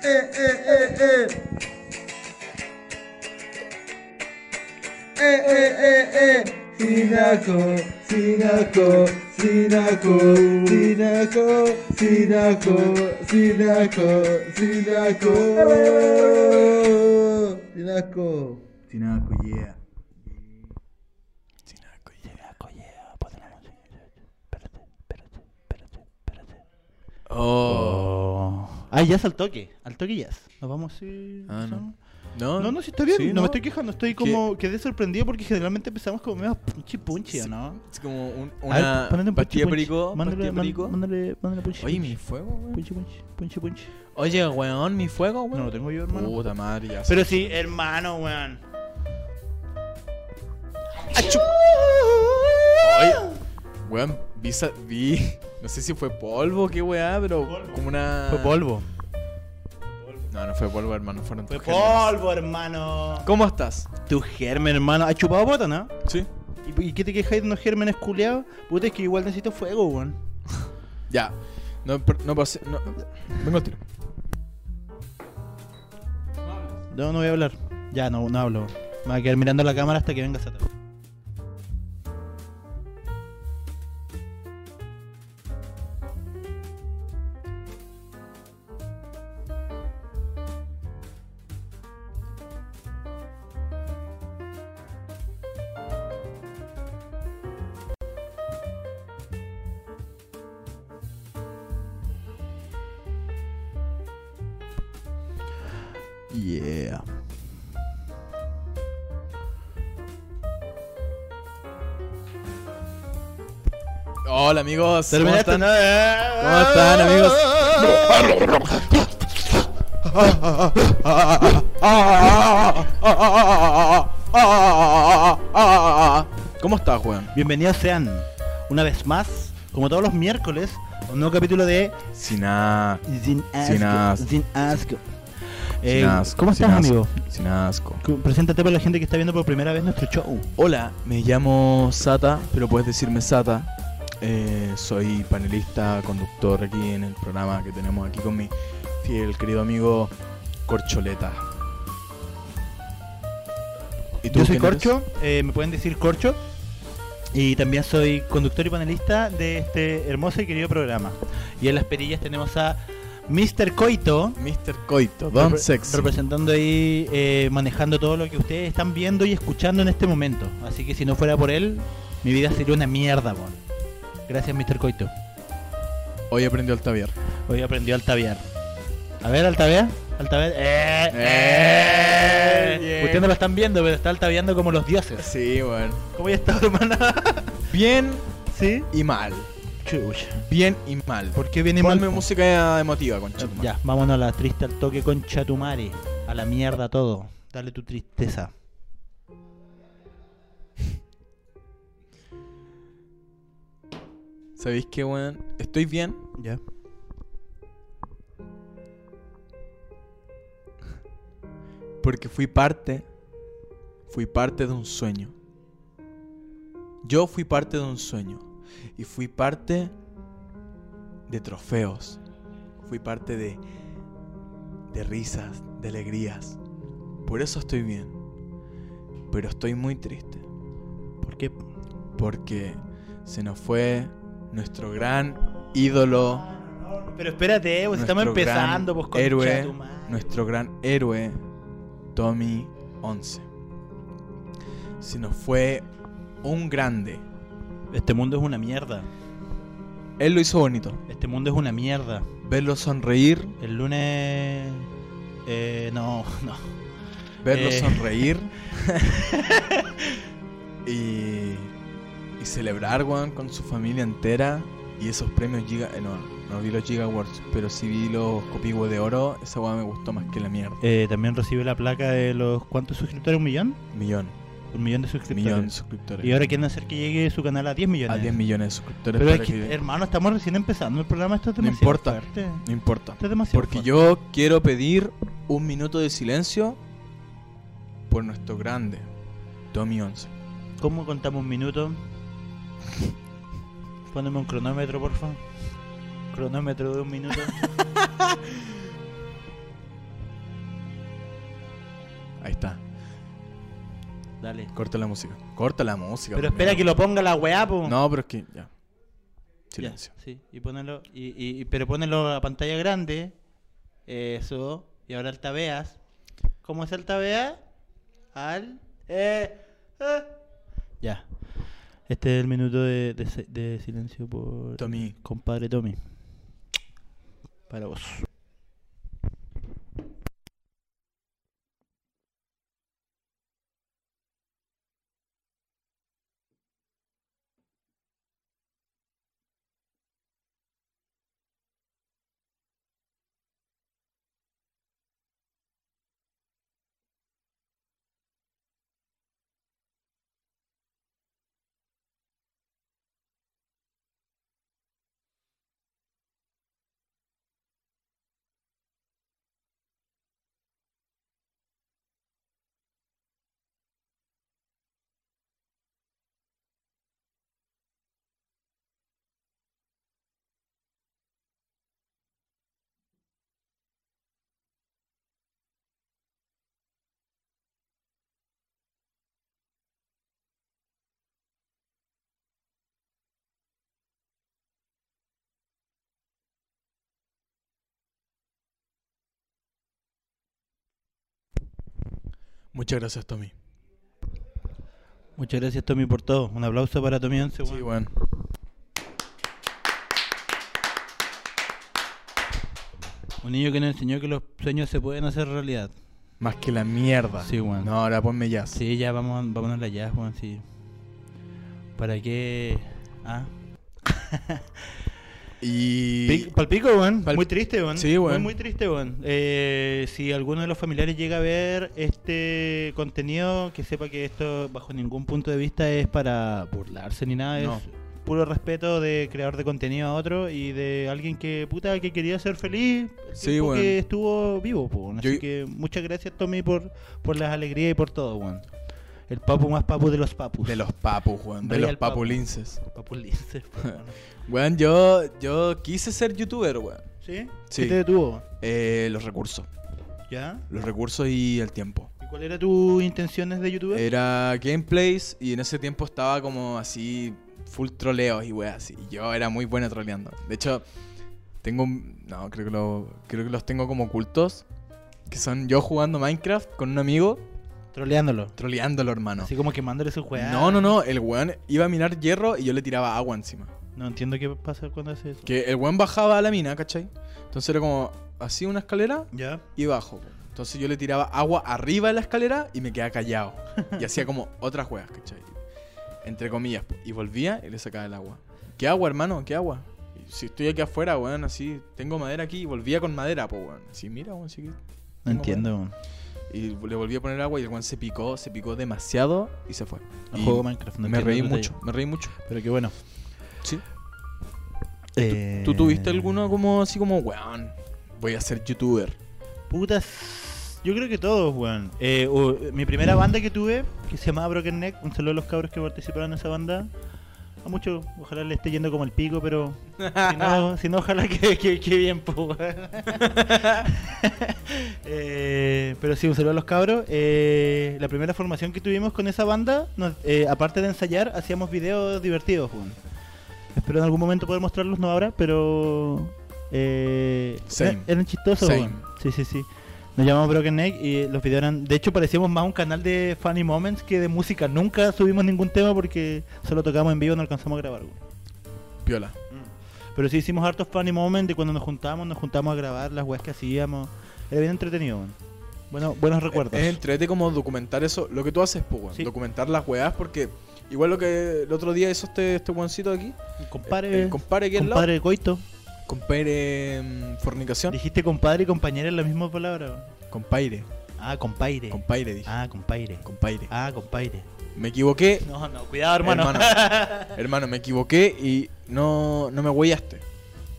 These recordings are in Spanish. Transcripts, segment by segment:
Eh, eh, eh, eh. Eh, eh, eh, eh. Sinaco, Sinaco, Sinaco, Sinaco, Sinaco, Sinaco, Sinaco. Sinaco. Tinaco, yeah. Tinaco, yeah, yeah. Ponte la música. Espérate, espérate, espérate, espérate. Oh. Ah, ya es al toque. Al toque ya es. Nos vamos así. Ah, no. ¿no? No, No, sí está bien. Sí, no, me estoy quejando. Estoy como. Quedé sorprendido porque generalmente empezamos como medio punchi punchi, ¿o ¿no? Es como un- A ver, una un pastilla perico. Mándale, perico. mándale. Oye, mi fuego, weón. Punchi punchi, punchi punchi. Oye, weón, mi fuego, weón. No lo tengo yo, hermano. Puta madre, ya. Pero sí, hermano, weón. Oye, weón, vi, sa- vi. No sé si fue polvo o qué weá, pero como una. Fue polvo. No, no fue polvo, hermano. Fueron Fue tus polvo, hermano. ¿Cómo estás? Tu germen, hermano. ¿Has chupado bota, no? Sí. ¿Y, y qué te quejáis de unos gérmenes culeados? Puta, es que igual necesito fuego, weón. Ya. No, no pasé. No. Vengo al tiro. No, no voy a hablar. Ya, no, no hablo. Me voy a quedar mirando la cámara hasta que venga Sata. Hola, amigos. ¿Cómo están? Eh. ¿Cómo están, amigos? ¿Cómo estás, weón? Bienvenidos sean una vez más, como todos los miércoles, a un nuevo capítulo de Sin nada. Sin Asco. Sin asco. Sin Asco. Eh, Sin asco, ¿Cómo sin estás, asco, amigo? Sin asco. Preséntate para la gente que está viendo por primera vez nuestro show. Hola, me llamo Sata, pero puedes decirme Sata. Eh, soy panelista, conductor aquí en el programa que tenemos aquí con mi fiel querido amigo Corcholeta. ¿Y Yo soy? Corcho, eh, me pueden decir Corcho. Y también soy conductor y panelista de este hermoso y querido programa. Y en las perillas tenemos a Mr. Coito. Mr. Coito, Don Sexy. Representando ahí, eh, manejando todo lo que ustedes están viendo y escuchando en este momento. Así que si no fuera por él, mi vida sería una mierda, bon. Gracias, Mr. Coito. Hoy aprendió Altaviar. Hoy aprendió altaviar. A ver, altaviar. Altaviar. ¡Eh! ¡Eh! ¡Eh! Ustedes no lo están viendo, pero está altaviando como los dioses. Sí, bueno. ¿Cómo ya está, hermana? Bien ¿Sí? y mal. Chucha. Bien y mal. ¿Por qué viene mal? Ponme música emotiva, concha. tu madre. Ya, vámonos a la triste al toque con Chatumare. A la mierda todo. Dale tu tristeza. ¿Sabéis qué, weón? Estoy bien. Ya. Porque fui parte, fui parte de un sueño. Yo fui parte de un sueño. Y fui parte de trofeos. Fui parte de, de risas, de alegrías. Por eso estoy bien. Pero estoy muy triste. ¿Por qué? Porque se nos fue nuestro gran ídolo, Pero espérate, pues estamos empezando, pues con héroe, nuestro gran héroe, Tommy 11. Se nos fue un grande. Este mundo es una mierda. Él lo hizo bonito. Este mundo es una mierda. Verlo sonreír, El lunes. Eh, no, no. verlo Eh. sonreír. y, y celebrar, weón, con su familia entera. Y esos premios Giga... eh, no, no vi los Giga Awards, pero sí vi los Copihue de Oro. Esa weón me gustó más que la mierda. Eh, también recibe la placa de los. ¿Cuántos suscriptores? ¿Un millón? Millón. Un millón de suscriptores. Millón de suscriptores. Y ahora quieren hacer que llegue su canal a 10 millones. A 10 millones de suscriptores. Pero es que, que- hermano, estamos recién empezando el programa. Esto es No demasiado importa. fuerte. No importa. Esto es demasiado Porque fuerte. yo quiero pedir un minuto de silencio por nuestro grande Tommy 11. ¿Cómo contamos un minuto? Póneme un cronómetro, por favor. Cronómetro de un minuto. Ahí está. Dale. Corta la música. Corta la música. Pero espera que lo ponga la weá, po. No, pero es que ya. Ya, Silencio. sí, y ponelo, y, y- y- pero ponelo a pantalla grande. Eso. Y ahora altaveas. ¿Cómo es altavea? Al. Eh, eh. Ya. Este es el minuto de, de se- de silencio por. Tommy. Compadre Tommy. Para vos. Muchas gracias, Tommy. Muchas gracias, Tommy, por todo. Un aplauso para Tommy 11. Sí, bueno. Un niño que nos enseñó que los sueños se pueden hacer realidad. Más que la mierda. Sí, weón. No, ahora ponme jazz. Sí, ya vamos, vámonos la ya, Juan, sí. ¿Para qué? Ah. Y. Palpico, weón. Pal- Muy triste, weón. Sí, weón. Muy, muy triste, weón. Eh, si alguno de los familiares llega a ver este contenido, que sepa que esto, bajo ningún punto de vista, es para burlarse ni nada. No. Es puro respeto de creador de contenido a otro y de alguien que, puta, que quería ser feliz. el Sí, tiempo weón. que estuvo vivo, weón. Así Yo- que muchas gracias, Tommy, por, por las alegrías y por todo, weón. El papu más papu de los papus. De los papus, weón. De los papu. papulinces. Papu lince, po, weón. Weón, yo, yo quise ser youtuber, weón. ¿Sí? Sí. ¿Qué te detuvo? Eh, los recursos. ¿Ya? Los recursos y el tiempo. ¿Y cuál era tu intenciones de youtuber? Era gameplays y en ese tiempo estaba como así full troleos y weas así. Y yo era muy bueno troleando. De hecho, tengo un- no, creo que lo, creo que los tengo como ocultos, que son yo jugando Minecraft con un amigo Troleándolo. troleándolo, hermano. Así como quemándole su juega. No, no, no, el weón iba a minar hierro y yo le tiraba agua encima. No entiendo qué pasa cuando hace eso. Que el weón bajaba a la mina, ¿cachai? Entonces era como así una escalera ¿Ya? y bajo. Entonces yo le tiraba agua arriba de la escalera y me quedaba callado. Y hacía como otras juegas, ¿cachai? Entre comillas. Y volvía y le sacaba el agua. ¿Qué agua, hermano? ¿Qué agua? Y si estoy aquí afuera, weón, así, tengo madera aquí y volvía con madera, pues, weón. Así, mira, weón, sí que- No entiendo. weón. Y le volví a poner agua y el weón se picó, se picó demasiado y se fue. No juego Minecraft. No me reí mucho, me reí mucho. Pero qué bueno. Sí. Eh, ¿Tú tuviste alguno como así como, weón, voy a ser youtuber? Putas. Yo creo que todos, weón. Eh, mi primera banda que tuve, que se llamaba Broken Neck, un saludo a los cabros que participaron en esa banda. A muchos, ojalá le esté yendo como el pico, pero si no, si no ojalá que, que, que bien, pues. Eh, pero sí, un saludo a los cabros. Eh, la primera formación que tuvimos con esa banda, nos- eh, aparte de ensayar, hacíamos videos divertidos. Espero en algún momento poder mostrarlos, no ahora, pero. Eh, Same. eran- Eran chistosos, Same. Sí, sí, sí. Nos llamamos Broken Neck y los videos eran. De hecho, parecíamos más un canal de Funny Moments que de música. Nunca subimos ningún tema porque solo tocamos en vivo y no alcanzamos a grabar, weón. Piola. Pero sí hicimos hartos funny moments de cuando nos juntamos, nos juntamos a grabar las weas que hacíamos. Era bien entretenido, weón. Bueno, buenos recuerdos. Es entrete como documentar eso, lo que tú haces, pues. Sí. Documentar las weas porque igual lo que el otro día hizo este, este weoncito aquí. compadre aquí al lado. compadre Coito. Compadre mm, fornicación. Dijiste compadre y compañera en la misma palabra. weón. Compadre. Ah, compaire. Compadre, dije. Ah, compaire. Compadre. Ah, compaire. Me equivoqué. No, no, cuidado, hermano. Hermano. Hermano, me equivoqué y no, no me huellaste.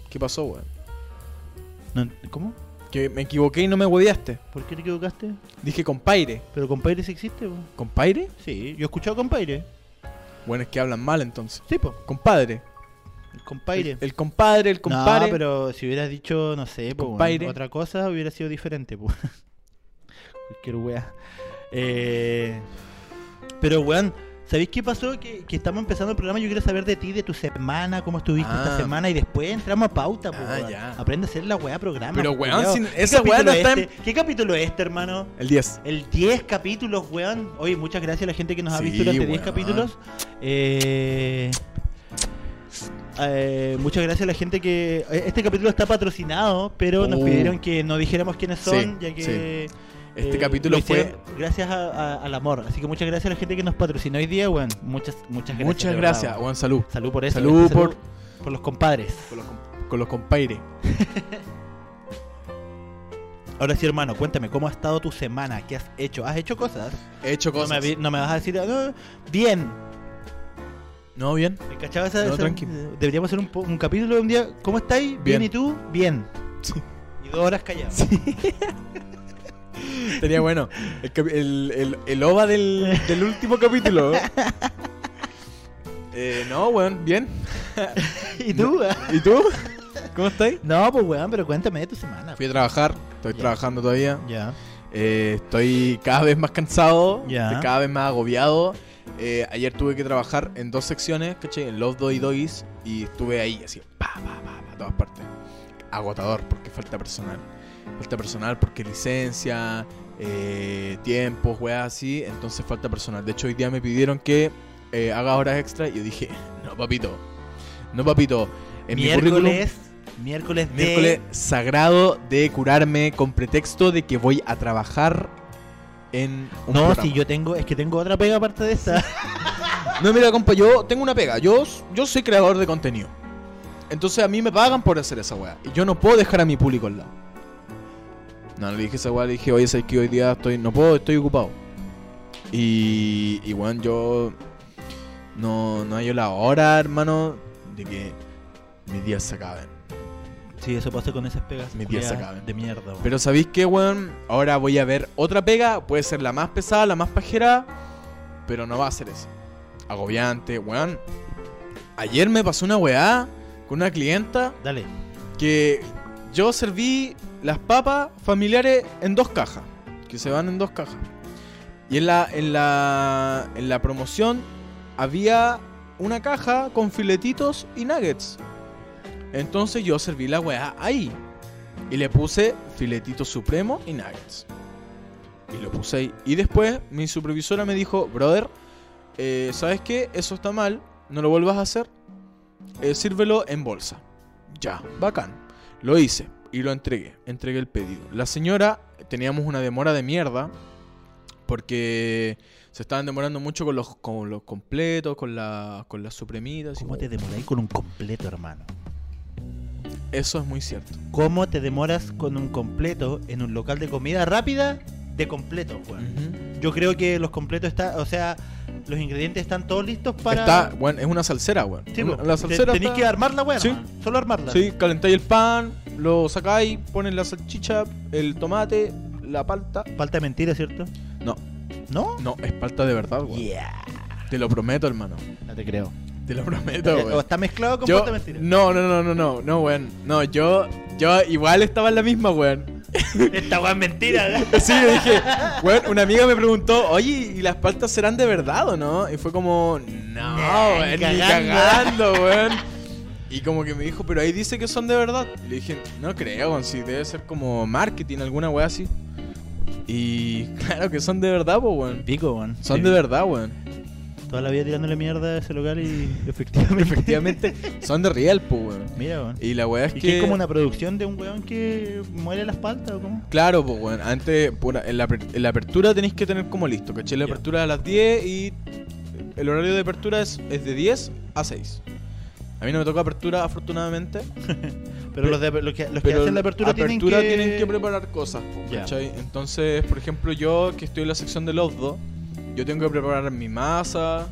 ¿Qué pasó, weón? No, ¿Cómo? Que me equivoqué y no me huellaste. ¿Por qué te equivocaste? Dije compadre. Pero compaire sí existe, weón. ¿Compadre? Sí, yo he escuchado compaire. Bueno, es que hablan mal entonces. Sí, po. Compadre. El compaire. El, el compadre, el compadre. No, pero si hubieras dicho, no sé, po, Compadre. weón, otra cosa hubiera sido diferente, po. Cualquier wea. Eh, pero, weón, ¿sabéis qué pasó? Que, que estamos empezando el programa. Yo quiero saber de ti, de tu semana, cómo estuviste Ah. esta semana. Y después entramos a pauta, pues, Ah, weón. ya. Aprende a hacer la weá programa. Pero, pues, weón, sin- ¿Qué esa weá no está en- este? ¿Qué capítulo es este, hermano? El 10. El 10 capítulos, weón. Oye, muchas gracias a la gente que nos ha Sí, visto durante 10 weón. capítulos. Eh, eh, muchas gracias a la gente que... eh, Este capítulo está patrocinado, pero nos Uh. pidieron que no dijéramos quiénes son, Sí, ya que... Este eh, capítulo lo fue- hicieron Gracias a- a- al amor. Así que muchas gracias a la gente que nos patrocinó hoy día, weón. Muchas, muchas gracias. Muchas de verdad, gracias, weón. weón. Salud. Salud por eso. Salud por- por los compadres. Con los, com- con los compaires. Ahora sí, hermano, cuéntame, ¿cómo ha estado tu semana? ¿Qué has hecho? ¿Has hecho cosas? He hecho No me, cosas. vi- no me vas a decir, "Ah, no, bien. No, bien. ¿Me cachaba esa, No, esa- tranqui. Deberíamos hacer un, po- un capítulo de un día. ¿Cómo estáis? Bien. Bien. ¿Y tú? Bien. Sí. Y dos horas callados. Tenía bueno. El, capi- el, el, el OVA del, del último capítulo. Eh, no, weón, bien. ¿Y tú? ¿Y tú? ¿Cómo estáis? No, pues weón, pero cuéntame de tu semana. Fui a trabajar, estoy Ya. trabajando todavía. Ya. Eh, estoy cada vez más cansado, Ya. estoy cada vez más agobiado. Eh, ayer tuve que trabajar en dos secciones, ¿cachai? En Love Doy Dois y estuve ahí, así, pa, pa, pa, pa, todas partes. Agotador, porque falta personal. Falta personal porque licencia, eh, tiempos, weas así, entonces falta personal. De hecho, hoy día me pidieron que eh, haga horas extra y yo dije, no, papito, no, papito. En mi miércoles. Miércoles de. miércoles sagrado de curarme con pretexto de que voy a trabajar en un No, programa. si yo tengo. Es que tengo otra pega aparte de esta. No, mira, compa, yo tengo una pega. Yo, yo soy creador de contenido. Entonces a mí me pagan por hacer esa weá. Y yo no puedo dejar a mi público al lado. No, le dije esa weá, le dije, oye, sabes que hoy día estoy, no puedo, estoy ocupado. Y, y bueno, yo no, no hallo la hora, hermano, de que mis días se acaben. Sí, eso pasa con esas pegas. Mis días se acaban. De mierda, weón. Pero ¿sabéis qué, weón? Ahora voy a ver otra pega. Puede ser la más pesada, la más pajera. Pero no va a ser esa. Agobiante, weón. Ayer me pasó una weá con una clienta Dale. que yo serví las papas familiares en dos cajas. Que se van en dos cajas. Y en la, en la, en la promoción había una caja con filetitos y nuggets. Entonces yo serví la weá ahí. Y le puse filetito supremo y nuggets. Y lo puse ahí. Y después mi supervisora me dijo, brother, eh, ¿sabes qué? Eso está mal. No lo vuelvas a hacer. Eh, sírvelo en bolsa. Ya, bacán. Lo hice y lo entregué. Entregué el pedido. La señora, teníamos una demora de mierda. Porque se estaban demorando mucho con los, con los completos, con, la, con las supremitas. y ¿Cómo todo. te demoráis con un completo, hermano? Eso es muy cierto. ¿Cómo te demoras con un completo en un local de comida rápida de completo, weón? Ujú. Yo creo que los completos están, o sea, los ingredientes están todos listos para. Está, bueno, es una salsera, weón. Sí, Una- la Te- salsera Tenéis está- que armarla, weón. Sí. Solo armarla. Sí, calentáis el pan, lo sacáis, ponen la salchicha, el tomate, la palta. Falta de mentira, ¿cierto? No, ¿No? no, es palta de verdad, weón. Yeah. Te lo prometo, hermano. No te creo. Te lo prometo, weón. o está mezclado con Yo, mentira. no, no, no, no, no, no, weón. No, yo, yo igual estaba en la misma, weón. Esta weón es mentira. Sí, yo dije, weón, una amiga me preguntó, oye, ¿y las paltas serán de verdad o no? Y fue como, no, Nah, weón, ni cagando. cagando, weón. Y como que me dijo, pero ahí dice que son de verdad. Y le dije, no creo, weón, si debe ser como marketing, alguna weá así. Y claro que son de verdad, weón. Pico, weón. Son Sí. de verdad, weón. Toda la vida tirándole mierda a ese local y efectivamente. Efectivamente, son de real, pues, weón. Mira, weón. Y la weá es ¿Y que... que es como una producción de un weón que muere las paltas o cómo? Claro, pues bueno, antes, pura- en, la, en la apertura tenéis que tener como listo, ¿cachai? La Ya. apertura a las 10 y el horario de apertura es, es de 10 a 6. A mí no me toca apertura, afortunadamente. Pero los, de, los que, los que pero hacen la apertura, tienen, que... tienen que preparar cosas, po. ¿cachai? Entonces, por ejemplo, yo que estoy en la sección de los dos, yo tengo que preparar mi masa,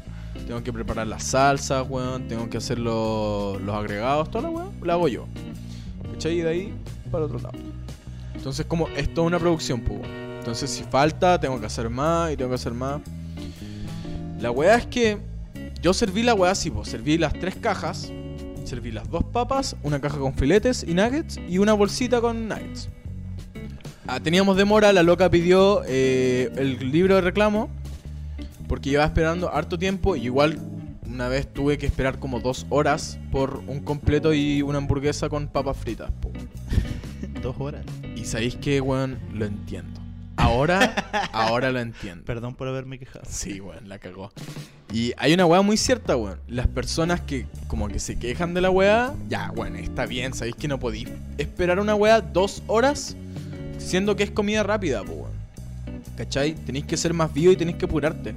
tengo que preparar las salsas, weón, tengo que hacer los, los agregados, toda la weón, la hago yo. ¿Cachai? Y de ahí para otro lado. Entonces, como es toda una producción, pues. Entonces, si falta, tengo que hacer más y tengo que hacer más. La weá es que yo serví la weá así, pues. Serví las tres cajas, serví las dos papas, una caja con filetes y nuggets y una bolsita con nuggets. ah, teníamos demora, la loca pidió eh, el libro de reclamo porque llevaba esperando harto tiempo y igual una vez tuve que esperar como dos horas por un completo y una hamburguesa con papas fritas. po. Dos horas. Y sabéis que, weón, lo entiendo. Ahora, ahora lo entiendo. Perdón por haberme quejado. Sí, weón, la cagó. Y hay una weá muy cierta, weón. Las personas que como que se quejan de la weá, ya, weón, está bien, sabéis que no podéis esperar una weá dos horas siendo que es comida rápida, po, weón. ¿Cachai? Tenéis que ser más vivo y tenéis que apurarte.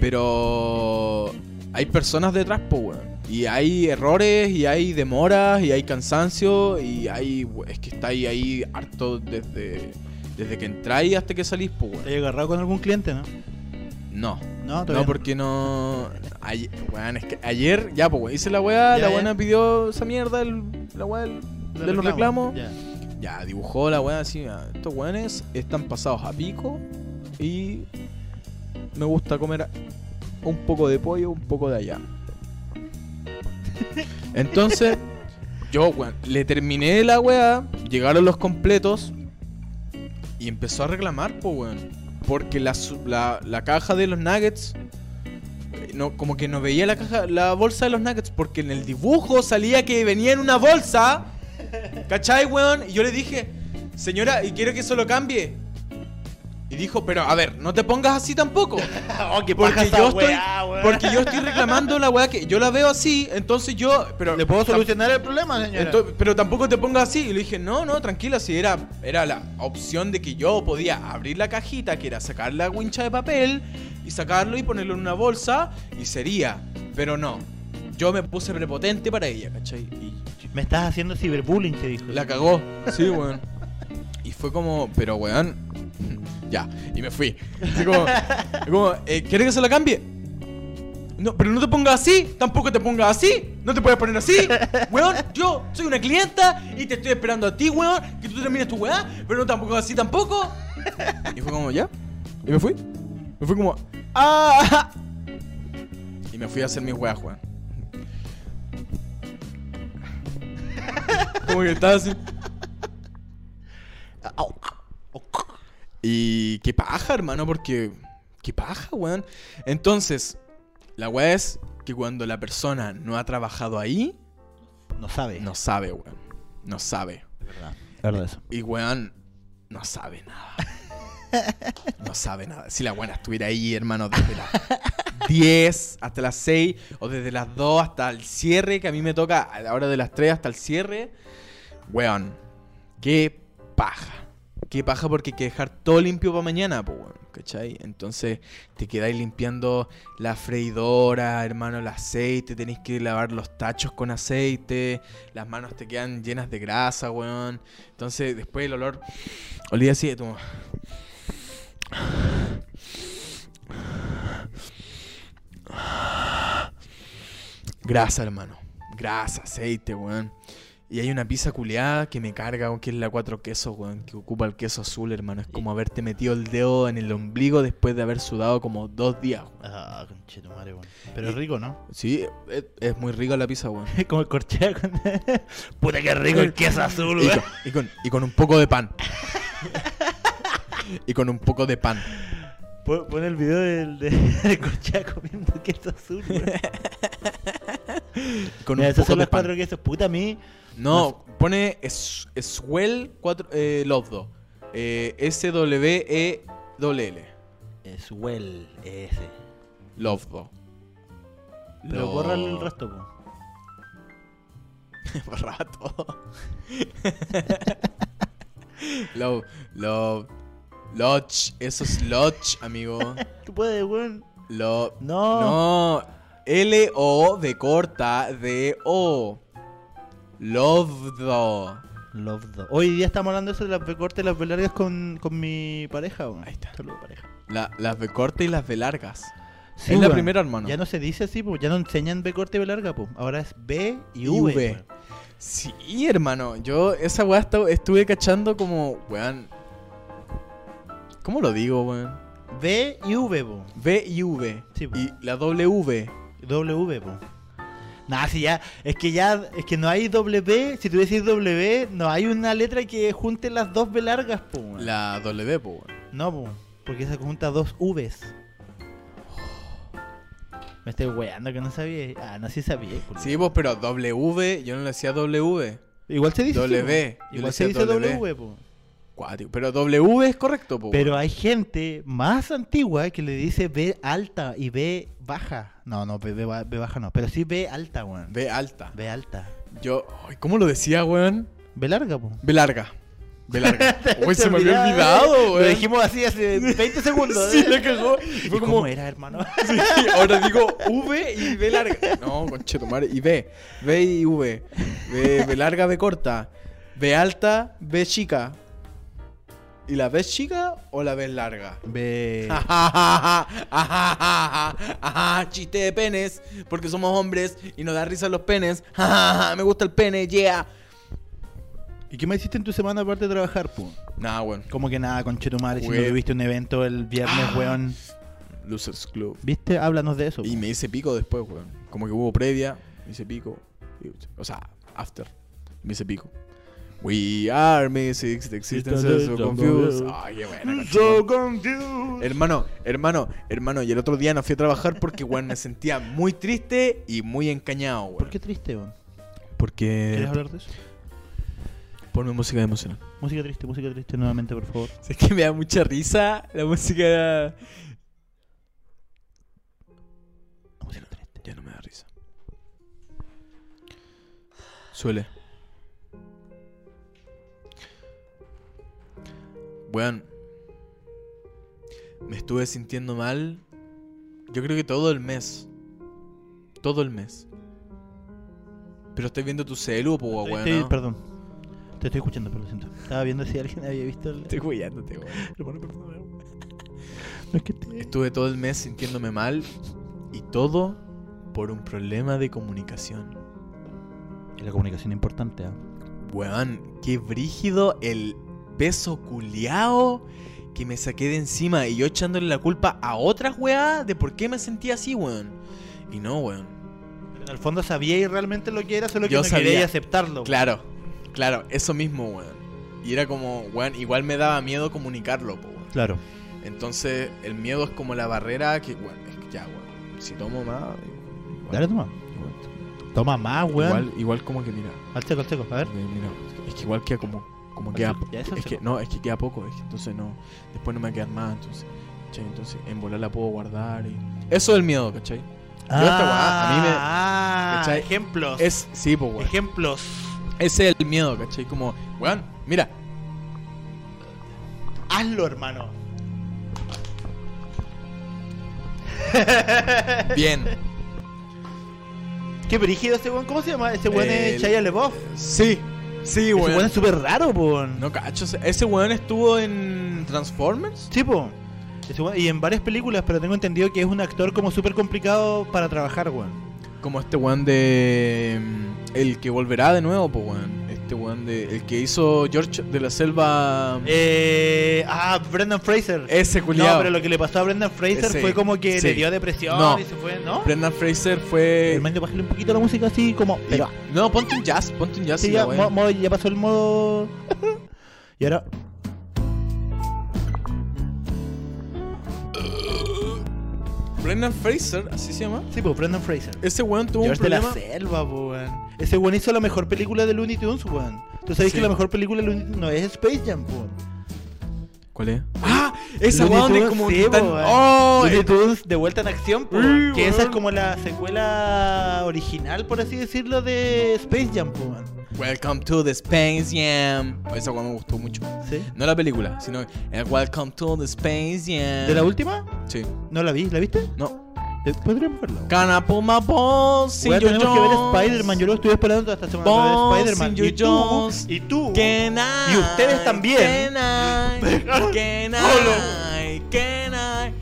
Pero hay personas detrás, po, weón. Y hay errores, y hay demoras, y hay cansancio, y hay. Es que estáis ahí harto desde, desde que entráis hasta que salís, po, weón. ¿Te has agarrado con algún cliente, no? No. No, No, porque no. Ayer, weón, es que ayer, ya, pues, weón, hice la weá, la buena pidió esa mierda, el- la weá del- de los reclamos. Ya. Ya, dibujó la weá así. Estos weones están pasados a pico y me gusta comer un poco de pollo, un poco de allá. Entonces, yo, weón, le terminé la weá, llegaron los completos y empezó a reclamar, pues, weón. Porque la, la, la caja de los nuggets, eh, no, como que no veía la caja, la bolsa de los nuggets, porque en el dibujo salía que venía en una bolsa. ¿Cachai, weón? Y yo le dije, señora, y quiero que eso lo cambie. Y dijo, pero a ver, no te pongas así tampoco. Oh, qué Porque yo, estoy, weá, porque yo estoy reclamando la weá que yo la veo así, entonces yo. Pero, ¿Le puedo solucionar el problema, señora? pero tampoco te pongas así. Y le dije, no, no, tranquila, si era, era la opción de que yo podía abrir la cajita, que era sacar la wincha de papel y sacarlo y ponerlo en una bolsa y sería. Pero no. Yo me puse prepotente para ella, ¿cachai? Y Me estás haciendo ciberbullying, se dijo. la cagó. Sí, weón. Y fue como, pero weón. Ya. Y me fui. Así como, eh, ¿quieres que se la cambie? No, pero no te pongas así, tampoco te pongas así, no te puedes poner así, weón. Yo soy una clienta y te estoy esperando a ti, weón, que tú termines tu weá, pero no tampoco así tampoco. Y fue como, ya. Y me fui. Me fui como, ah. Y me fui a hacer mis weas, weón. Como que estaba así. Y qué paja, hermano, porque. Qué paja, weón. Entonces, la weá es que cuando la persona no ha trabajado ahí, No sabe. no sabe, weón. No sabe. Es verdad. Es verdad eso. Y weón, no sabe nada. No sabe nada. Si la buena estuviera ahí, hermano, desde las 10 hasta las 6, o desde las 2 hasta el cierre, que a mí me toca a la hora de las 3 hasta el cierre, weón, qué paja. Qué paja porque hay que dejar todo limpio para mañana, pues, weón, ¿cachai? Entonces te quedáis limpiando la freidora, hermano, el aceite, tenéis que lavar los tachos con aceite, las manos te quedan llenas de grasa, weón. Entonces después el olor olía así de como... Grasa, hermano. Grasa, aceite, weón. Y hay una pizza culeada que me carga, weón, que es la cuatro quesos, weón, que ocupa el queso azul, hermano. Es como haberte metido el dedo en el ombligo después de haber sudado como dos días, weón. Ah, conchetumare, weón. Pero es rico, ¿no? Sí, es, es muy rica la pizza, weón. Es como el corchea con... Puta que rico el queso azul, Y weón. con, y, con, y con un poco de pan. Y con un poco de pan. Pon el video del, de, del corchea comiendo queso azul. Con Mira, un esos poco son de los pan. cuatro quesos. Puta, a mí... No, pone es, Swell 4 eh, Lovdo. Eh, S-W-E-L-L. Well, ese. Lovdo. Pero Lo- bórrale el resto, po. Todo. love, love. Lodge. Eso es Lodge, amigo. Tú puedes, weón. Lo, No. no. L-O de corta de O. Lovdo. The- Hoy día estamos hablando de eso de las B cortas y las B largas con, con mi pareja, weón. Ahí está. Saludos, pareja. La- las B corta y las B largas. Sí, es la primera, hermano. Ya no se dice así, pues ya no enseñan B corta y B larga, pues. Ahora es B y Y V. V. Sí, hermano. Yo esa weá estu- estuve cachando como, weón. ¿Cómo lo digo, weón? B y V, po. B y V. Sí, po. y la W. W, po. Nah, si ya, es que ya, es que no hay W, si tú decís W, no hay una letra que junte las dos B largas, po. weón. La W, po, weón. No, po, porque se junta dos Vs. Me estoy weando que no sabía. Ah, no, sí sabía. Sí, pues, pero W, yo no le decía W. Igual se dice. W, po. yo le Igual se decía dice W. W, po. Pero W es correcto, po. Pero hay gente más antigua que le dice B alta y B baja. No, no, B, B ba- B baja no. Pero sí B alta, weón. B alta. B alta. Yo, ay, ¿cómo lo decía, weón? B larga, po. B larga. B larga. Uy, se me había olvidado, eh. weón. Lo dijimos así hace 20 segundos. Sí, ¿eh? me cagó. Y ¿Y fue cómo era, hermano? Sí, ahora digo V y B larga. No, conchetumare. Y B. B y V. B, B larga, B corta. B alta, B chica. ¿Y la B chica o la B larga? B. Ajá, chiste de penes, porque somos hombres y nos da risa los penes. Me gusta el pene, yeah. ¿Y qué me hiciste en tu semana aparte de trabajar, po? Nah, weón. Como que nada, conchetumare, si no tuviste un evento el viernes, Ah. weón. Losers Club. ¿Viste? Háblanos de eso. Y po. me hice pico después, weón. Como que hubo previa, me hice pico. O sea, after. Me hice pico. We are mystics, the existence is so confused. Ay, qué buena, So confused. Hermano, hermano, hermano, y el otro día no fui a trabajar porque, weón, me sentía muy triste y muy encañado, weón. ¿Por qué triste, weón? Porque... ¿Quieres hablar de eso? Ponme música emocional. Música triste, música triste nuevamente, por favor. Es que me da mucha risa la música... Música triste. Ya no me da risa. Suele. Weón. Me estuve sintiendo mal. Yo creo que todo el mes. Todo el mes. Pero estoy viendo tu celu, po, weón. estoy- ¿no? Perdón. Te estoy escuchando, pero lo siento. Estaba viendo si alguien había visto el. Estoy cuidándote, weón. Hermano, perdón. No es que te... Estuve todo el mes sintiéndome mal. Y todo por un problema de comunicación. La comunicación es importante, ¿ah? Weón, qué brígido el peso culiao que me saqué de encima y yo echándole la culpa a otras weas de por qué me sentía así, weón. Y no, weón. Pero en el fondo sabíais realmente lo que era, solo que Yo no sabía. queríais aceptarlo. Claro, claro, eso mismo, weón. Y era como, weón, igual me daba miedo comunicarlo, po, weón. Claro. Entonces, el miedo es como la barrera que, weón, es que ya, weón. Si tomo más. Dale, toma. Toma más, weón. Igual, igual como que, mira. Al seco, al seco. A ver. Mira, es que igual queda como, como Al queda, seco. Ya, es que no, es que queda poco, es que entonces no, después no me va a quedar más, entonces, ¿cachai? Entonces en volar la puedo guardar y eso es el miedo, ¿cachai? Yo esta weá, a mí me- Ah, ¿cachai? ejemplos. Es, sí, pues, weón. Ejemplos. Ese es el miedo, ¿cachai? Como, weón, mira, Hazlo, hermano. bien, Qué brígido ese weón. ¿Cómo se llama? Ese weón es Chaya LeBoff. sí, sí, Ese weón weón. es súper raro, po. No cacho, ese- ese weón estuvo en Transformers. Sí, po. Ese weón- y en varias películas, pero tengo entendido que es un actor como súper complicado para trabajar, weón. Como este weón de. mm, El que volverá de nuevo, pues weón. Este weón de. El que hizo George de la Selva. Eh, ah, Brendan Fraser. ese no, culiao. pero lo que le pasó a Brendan Fraser Ese, fue como que sí. le dio depresión No. y se fue, ¿no? Brendan Fraser fue. Hermano, bájale un poquito la música así como. Pero, No, ponte un jazz, ponte un jazz. sí, y ya, ya pasó el modo. y ahora. Brendan Fraser, así se llama. Sí, pues Brendan Fraser. Ese weón tuvo un George de la problema. selva, po, weón. Ese weón hizo la mejor película de Looney Tunes, weón. Tú sabes Sí. que la mejor película de Looney Tunes no es Space Jam, po. ¿Cuál es? Ah, esa weón de como. sí, tan-. Oh, Looney Tunes de vuelta en acción, po, Sí, weón. Que esa es como la secuela original, por así decirlo, de Space Jam, po, weón. Welcome to the Space Jam. Esa weón me gustó mucho. ¿Sí? No la película, sino el Welcome to the Space Jam. ¿De la última? Sí. No la vi, ¿la viste? No. Eh, Podríamos verla. Can I pull my balls in Weón, your tenemos que ver? Spider-Man. Yo lo estuve esperando toda esta semana para ver Spider-Man. Y tú, y tú, Can I? Y ustedes también. Can I? Can I? Can I?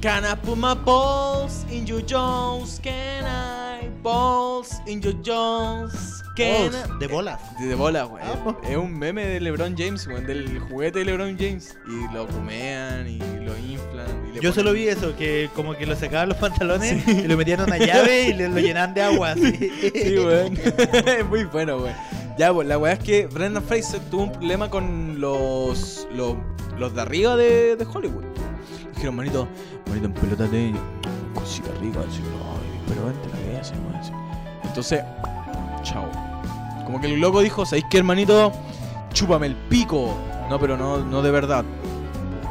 Can I put my balls in your jaws? Can I? Balls in your jaws. Can. Oh, de bolas. De, de bola, weón. Ah, Es un meme de LeBron James, weón, del juguete de LeBron James. Y lo comean y lo inflan. Y le Yo ponen- solo vi eso, que como que lo sacaban los pantalones y lo metían en una llave y le- lo llenaban de agua. así. Sí, weón. es muy bueno, weón. Ya, pues la weá es que Brendan Fraser tuvo un problema con los. los, los de arriba de, de Hollywood. Dijeron, manito, manito, empelótate. Cosita rica, así, ay, pero vente la cabeza. Entonces, chao. Como que el loco dijo, ¿sabéis qué, hermanito? Chúpame el pico. No, pero no, no de verdad.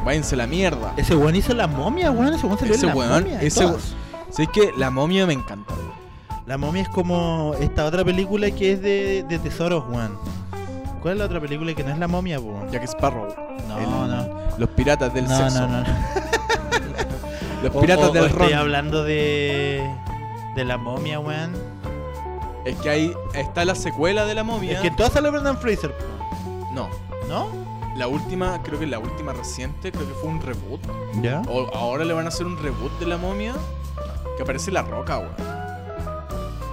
Váyanse la mierda. Ese weón hizo la momia, weón. Ese weón salió Ese en la weón, momia. ese todas. ¿Sabéis que la momia me encanta? weón? La momia es como esta otra película que es de, de tesoros, weón. ¿Cuál es la otra película que no es la momia, weón? Jack Sparrow. No, el- no. Los piratas del no, sexo. no, no. Los O- piratas o- o del estoy ron. hablando de. de la momia, weón. Es que ahí está la secuela de la momia. Es que todas sale Brendan Fraser, No. ¿no? La última, creo que la última reciente, creo que fue un reboot. Ya. O ahora le van a hacer un reboot de la momia. Que aparece la roca, weón.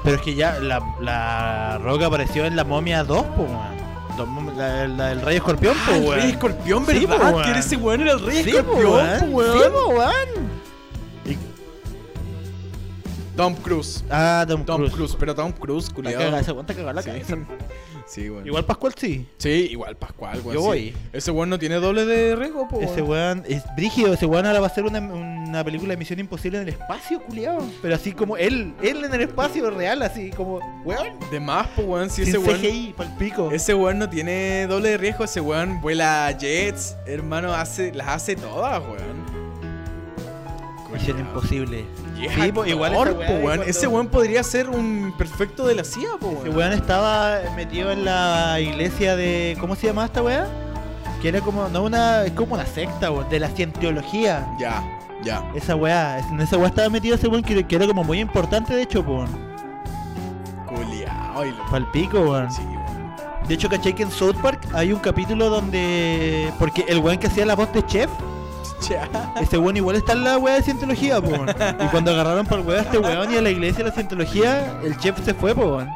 Pero es que ya la, la roca apareció en la momia 2, po, weón. La La, la- el rey escorpión, po, Ah, el rey escorpión, Sí, ¿verdad? po, weón. que ese weón era el rey Sí, po, escorpión, weón. po, weón. Sí, po, weón. Tom Cruise. Ah, Tom, Tom Cruise. Cruise. pero Tom Cruise, culiado. caga, ese weón te cagó la Sí. cabeza. Sí, weón. Igual Pascual sí. Sí, igual Pascual, weón. Yo sí. voy. Ese weón no tiene doble de riesgo, po. Ese weón es brígido, ese weón ahora va a ser una, una película de Misión Imposible en el espacio, culiado. Pero así como él, él en el espacio real, así como, weón. De más, po, weón. Si sin ese weón. CGI, pa'l pico. Ese weón no tiene doble de riesgo, ese weón vuela jets, hermano, hace, las hace todas, weón. Misión. Imposible. Sí, actor, igual weón. Ese weón podría ser un perfecto de la CIA, po, Ese weón. weón estaba metido en la iglesia de. ¿Cómo se llamaba esta weá? Que era como, no una. Es como una secta, weón, de la cientología. Ya, ya. Esa weá, en esa weá estaba metido ese weón que, que era como muy importante, de hecho, po, weón. Culeado y lo. Pa'l pico, weón. Sí, weón. De hecho, ¿cachai que en South Park hay un capítulo donde. Porque el weón que hacía la voz de chef, Ya. ese weón igual está en la weá de cientología, po. weón. Y cuando agarraron para el weón a este weón y a la iglesia de la cientología, el chef se fue, po, weón.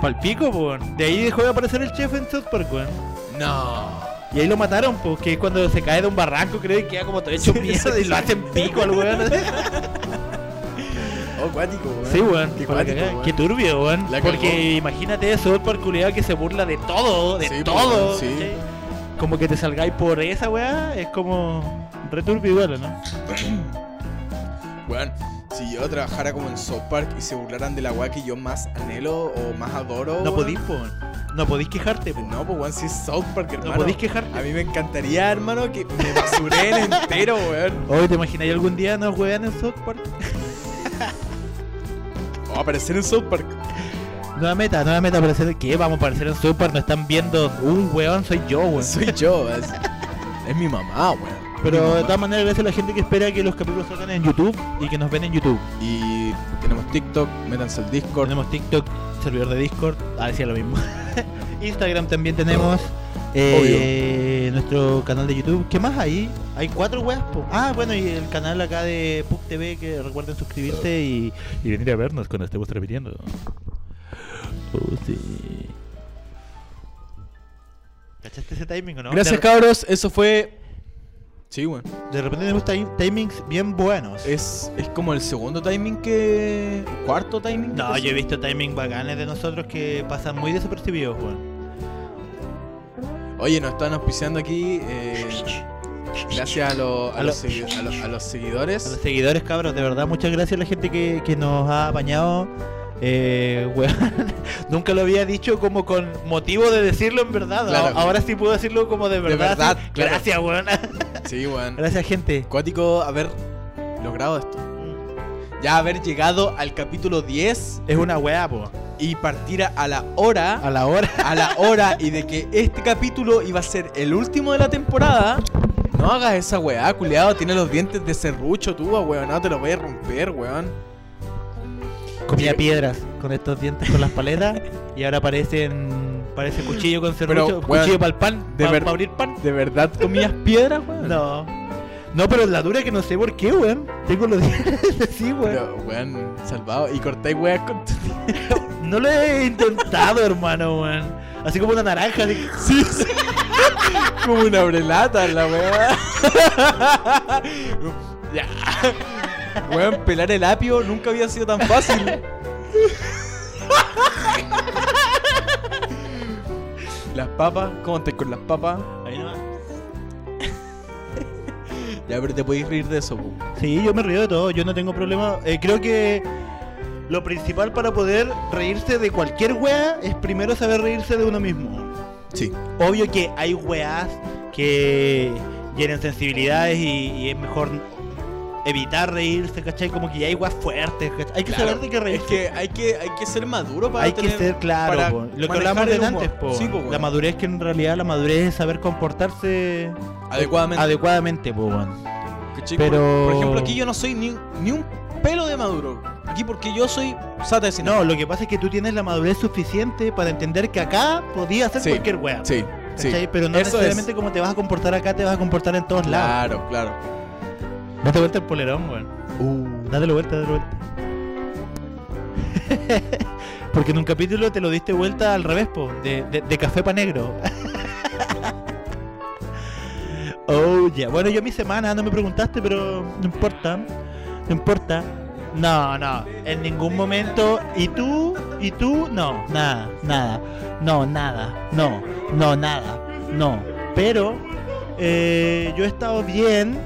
Pa'l pico, po, weón. De ahí dejó de aparecer el chef en South Park, weón. No. Y ahí lo mataron, pues, que es cuando se cae de un barranco, creo, y queda como todo hecho mierda y lo hacen pico al weón. Oh, cuático, weón. Sí, weón. Qué cuático, weón. Turbio, weón. La Porque cagó. imagínate South Park culiado que se burla de todo, de Sí, todo. weón, sí. Como que te salgáis por esa weá, es como re turbio igual, ¿no? Weón, si yo trabajara como en South Park y se burlaran de la weá que yo más anhelo o más adoro. No podís, po. No podís quejarte, po. No, pues weón, si es South Park, hermano. No podís quejarte. A mí me encantaría, hermano, que me basuren entero, weón. Hoy te imagináis algún día nos wean en South Park. O aparecer en South Park. Nueva meta, nueva meta aparecer. ¿Qué? Vamos a aparecer en Park, nos están viendo. Un weón soy yo, weón. Soy yo, es, es mi mamá, weón. Pero de todas maneras, gracias a la gente que espera que los capítulos salgan en YouTube y que nos ven en YouTube. Y tenemos TikTok, métanse al Discord. Tenemos TikTok, servidor de Discord, ah, decía lo mismo. Instagram también tenemos. eh, nuestro canal de YouTube. ¿Qué más hay? Hay cuatro weas. Ah, bueno, y el canal acá de PUC TV que recuerden suscribirse y, y venir a vernos cuando estemos transmitiendo. Sí. ¿Cachaste ese timing o no? Gracias, de, cabros. Eso fue. Sí, weón. de repente tenemos ti- timings bien buenos. Es, es como el segundo timing que. Cuarto timing. No, yo he visto timing bacanes de nosotros que pasan muy desapercibidos, weón. Oye, nos están auspiciando aquí. eh, gracias a, los- a A los lo- segui- a los- a los A los seguidores. seguidores, cabros, de verdad, muchas gracias a la gente que, que nos ha apañado. Eh, weón, nunca lo había dicho como con motivo de decirlo en verdad. Claro. Ahora sí puedo decirlo como de verdad. verdad, sí. claro. Gracias, weón. Sí, weón. gracias, gente. Cuático haber logrado esto. Ya haber llegado al capítulo 10 Es una weá, po. y partir a la hora. A la hora. a la hora y de que este capítulo iba a ser el último de la temporada. No hagas esa weá, culiado. Tiene los dientes de serrucho tú, weón. No te lo voy a romper, weón. Comía piedras con estos dientes con las paletas. y ahora parecen. Parece cuchillo con Pero, serrucho. weón, cuchillo para el pan. Para ver- abrir pan. ¿De verdad comías piedras, weón? No. No, pero la dura que no sé por qué, weón. Tengo los dientes así, weón. Pero, weón, salvado. Y cortáis weas con tu No lo he intentado, hermano, weón. Así como una naranja. así. Sí, sí. Como una brelata la weá. ya. Weón, pelar el apio nunca había sido tan fácil. Las papas, ¿cómo estás con las papas? Ahí nomás. Ya, pero te podéis reír de eso, po. Sí, yo me río de todo, yo no tengo problema. Eh, creo que lo principal para poder reírse de cualquier wea es primero saber reírse de uno mismo. Sí. Obvio que hay weas que tienen sensibilidades y, y es mejor evitar reírse, ¿cachai? Como que ya hay weas fuertes, ¿cachai? Hay que Claro, saber de qué Es reírse. que hay que, hay que ser maduro para hay que tener- ser claro, para po. lo que hablamos de antes, po. Sí, po, la madurez que en realidad la madurez es saber comportarse Adecuadamente. adecuadamente, po, weón. ¿cachai? pero- Por, ejemplo, aquí yo no soy ni, ni un pelo de maduro. Aquí porque yo soy sata de. No, lo que pasa es que tú tienes la madurez suficiente para entender que acá podía hacer Sí. cualquier wea. Sí, sí. ¿cachai? Pero no Eso necesariamente es. como te vas a comportar acá, te vas a comportar en todos lados. Claro, claro. Date vuelta el polerón, weón. Uh, Dátelo vuelta, dátelo vuelta. Porque en un capítulo te lo diste vuelta al revés, po, de, de, de café pa' negro. oh, ya. Bueno, yo mi semana no me preguntaste, pero no importa. No importa. No, no, en ningún momento. ¿Y tú? ¿Y tú? No, nada, nada. No, nada. No, no, nada. No. Pero eh, yo he estado bien.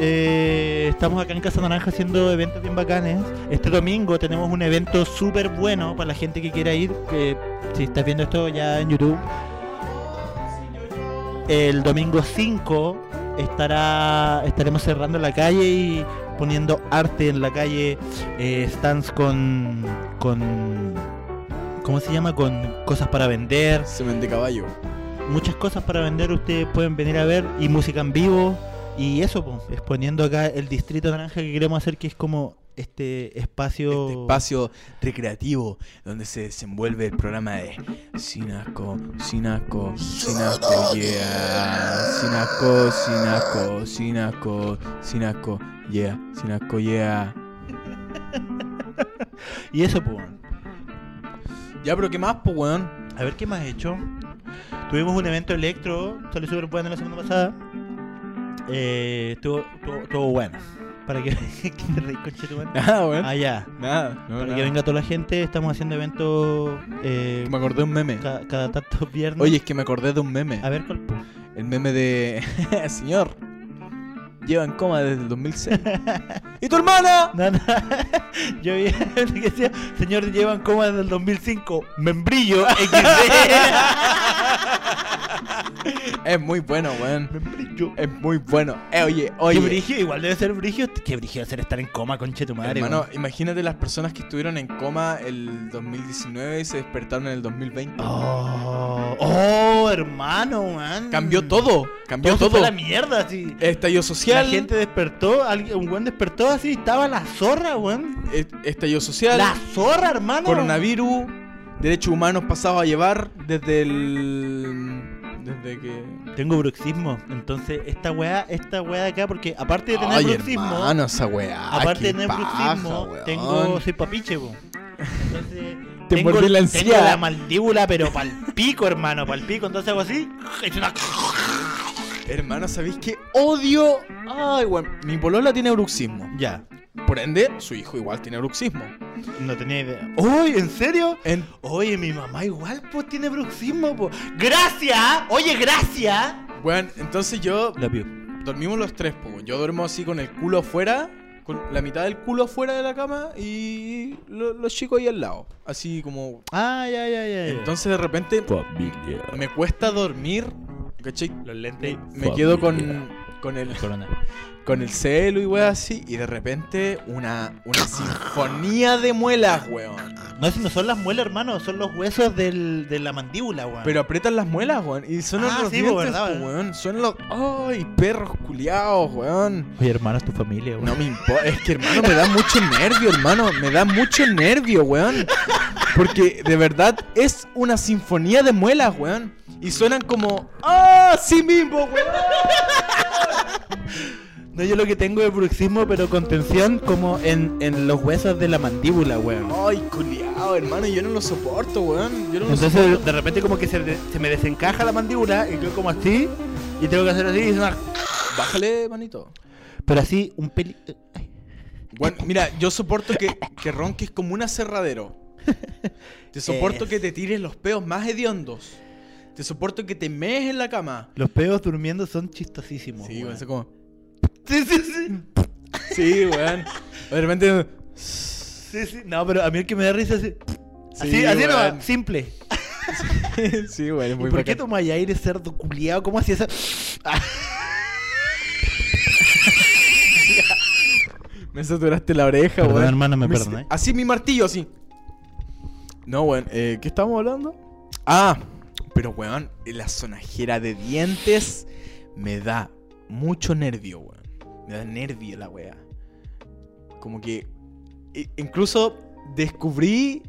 Eh, estamos acá en Casa Naranja haciendo eventos bien bacanes. Este domingo tenemos un evento súper bueno para la gente que quiera ir. Que si estás viendo esto ya en YouTube, el domingo 5 estará estaremos cerrando la calle y poniendo arte en la calle, eh, stands con con ¿cómo se llama? Con cosas para vender, semen de caballo. muchas cosas para vender. Ustedes pueden venir a ver y música en vivo y eso, pues, exponiendo acá el distrito naranja que queremos hacer, que es como este espacio. Este espacio recreativo donde se desenvuelve el programa de Sinaco, Sinaco, Sinaco, yeah, Sinaco, Sinaco, Sinaco, Sinaco, yeah, Sinaco, yeah. Y eso, pues. Ya, pero ¿qué más, weón? A ver qué más he hecho. Tuvimos un evento electro, salió súper bueno la semana pasada. Eh, estuvo, estuvo, estuvo bueno. Para que, que te reís, conchetumare. Nada, weón. Ah, ya. Nada, no, Para nada. que venga toda la gente, estamos haciendo eventos eh, Me acordé de un meme. ca- cada tantos viernes. Oye, es que me acordé de un meme. a ver cuál. El meme de. Señor, lleva en coma desde el 2006. ¿Y tu hermana? No, no. Yo vi que decía, señor, llevan coma desde el 2005. Membrillo XD. Es muy bueno, weón. Es muy bueno. Eh, oye, Qué oye. brigio, igual debe ser brigio. Qué brigio ser estar en coma, conche tu madre. Hermano, weón. imagínate las personas que estuvieron en coma el 2019 y se despertaron en el 2020. Oh, oh, hermano, man. Cambió todo, cambió Todo, todo. fue la mierda, así. Estallido social, La gente despertó, alguien- un buen despertó así, estaba la zorra, weón. estallido social, La zorra, hermano. coronavirus, derechos humanos pasados a llevar desde el desde que Tengo bruxismo, entonces esta weá, esta weá de acá, porque aparte de tener Ay, bruxismo, hermano, esa weá. aparte qué de tener paja, bruxismo, weón. tengo, soy papiche, po. Entonces, Te tengo, la tengo la mandíbula, pero pal pico, hermano, pal pico, entonces hago así, es una... Hermano, ¿sabéis qué? Odio. Ay, weón. Mi polola tiene bruxismo. Ya, Por ende, su hijo igual tiene bruxismo. no tenía idea. Uy, ¿en serio? En- Oye, mi mamá igual, pues, tiene bruxismo, pues. ¡Gracias! Oye, gracias. Bueno, entonces yo La vio. dormimos los tres, po. Yo duermo así con el culo afuera, con la mitad del culo afuera de la cama y lo- los chicos ahí al lado. Así como. Ah, ya, ya, ya. ya. Entonces de repente familia. me cuesta dormir. ¿Cachai? Los lentes. Me quedo con, con el Corona. Con el celo y weón así. Y de repente una, una sinfonía de muelas, weón. No, si no son las muelas, hermano, son los huesos del, de la mandíbula, weón. Pero aprietan las muelas, weón. Y son Ah, los sí, dientes, ¿verdad, po, weón? weón. Son los. ¡Ay, perros culiados, weón! Oye, hermano, es tu familia, weón. No me importa. Es que, hermano, me da mucho nervio, hermano. Me da mucho nervio, weón. Porque de verdad es una sinfonía de muelas, weón. Y suenan como. ¡Ah, sí mismo, weón! No, yo lo que tengo es bruxismo, pero con tensión como en, en los huesos de la mandíbula, weón. ¡Ay, culiao, hermano, yo no lo soporto, weón. Yo no lo Entonces soporto. de repente como que se, de- se me desencaja la mandíbula y quedo como así y tengo que hacer así y suena- Bájale, manito. Pero así un peli... Bueno, mira, yo soporto que, que ronques como un aserradero. Te soporto que te tires los peos más hediondos. Te soporto que te mees en la cama. Los peos durmiendo son chistosísimos. Sí, weón. weón, eso como. Sí, sí, sí. Sí, weón. De repente. Sí, sí. No, pero a mí el que me da risa es... Así, Sí, así weón. nomás, simple. sí, weón, es ¿Y muy por qué bacán. tomáis aire cerdo culiado? ¿Cómo hacía eso? Me saturaste la oreja, Perdón, weón. hermano, me Me- perdoné. Así mi martillo, así. No, weón. Eh, ¿Qué estamos hablando? Ah, pero weón, la sonajera de dientes me da mucho nervio, weón. Me da nervio la wea. Como que. Incluso descubrí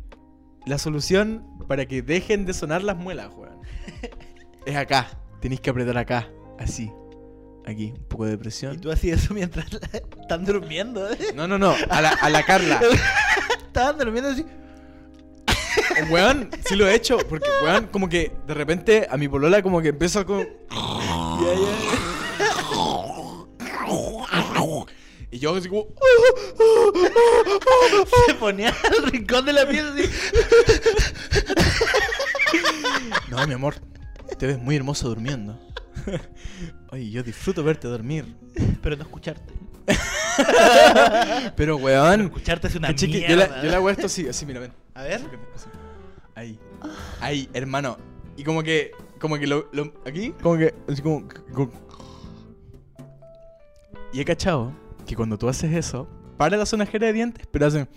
la solución para que dejen de sonar las muelas, weón. Es acá. Tenéis que apretar acá. Así. Aquí. Un poco de Y presión. tú hacías eso mientras están durmiendo. ¿eh? No, no, no. A la, a la Carla. Estaban durmiendo así. Weón, sí lo he hecho. Porque, weón, como que de repente a mi polola como que empieza con. Y yo así como. Se ponía al rincón de la pieza así. No, mi amor. Te ves muy hermoso durmiendo. Oye, yo disfruto verte dormir. Pero no escucharte. Pero, weón. Escucharte es una chiqui- mierda. yo, la- yo hago esto así, así, mira, ven. A ver. Ahí. Ahí, hermano. Y como que. Como que lo. lo- aquí. Como que. Así como, como- Y he cachado que cuando tú haces eso. Para la sonajera de dientes, pero hacen.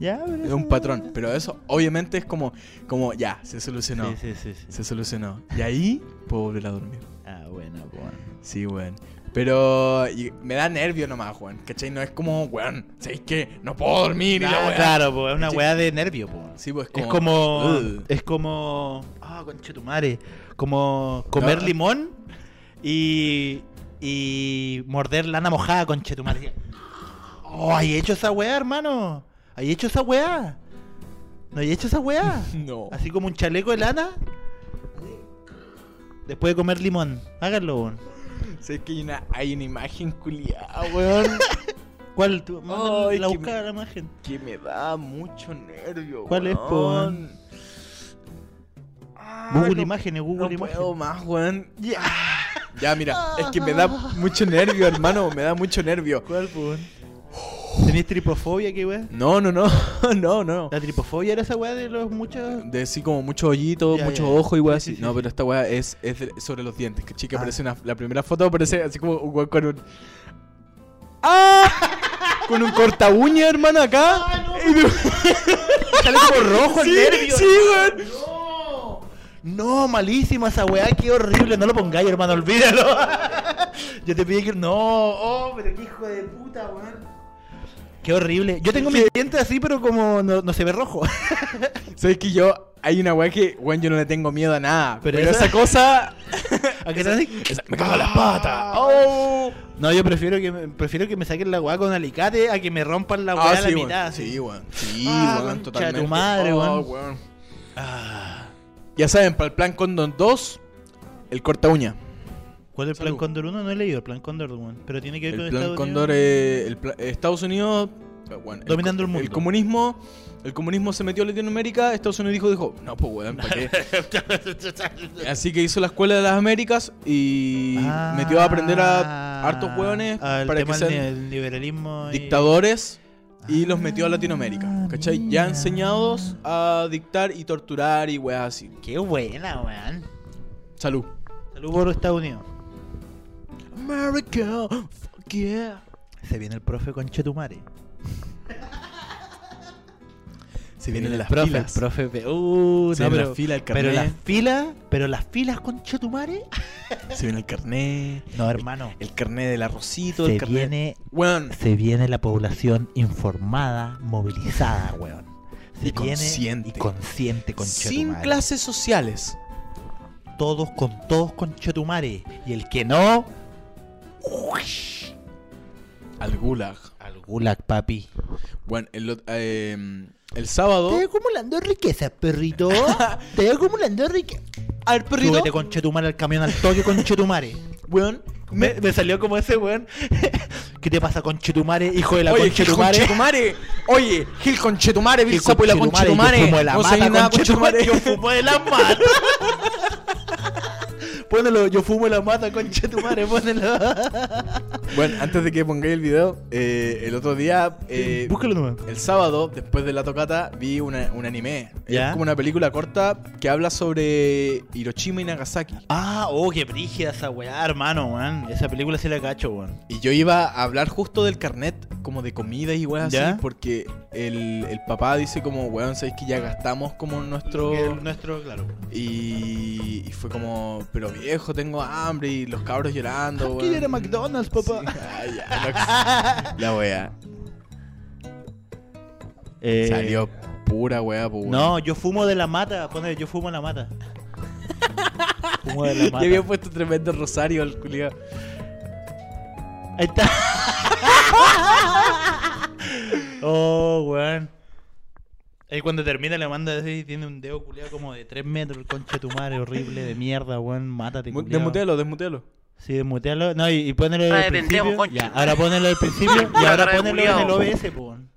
Ya, pero Es un patrón. Pero eso, obviamente, es como. Como ya, se solucionó. Sí, sí, sí. Se solucionó. Y ahí puedo volver a dormir. Ah, bueno, bueno. Sí, weón. Pero me da nervio nomás, weón. ¿Cachai? No es como, weón, ¿sabéis qué? No puedo dormir y la Ah, weá. claro, pues es una weá de nervio, pues. Sí, pues Es como. como. Ugh. Es como. Ah, conchetumare. Como comer No. limón y. Y morder lana mojada, conchetumare. Oh, ¿hay hecho esa weá, hermano? ¿Hay hecho esa weá? ¿No hay hecho esa weá? No. Así como un chaleco de lana. Después de comer limón. Háganlo, weón. Sé que hay una, hay una imagen culiada, weón. ¿Cuál? Tú, Ay, la que busca la imagen. que me da mucho nervio, ¿Cuál es, weón? Ah, Google no- Imágenes, Google No puedo Imágenes. más, weón. Ya. Ya, mira, es que me da mucho nervio, hermano. Me da mucho nervio. ¿Cuál, pues? ¿Tenías tripofobia, qué weá? No, no, no. No, no. La tripofobia era esa weá de los muchos. De así como muchos hoyitos, muchos ojos y weá Sí, así. sí, no, sí, pero sí. esta weá es, es de- sobre los dientes. Que chica Ah. aparece una. La primera foto aparece así como un weón con un. ¡Ah! con un corta uña, hermano, acá. Y de- Sale como rojo el sí, nervio. sí, weón. No, malísima esa weá, qué horrible. No lo pongáis, hermano, olvídalo. Yo te pedí que. No, oh, pero qué hijo de puta, weón. Qué horrible. Yo tengo mis dientes así, pero como no, no se ve rojo. Sabes que yo. Hay una weá que, weón, yo no le tengo miedo a nada. Pero Pero, esa- esa cosa. ¿A qué esa- me cago en las patas. ¡Oh! No, yo prefiero que me, prefiero que me saquen la weá con alicate a que me rompan la weá Ah, a la sí, mitad. weón. Sí, weón. Sí, Ah, weón, totalmente. tu madre, Oh, weón. Ah. Ya saben, para el plan Condon 2, el corta uña. ¿Cuál es el plan. Cóndor 1? No he leído el plan Cóndor, weón. Pero tiene que ver El con plan Estados Cóndor, Unidos. eh, el pla- Estados Unidos, bueno, Dominando el mundo. El comunismo, el comunismo se metió a Latinoamérica, Estados Unidos dijo, dijo, no, pues weón, ¿para qué? Así que hizo la escuela de las Américas y Ah, metió a aprender a hartos hueones al para que tema sean del liberalismo. y- dictadores y los metió a Latinoamérica. ¿Cachai? Ya enseñados a dictar y torturar y weas así. Qué buena, weón. Salud. Salud por Estados Unidos. America, fuck yeah. Se viene el profe con Chetumare. Se vienen las profe, filas. El profe, uh, Se no, pero, la fila, el pero las carnet. filas, pero las filas con Chetumare. Se viene el carnet. No, hermano. El carnet del arrocito, Se el carnet. viene, Weón. se viene la población informada, movilizada, weón. Se Y viene consciente. y consciente con Sin clases sociales. Todos con todos con Chetumare. Y el que no, Al gulag. Gulag, papi. Bueno, el, eh, el sábado. Estoy acumulando riqueza, perrito. Estoy acumulando riqueza. A ver, perrito. Súbete con Chetumare al camión al toque con Chetumare. Weón. Me, me salió como ese weón. ¿Qué te pasa con Chetumare, hijo de la Oye, Gil conchetumare? Conchetumare. Oye, Gil Conchetumare, Gil Sapo y la Conchetumare. Yo fumo de la No mata, nada. Conchetumare. Yo fumo de la mata. Pónelo, yo fumo la mata, conchetumare, ponelo. Bueno, antes de que pongáis el video, eh, el otro día, eh, Búscalo nomás. el sábado, después de la tocata, vi una- un anime. ¿Ya? Es como una película corta que habla sobre Hiroshima y Nagasaki. Ah, oh, qué brígida esa weá, hermano, weón. Esa película sí la cacho, weón. Y yo iba a hablar justo del carnet, como de comida y ¿Ya? así, porque el, el papá dice como, weón, sabéis que ya gastamos como nuestro... El nuestro, claro. Y, y fue como, pero viejo, tengo hambre y los cabros llorando. ¿Quién weón. era McDonald's, papá? Sí, ay, ya, no- la wea. Eh, Salió pura wea, pues. No, yo fumo de la mata. Pone, yo fumo la mata. fumo de la Le mata. había puesto tremendo rosario al culiao. Ahí está. oh, weón. Ahí cuando termina le manda así, tiene un dedo culiado como de 3 metros, el conche de tu madre, horrible, de mierda, weón, mátate, culiao. Desmutealo, desmutealo. Sí, desmutealo. No, y, y ponelo Cara al de pendejo, principio. Ya, ahora ponelo al principio y ahora ponelo en el. OBS, weón.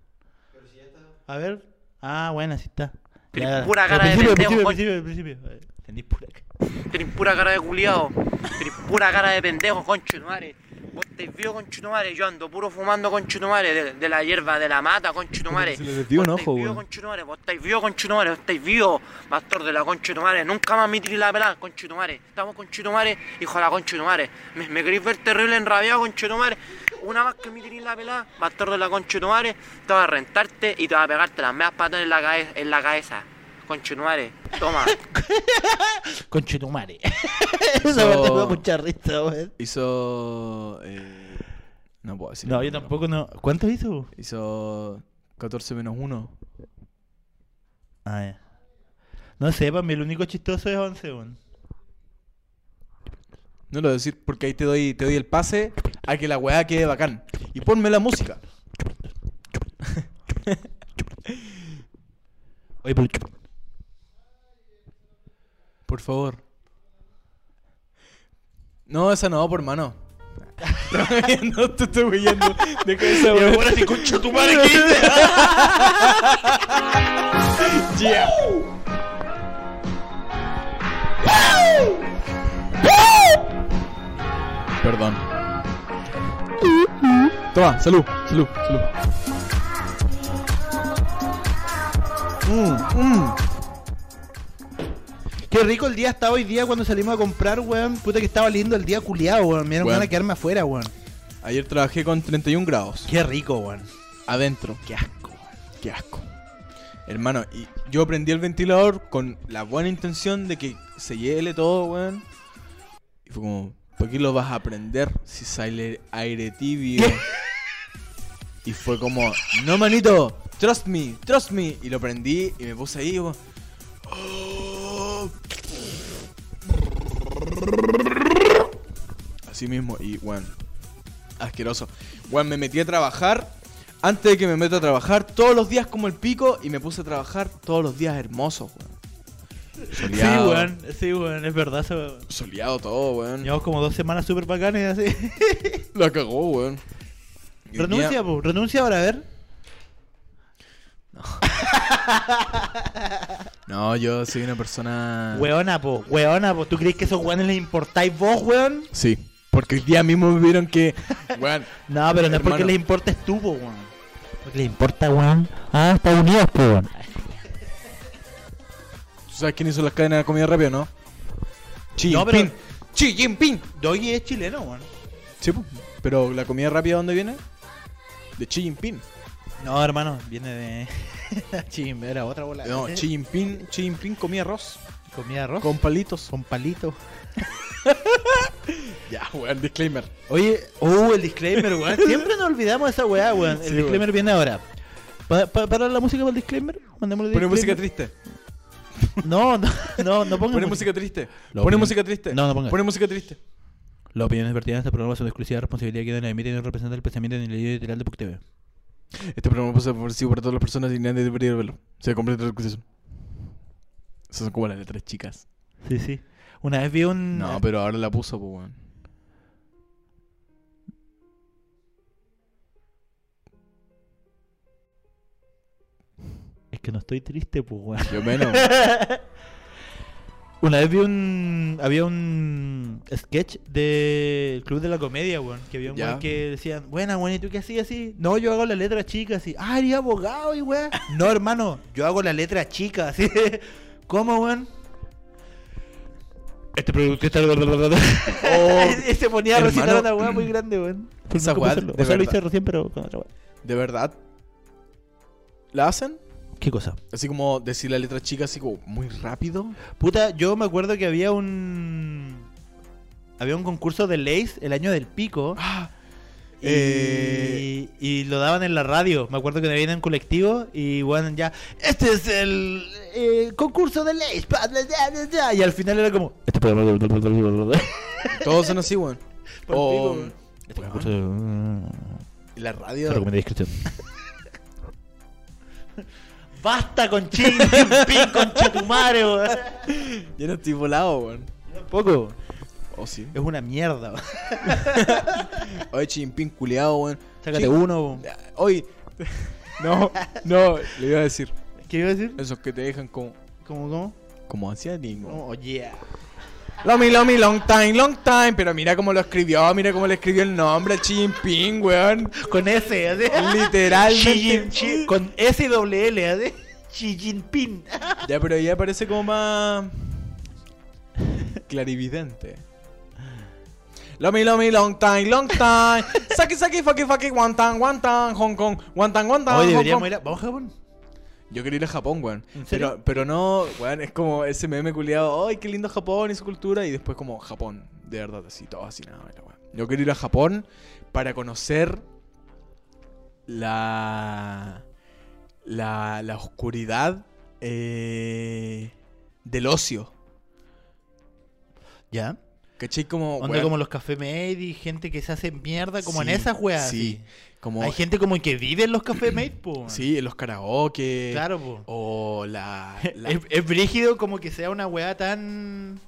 A ver. Ah, bueno, así está. Tenés pura Al cara de pendejo, principio, al principio, Tenés pura cara. Tenés pura cara de culiao. Tenés pura cara de pendejo, conchetumare. Vos estáis vivo, conchetumare. Yo ando puro fumando, conchetumare. De, de la hierba de la mata, conchetumare. Se le desvió un Vos ojo, conchetumare. Vos estáis vivo, conchetumare. Vos estáis vivo, pastor de la conchetumare. Nunca más me tiré la pelada, conchetumare. Estamos conchetumare, hijo de la conchetumare. Me, me queréis ver terrible enrabiado, conchetumare. Una más que me tiré la pelada, pastor de la conchetumare. Te va a rentarte y te va a pegarte las medias patas en la, en la cabeza. Conchetumare, toma. Conchetumare. Esa parte me da mucha risa, weón. Hizo. eh, no puedo decir. No, yo tampoco no. ¿Cuánto hizo? Hizo 14 menos 1. Ah, ya. No sé, para mí el único chistoso es 11, weón. No lo voy a decir porque ahí te doy, te doy el pase a que la weá quede bacán. Y ponme la música. Oye, pero... Por favor. No, esa no, por hermano. no te estoy huyendo. Deja esa ahora sí, concha tu madre, ¿qué hice? Yeah. Perdón. Toma, salud, salud, salud. Mm, mm. Qué rico el día estaba hoy día cuando salimos a comprar, weón. Puta que estaba lindo el día culiado, weón. Me dieron Weón. de quedarme afuera, weón. Ayer trabajé con 31 grados. Qué rico, weón. Adentro. Qué asco, weón. Qué asco. Hermano, y yo prendí el ventilador con la buena intención de que se hiele todo, weón. Y fue como, ¿por qué lo vas a prender si sale aire tibio? Y fue como, no manito, trust me, trust me. Y lo prendí y me puse ahí "Oh". Así mismo, y weón, asqueroso. Weón, me metí a trabajar antes de que me meta a trabajar todos los días como el pico y me puse a trabajar todos los días hermosos, weón. Sí, Soleado, weón. Sí, weón. Es verdad, weón. Soleado todo, weón. Llevamos como dos semanas súper bacanes así. La cagó, weón. Renuncia, po. Renuncia ahora, a ver. No, yo soy una persona. Weona, po. Weona, po. ¿Tú crees que esos weones les importáis vos, weón? Sí. Porque el día mismo me vieron que. Weón. No, pero no es porque Hermano. les importes tú, po, weón. Porque les importa, weón. Ah, Estados Unidos, po, weón. ¿Tú sabes quién hizo las cadenas de comida rápida, no? Xi No, pero- Jinping. Xi Jinping. Doggy es chileno, weón. Sí, po. pero la comida rápida, ¿dónde viene? De Xi Jinping. No, hermano, viene de. Chim, era otra bola. No, Xi Jinping, Xi Jinping comía arroz. Comida arroz. Con palitos. con palito. Ya, weón, disclaimer. Oye, oh, el disclaimer, weón. Siempre nos olvidamos de esa weá, weón. El Sí, disclaimer viene ahora. Pa- pa- ¿Para la música para el disclaimer? Mandémosle Pone música triste. No, no, no, no ponga Pone música triste. Pone música triste. No, no pongas. Pone música triste. Las opiniones vertidas en este programa son de exclusiva responsabilidad que no emiten y no representan el pensamiento ni la idea editorial de PUC TV. Este programa puede ser ofrecido para todas las personas y nadie debería verlo. Se completa la excusación. Esas son como las letras chicas. Sí, sí. Una vez vi un. No, pero ahora la puso, pues, weón. Es que no estoy triste, pues, weón. Yo menos. Una vez vi un. Había un sketch del Club de la Comedia, weón. Que había un weón que decían, buena, weón, ¿y tú qué hacías así? No, yo hago la letra chica, así. Ah, eres abogado y weón. no, hermano, yo hago la letra chica, así. ¿Cómo, weón? Este producto está. y se ponía a recitar Oh, hermano, una weá muy grande, weón. Por esa no weá, hacerlo. de O sea, lo hice recién, pero con otra weá. ¿De verdad? ¿La hacen? ¿Qué cosa? Así como decir la letra chica así como muy rápido. Puta, yo me acuerdo que había un. Había un concurso de Lace el año del pico. Ah, Y, eh, y lo daban en la radio. Me acuerdo que me venían en colectivo y bueno, ya. Este es el eh, concurso de bla", Y al final era como. Este todos son así, weón. O. Este concurso de- la Se radio. recomienda discreción. Basta con ching, pin, con chetumare, weón. Yo no estoy volado, weón. Tampoco. Oh, sí. Es una mierda, weón. Oye, chimpín culiado, weón. Sácate uno, weón. Hoy. No, no, le iba a decir. ¿Qué iba a decir? Esos que te dejan como. ¿Cómo, cómo? Como asiático. Oh, yeah. Lomi, lomi, long time, long time. Pero mira cómo lo escribió, mira cómo le escribió el nombre, Chimpín, weón. Con S, ¿así? Literalmente. Xi Xi- con S y doble L, ¿así? Xi Jinping. Ya, pero ya parece como más. clarividente. Lomi, lomi, long time, long time. Saki, saki, faki, faki, guantán, guantán, Hong Kong, guantán, guantán. Hoy Hong deberíamos Kong. ir a... ¿Vamos a Japón? Yo quería ir a Japón, weón. Pero, pero no, weón, es como ese meme culiado. ¡Ay, qué lindo Japón y su cultura! Y después, como Japón, de verdad, así, todo así, nada, weón. Yo quería ir a Japón para conocer la. la, la oscuridad eh, del ocio. ¿Ya? ¿Cachai? Como. Onda weón, como los café made y gente que se hace mierda como Sí, en esas weas. sí. así. Como. Hay gente como que vive en los café made, po. Sí, en los karaoke. Claro, po. O la. la- Es, es brígido como que sea una weá tan...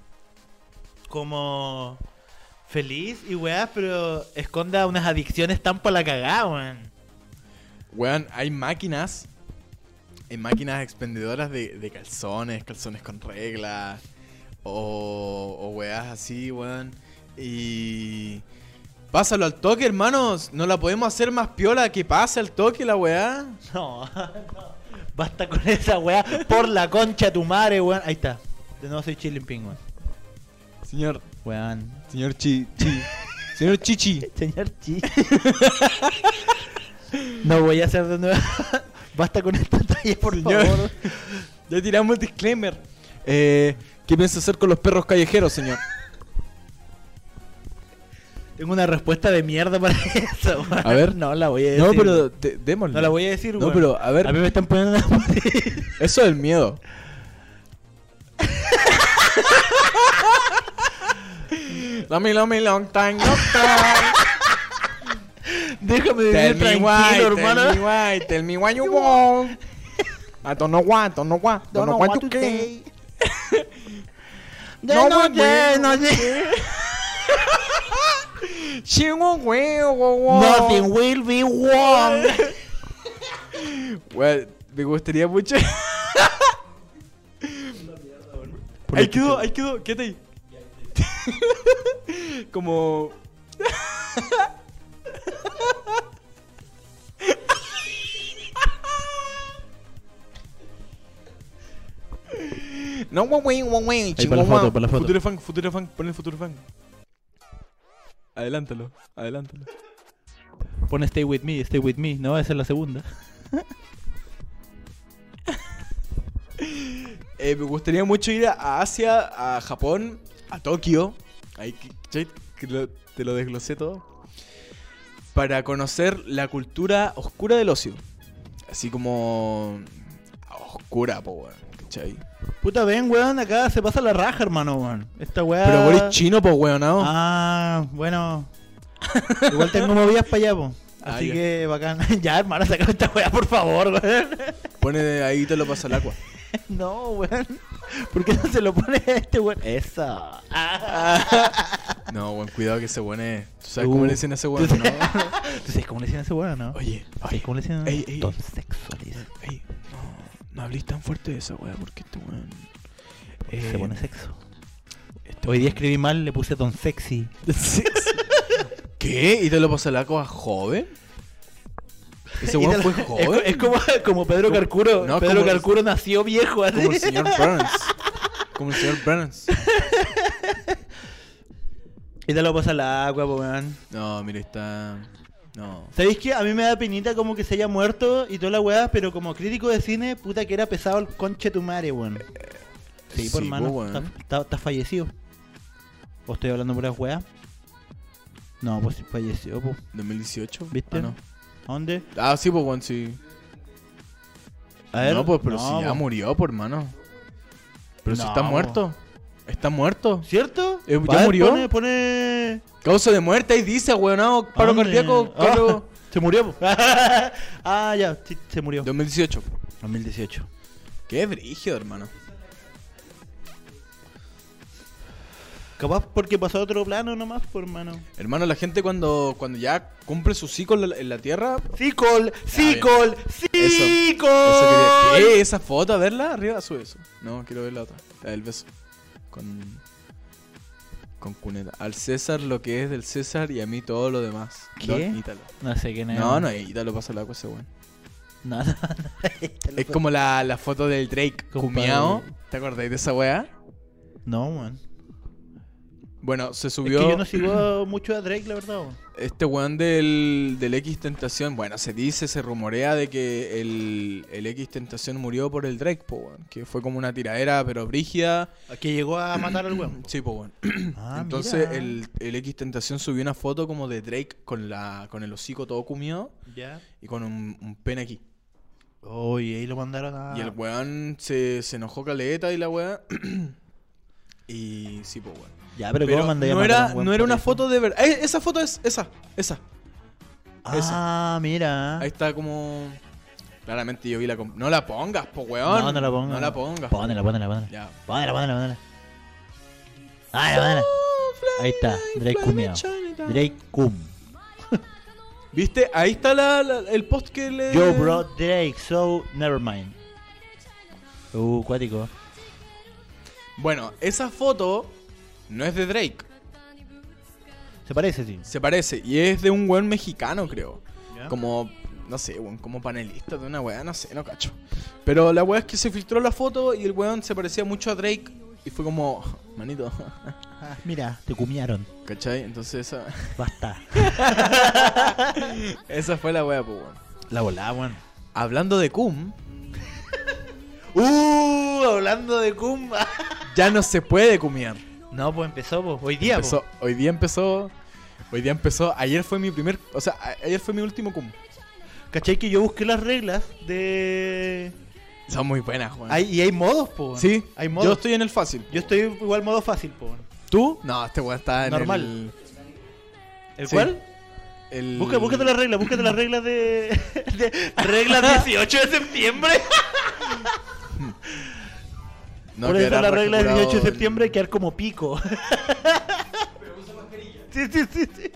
Como... Feliz y weá, pero esconda unas adicciones tan por la cagada, weón. Weón, hay máquinas. Hay máquinas expendedoras de, de calzones, calzones con reglas. O, o weas así, weón. Y. Pásalo al toque, hermanos. No la podemos hacer más piola que pase al toque la weá. No, no. Basta con esa weá. Por la concha de tu madre, weón. Ahí está. De nuevo soy Chilling Ping, weón. Señor, Weón. señor Chi, Chi. Señor Chichi. Señor Chi. no voy a hacer de nuevo. Basta con esta talla, por Señor. favor. Ya tiramos el disclaimer. Eh, ¿Qué piensa hacer con los perros callejeros, señor? Tengo una respuesta de mierda para eso, weón. A ver. No la voy a decir. No, pero démosle. No la voy a decir, No, pero a ver. A mí me están poniendo una... Eso es el miedo. Lami, lami, long time, long time. Déjame Tell vivir me why, tranquilo, tell me hermano. why, tell me why you want. I don't know why, don't know why, don't know what you can. No, no, no Nothing will be wrong. Well, me gustaría mucho. ahí quedó, ahí quedó, quédate ahí. Como. No, wing, wong wing, Ahí, para la foto, para la foto. Futuro fan, futuro fan, pon el futuro fan. Adelántalo, adelántalo. Pon Stay With Me, Stay With Me. No, esa es la segunda. Eh, me gustaría mucho ir a Asia, a Japón, a Tokio. Ahí que, che, que lo- te lo desglosé todo. Para conocer la cultura oscura del ocio. Así como. Oscura, po, weón. ¿Cachai? Puta, ven, weón, acá se pasa la raja, hermano, weón. Esta weá... Pero vos eres chino, po, weón, ¿no? Ah, bueno. Igual tengo movidas para allá, po. Ah, Así ya. que bacán. ya, hermano, saca esta weá, por favor, weón. Pone de ahí te lo pasa al agua. no, weón. ¿Por qué no se lo pone a este weón? Eso. No, weón, cuidado que ese weón es. ¿Tú sabes Uh. cómo le dicen a ese weón, ¿Tú no? ¿Tú sabes cómo le decían a ese weón, no? Oye, ¿Sabes oye, cómo le decían? ey, ey. Don dicen. ey, no, hables tan fuerte de esa weá porque este weón. Se eh, pone sexo. este Hoy día escribí mal, le puse Don Sexy. ¿Qué? ¿Y te lo pasó al agua joven? ¿Ese weón fue es, joven? es como, como Pedro Como- Carcuro. no, Pedro Carcuro nació viejo así. Como el señor Burns. Como el señor Burns. Y te lo pasa al agua, weón. No, mira, está. No. ¿Sabéis qué? A mí me da penita como que se haya muerto y toda la weá, pero como crítico de cine, puta que era pesado el conche tu madre, weón. Sí, por weón. Está, fallecido. ¿O estoy hablando puras weas? No, pues falleció, po. 2018. ¿Viste? Ah, no. ¿A dónde? Ah, sí, pues, weón, sí. A ver. no, pues, pero no, si ya po. murió, por hermano. Pero si está po. muerto. Está muerto. ¿Cierto? Eh, ¿ya ver, murió? Pone, pone... Causa de muerte, ahí dice, weón, no, paro cardíaco, Ah, Carlos. se murió, ah, ya, sí, se murió. 2018. 2018. Qué brígido, hermano. Capaz porque pasó a otro plano nomás, por hermano. Hermano, la gente cuando, cuando ya cumple su ciclo en la, en la tierra. ¡Cicol! bien. ¡Cicol! ¡Cicol! ¿Qué? ¿Esa foto? A verla, arriba, sube eso. No, quiero ver la otra. Del beso. Con. Con cuneta. Al César lo que es del César y a mí todo lo demás. ¿Qué? Don Ítalo. No sé quién es. No, no, Ítalo pasa agua ese weón. No, no, no. Es como la, la foto del Drake cumiao. ¿Te acordáis de esa weá? No, man. Bueno, se Es subió. que yo no sigo mucho a Drake, la verdad. Este weón del, del X Tentación, bueno, se dice, se rumorea de que el, el X Tentación murió por el Drake, po, weón. Que fue como una tiradera, pero brígida. Que llegó a matar al weón. Sí, po, weón. Ah, Entonces mira. el, el X Tentación subió una foto como de Drake con la con el hocico todo comido Ya. y con un, un pene aquí. Oye, ahí lo mandaron a. Y el weón se, se enojó caleta y la weá. y sí, po, weón. Ya, pero, Pero ¿cómo mandáis a no a era, un no era una foto de verdad. Esa foto es esa, esa. Ah, mira. Ahí está como. Claramente yo vi la. No la pongas, po weón. No, no la pongas. No la pongas. Pónela, pónela, pónela. Ya. Pónela, pónela, pónela. Ah, pónela. Ahí está, Drake cumiao. Drake cum. ¿Viste? Ahí está la, la- el post que le. Yo, bro, Drake, so never mind. Uh, cuático. Bueno, esa foto no es de Drake. Se parece, sí. Se parece. Y es de un weón mexicano, creo. ¿Ya? Como. No sé, weón, como panelista de una weá, no sé, no cacho. Pero la weá es que se filtró la foto y el weón se parecía mucho a Drake. Y fue como. Manito. Ah, mira, te cumiaron. ¿Cachai? Entonces esa. Basta. esa fue la weá, pues weón. La volada, weón. Hablando de cum, Uh, hablando de cum. ya no se puede cumiar. No, pues empezó, pues. Hoy día, Empezó, hoy día empezó. Hoy día empezó. Ayer fue mi primer. O sea, ayer fue mi último cum. ¿Cachai que yo busqué las reglas de. Son muy buenas. Hay, y hay modos, po. Sí, Hay modos. yo estoy en el fácil. Yo estoy igual modo fácil, po. ¿Tú? No, este weón está en Normal. ¿El Sí. cuál? el. el... Busca, búscate las reglas, búscate las reglas de, de- Reglas 18 de septiembre. No, Por eso la regla del 18 de septiembre quedar como pico. sí, sí, sí, sí. el-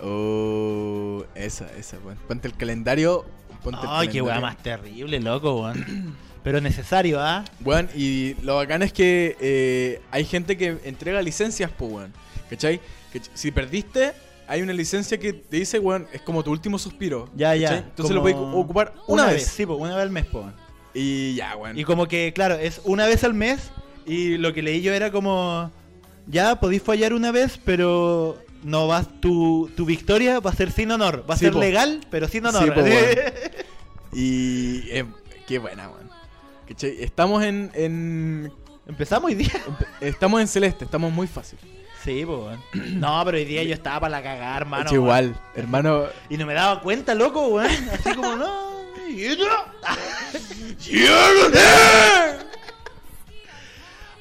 Oh, esa, esa, weón. Ponte el calendario. Ponte el Ay, qué weá más terrible, loco, weón. Pero necesario, ¿ah? Weón, y lo bacán es que eh, hay gente que entrega licencias, pues, weón. ¿Cachai? Si perdiste, hay una licencia que te dice, weón, es como tu último suspiro. Ya, ya. Entonces lo puedes ocupar una, vez. Sí, pues una vez al mes, po. Y ya, weón. Y como que, claro, es una vez al mes. Y lo que leí yo era como. Ya, podéis fallar una vez, pero no vas. Tu, tu victoria va a ser sin honor. Va a Sí, ser po. legal, pero sin honor. Sí, po, weón. Y eh, qué buena, weón. Estamos en, en- Empezamos hoy día. Estamos en celeste, estamos muy fácil. Sí, pues. No, pero hoy día yo estaba para la cagar, hermano. Igual, hermano. Y no me daba cuenta, loco, weón. Así como, no.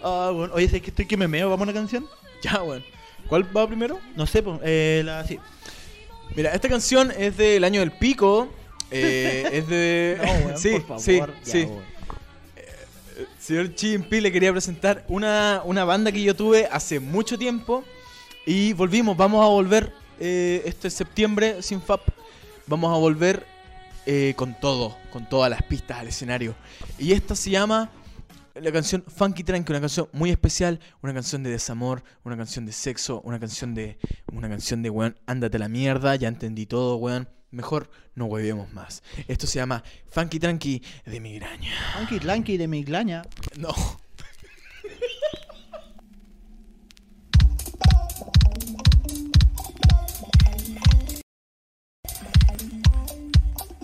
Ah, bueno. Oye, ¿sabes que estoy que me meo? ¿Vamos a una canción? Ya, weón. ¿Cuál va primero? No sé, pues. Eh, la, sí. Mira, esta canción es del año del pico. eh, es de. No, weón, sí, por favor. sí, ya, sí. weón. Señor Chimpi le quería presentar una, una banda que yo tuve hace mucho tiempo. Y volvimos, vamos a volver eh, este septiembre sin FAP. Vamos a volver eh, con todo, con todas las pistas al escenario. Y esta se llama la canción Funky Tranqui, una canción muy especial, una canción de desamor, una canción de sexo, una canción de. Una canción de weón, ándate a la mierda, ya entendí todo, weón. Mejor no huevemos más. Esto se llama Funky Tranqui de migraña. Funky Lanky de Miglaña. No.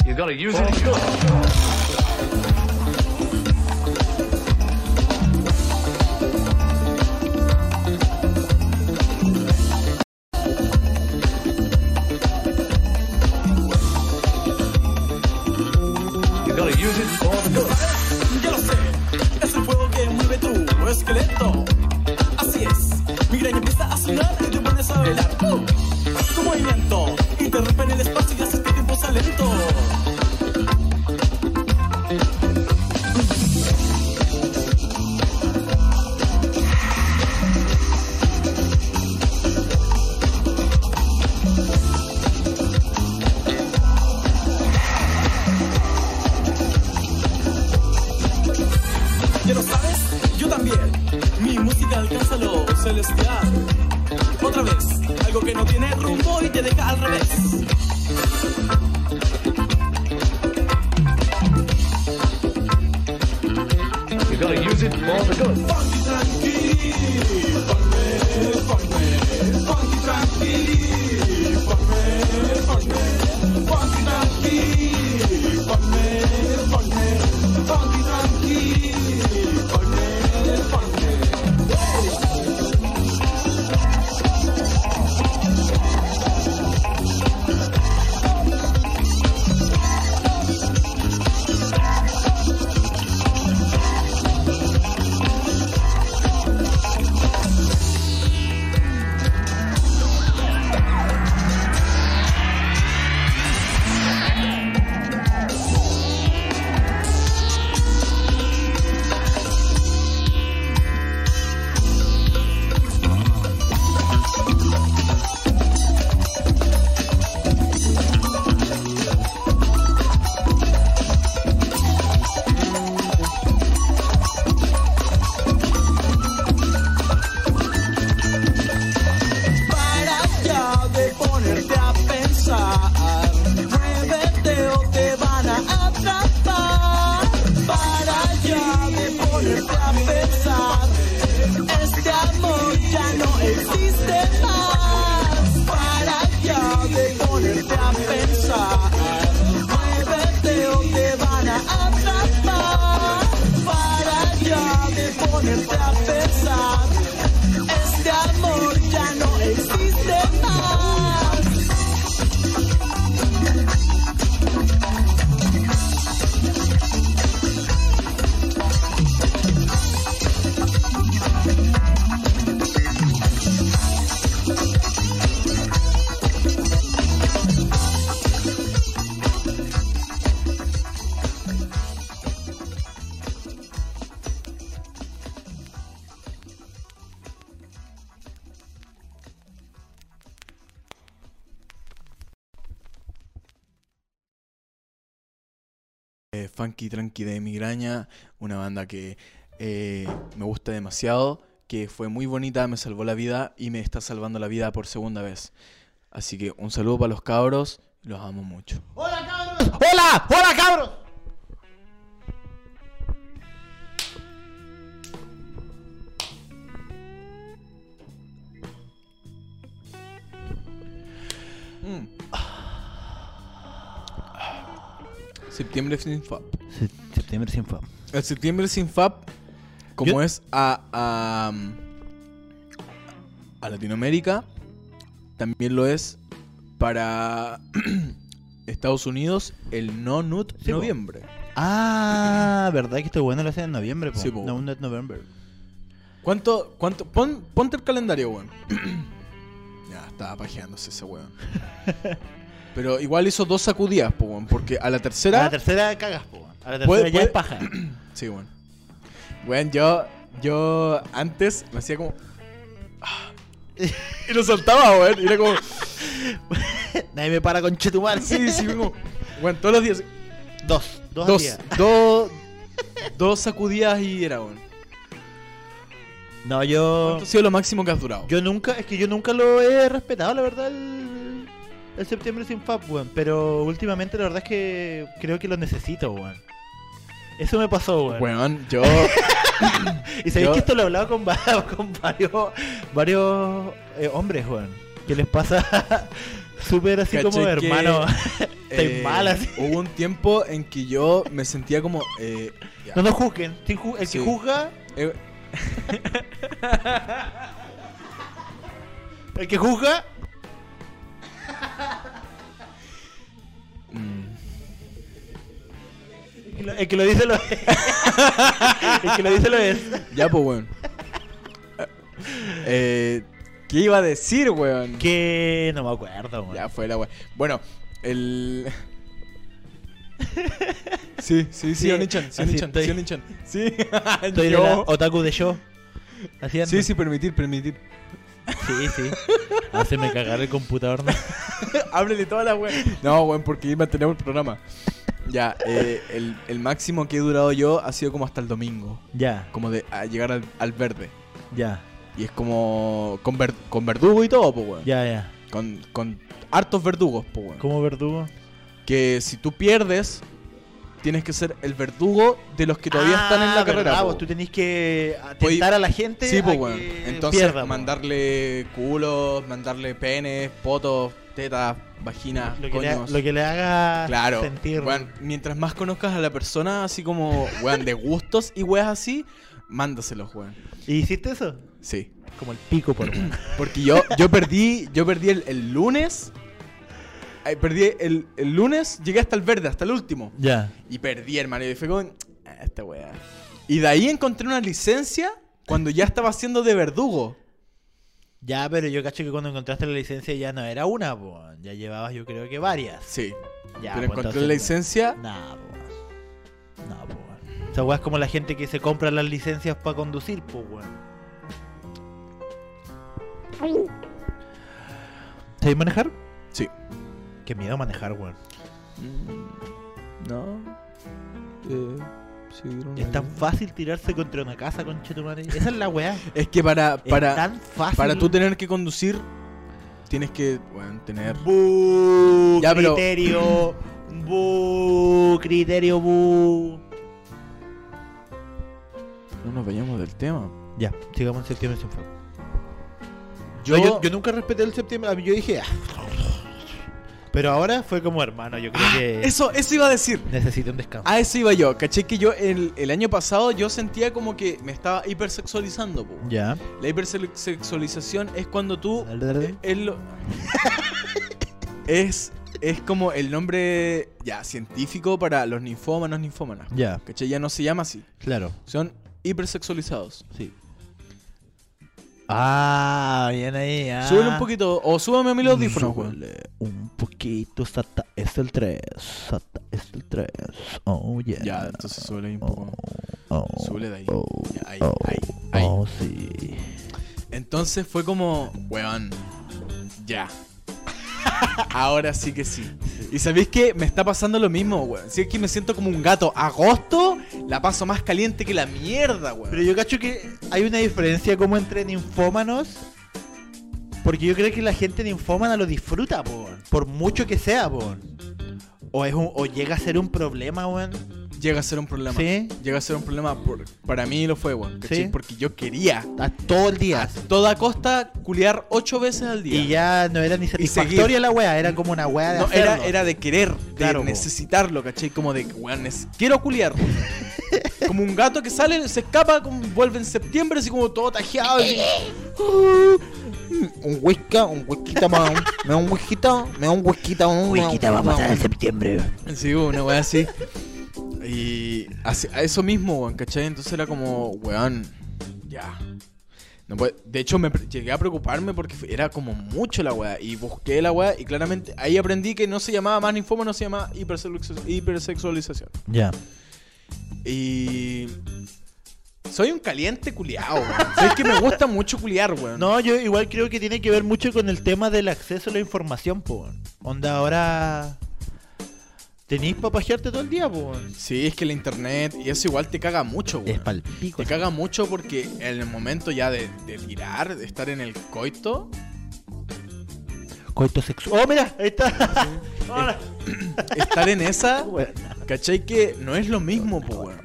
You gotta use it. Oh. Tranqui de Migraña, una banda que eh, me gusta demasiado, que fue muy bonita, me salvó la vida y me está salvando la vida por segunda vez. Así que un saludo para los cabros, los amo mucho. ¡Hola, cabros! ¡Hola! ¡Hola, cabros! Septiembre sin FAP. Septiembre sin FAP. El septiembre sin FAP, como Yo- es a, a, a Latinoamérica, también lo es para Estados Unidos el No Nut Sí, po. noviembre. Ah, ¿verdad que esto bueno lo hacen en noviembre? Po? Sí, po. No, Nut November. ¿Cuánto, cuánto? Pon, ponte el calendario, weón. ya, estaba pajeándose ese weón. Pero igual hizo dos sacudidas, po, weón, porque a la tercera... A la tercera cagas, po. weón. A la tercera Puede- ya puede- es paja. Sí, bueno. Bueno, yo, yo antes me hacía como... ah, Y lo soltaba, weón. Y era como... Nadie me para con Chetumar. Sí, sí, como... Bueno, todos los días... Dos. Dos, Dos, dos, dos sacudidas y era, weón. No, yo. ¿Cuánto ha sido lo máximo que has durado? Yo nunca, es que yo nunca lo he respetado, la verdad, el, el septiembre sin FAP, weón. Pero últimamente la verdad es que creo que lo necesito, weón. Eso me pasó, weón. Weón, yo... y sabéis yo- que esto lo he hablado con, va- con varios, varios eh, hombres, weón. Que les pasa súper así como Caché hermano. Estoy eh, mal así. Hubo un tiempo en que yo me sentía como... eh, No nos juzguen. ju- el Sí. que juzga, eh, el que juzga, el que lo, el que lo dice lo es. el que lo dice lo es. ya, pues, weón. Eh, ¿Qué iba a decir, weón? Que no me acuerdo, weón. Ya fue la weón. Bueno, el... Sí, sí, sí, Sí, Onichan, sí, Onichan, estoy. sí, Onichan. Sí, Estoy yo- otaku de. Haciendo. Sí, sí, permitir, permitir. Sí, sí. Haceme cagar el computador. ¿no? Ábrele toda la weón. No, weón, porque mantenemos el programa. Ya, eh, el, el máximo que he durado yo ha sido como hasta el domingo. Ya, Como de a llegar al, al verde. ya, Y es como con, ver- con verdugo y todo, pues, weón. ya, ya. Con, con hartos verdugos, pues, weón. ¿Cómo verdugo? Que si tú pierdes, tienes que ser el verdugo de los que todavía están en la Ah, carrera. vos tú tenés que atentar a la gente. Sí, pues, weón. que Entonces, pierda, mandarle culos, mandarle penes, potos, tetas, vaginas, lo que, le, coños. lo que le haga Claro, sentir. weón, mientras más conozcas a la persona, así como, weón, de gustos y weas así, mándaselos, weón. ¿Y hiciste eso? Sí. Como el pico, por. Porque yo, yo perdí, yo perdí el, el lunes. Ay, perdí el, el lunes, llegué hasta el verde, hasta el último. Ya. Y perdí, hermano. Y fue como, "Ah, esta weá. Y de ahí encontré una licencia cuando ya estaba haciendo de verdugo. Ya, pero yo cacho que cuando encontraste la licencia ya no era una, po. Ya llevabas yo creo que varias. Sí. Ya, pero pues, encontré entonces, la licencia. Nah, po. weón. Nah, po. weón. Esa weá es como la gente que se compra las licencias para conducir, po, weón. ¿Sabes manejar? Sí. Qué miedo manejar, weón. No. Eh, Es tan fácil tirarse contra una casa, conchetumare. Esa es la weá. Es que para, Es para, tan fácil. para tú tener que conducir, tienes que, bueno, tener. Bu, Ya, pero- criterio. Bu, criterio, bu. No nos vayamos del tema. Ya, sigamos en septiembre sin fuego. Yo, yo, yo nunca respeté el septiembre. Yo dije, ah. Pero ahora fue como hermano. Yo creo que Eso, eso iba a decir. necesito un descanso. A eso iba yo. Caché que yo el, el año pasado yo sentía como que me estaba hipersexualizando. po. Ya. La hipersexualización es cuando tú es, lo- es, es como el nombre ya científico para los ninfómanos, ninfómanas. Ya, ¿Cachai? Ya no se llama así. claro. Son hipersexualizados. Sí. Ah, bien ahí. Ah. Súbele un poquito. O súbame a mí los audífonos, un poquito, Sata. Es el 3. Sata, es el 3. Oh, yeah. Ya, entonces súbele ahí un poco. Oh, Súbele de ahí. oh, Ya, ahí, oh, ahí, ahí. Oh, sí. Entonces fue como, weón, ya. Ahora sí que sí. Y sabéis que me está pasando lo mismo, weón. Si es que me siento como un gato. Agosto la paso más caliente que la mierda, weón. Pero yo cacho que hay una diferencia como entre ninfómanos. Porque yo creo que la gente ninfómana lo disfruta, po, por mucho que sea, po. O, es o llega a ser un problema, weón. Llega a ser un problema. Sí. Llega a ser un problema. por- para mí lo fue, weón. ¿cachai? Sí. Porque yo quería A todo el día. a toda costa culiar ocho veces al día. Y ya no era ni satisfactoria la weá, era como una weá de No, hacerlo. era, era de querer, de Claro, necesitarlo, ¿cachai? Como de, weón, quiero culiar. como un gato que sale, se escapa, como vuelve en septiembre, así como todo tajeado. así. Un whisky, un whisky, más. Me da un whisky, me da un whisky, un Wikita va a pasar en septiembre. Sí, una weá así. Y así- a eso mismo, weón, ¿cachai? Entonces era como, weón, ya. No puede- de hecho, me llegué a preocuparme porque era como mucho la weá. Y busqué la weá y claramente ahí aprendí que no se llamaba más ninfoma, no se llamaba hipersexu- hipersexualización. Ya. Y. Soy un caliente culiao, weón. Sabes que me gusta mucho culiar, weón. No, yo igual creo que tiene que ver mucho con el tema del acceso a la información, po. Onda, ahora. Tenéis para pajearte todo el día, weón. Sí, es que el internet y eso igual te caga mucho, weón. Es pal pico. Te caga mucho porque en el momento ya de, de tirar, de estar en el coito, Coito sexual. ¡Oh, mira! Ahí está. Ahora. estar en esa. ¿cachai? Que no es lo mismo, po, weón.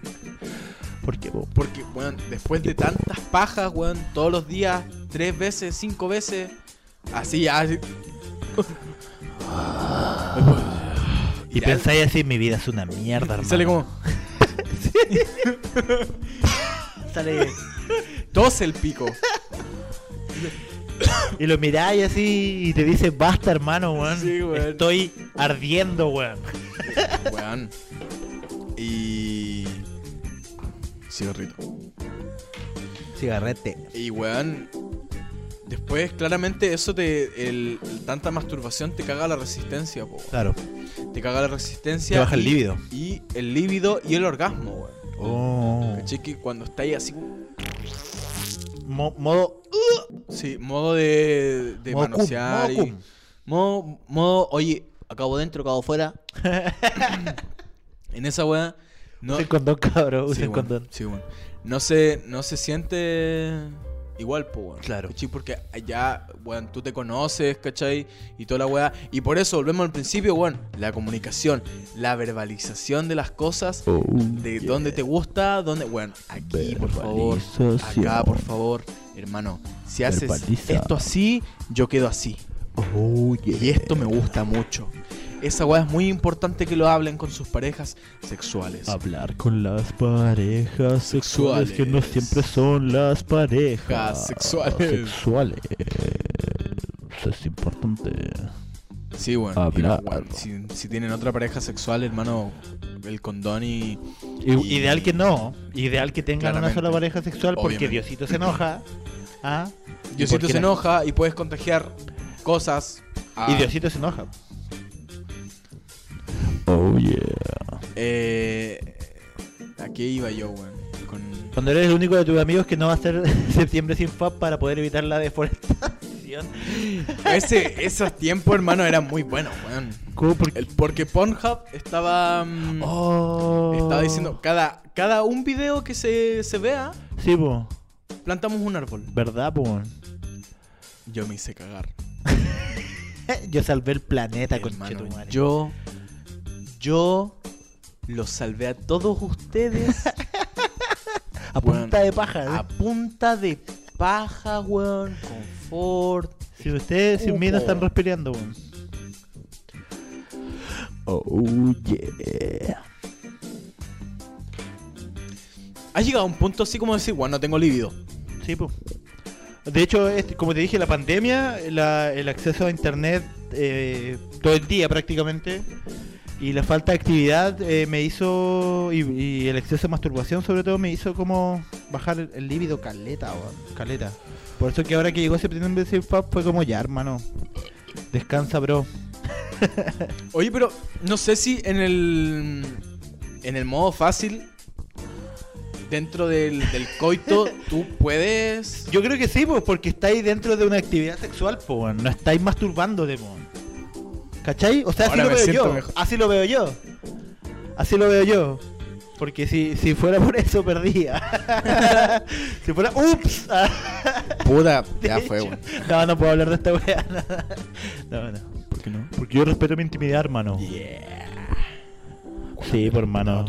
¿Por qué, po? Porque, weón, después de tantas pajas, weón, todos los días, tres veces, cinco veces, así ya. así- Y pensáis así, mi vida es una mierda, hermano. sale como. Sale- Tose el pico. Y lo miráis así y te dice, basta, hermano, weón. Sí, weón. Estoy ardiendo, weón. Weón. Y. Cigarrito. Cigarrete. Y weón. Después, claramente, eso te. El, el- tanta masturbación te caga la resistencia, po. Claro. Te caga la resistencia. Te baja el líbido. Y el líbido y el orgasmo, weón. Oh. ¿Cachai? Que cuando estáis así. Mo- modo. Sí, modo de, de modo cum, manosear. modo y- cum. modo, modo, oye, acabo dentro, acabo fuera. en esa weá. No, Usen condón, cabrón. Sí, Usen weón, condón. sí, weón. No se, no se siente igual, weón. Claro. ¿Cachai? Porque allá, weón, tú te conoces, ¿cachai? Y toda la weá. Y por eso, volvemos al principio, weón. La comunicación, la verbalización de las cosas, Oh, de dónde te gusta, dónde, weón, aquí, por favor. Acá, por favor. Hermano, si haces Verbaliza. esto así, yo quedo así. Oh, yeah. Y esto me gusta mucho. Esa weá es muy importante que lo hablen con sus parejas sexuales. Hablar con las parejas sexuales, Sexuales. que no siempre son las parejas Sexuales. sexuales. Es importante. Sí, bueno. Hablar. bueno, si, si tienen otra pareja sexual, hermano, el condón y. Ideal que no. Ideal que tengan una sola pareja sexual porque Obviamente. Diosito se enoja. ¿Ah? Diosito se la- enoja y puedes contagiar cosas. a- Y Diosito se enoja. Oh yeah. Eh, ¿A qué iba yo, weón? Con... Cuando eres el único de tus amigos que no va a hacer septiembre sin FAP para poder evitar la deforestación. Ese, esos tiempos, hermano, eran muy buenos, weón. ¿Cómo? Porque... El- porque Pornhub estaba. mm, Oh. Estaba diciendo, cada, cada un video que se, se vea, Sí, po. plantamos un árbol. ¿Verdad, po? Yo me hice cagar. Yo salvé el planeta con yo, yo los salvé a todos ustedes A punta de paja. ¿eh? a punta de paja, weón, confort. Si ustedes sin Cupo. están respirando, weón. Oh, yeah. Ha llegado a un punto así como decir, bueno, no tengo líbido. Sí, pues. De hecho, este- como te dije, la pandemia, la- el acceso a internet eh, todo el día prácticamente y la falta de actividad eh, me hizo, y, y el exceso de masturbación sobre todo, me hizo como bajar el, el líbido caleta, weón, caleta. Por eso que ahora que llegó septiembre sin Fab fue como ya, hermano. Descansa, bro. Oye, pero no sé si en el en el modo fácil dentro del, del coito tú puedes Yo creo que sí, pues, porque estáis dentro de una actividad sexual, pues, no estáis masturbando, de ¿Cachai? O sea, así Ahora lo me veo siento yo. mejor. Así lo veo yo. Así lo veo yo. Porque si, si fuera por eso, perdía. si fuera. ¡Ups! puta, De ya fue, hecho. weón. No, no puedo hablar de esta weá. No, no. ¿Por qué no? Porque yo respeto mi intimidad, hermano. Sí, por hermano.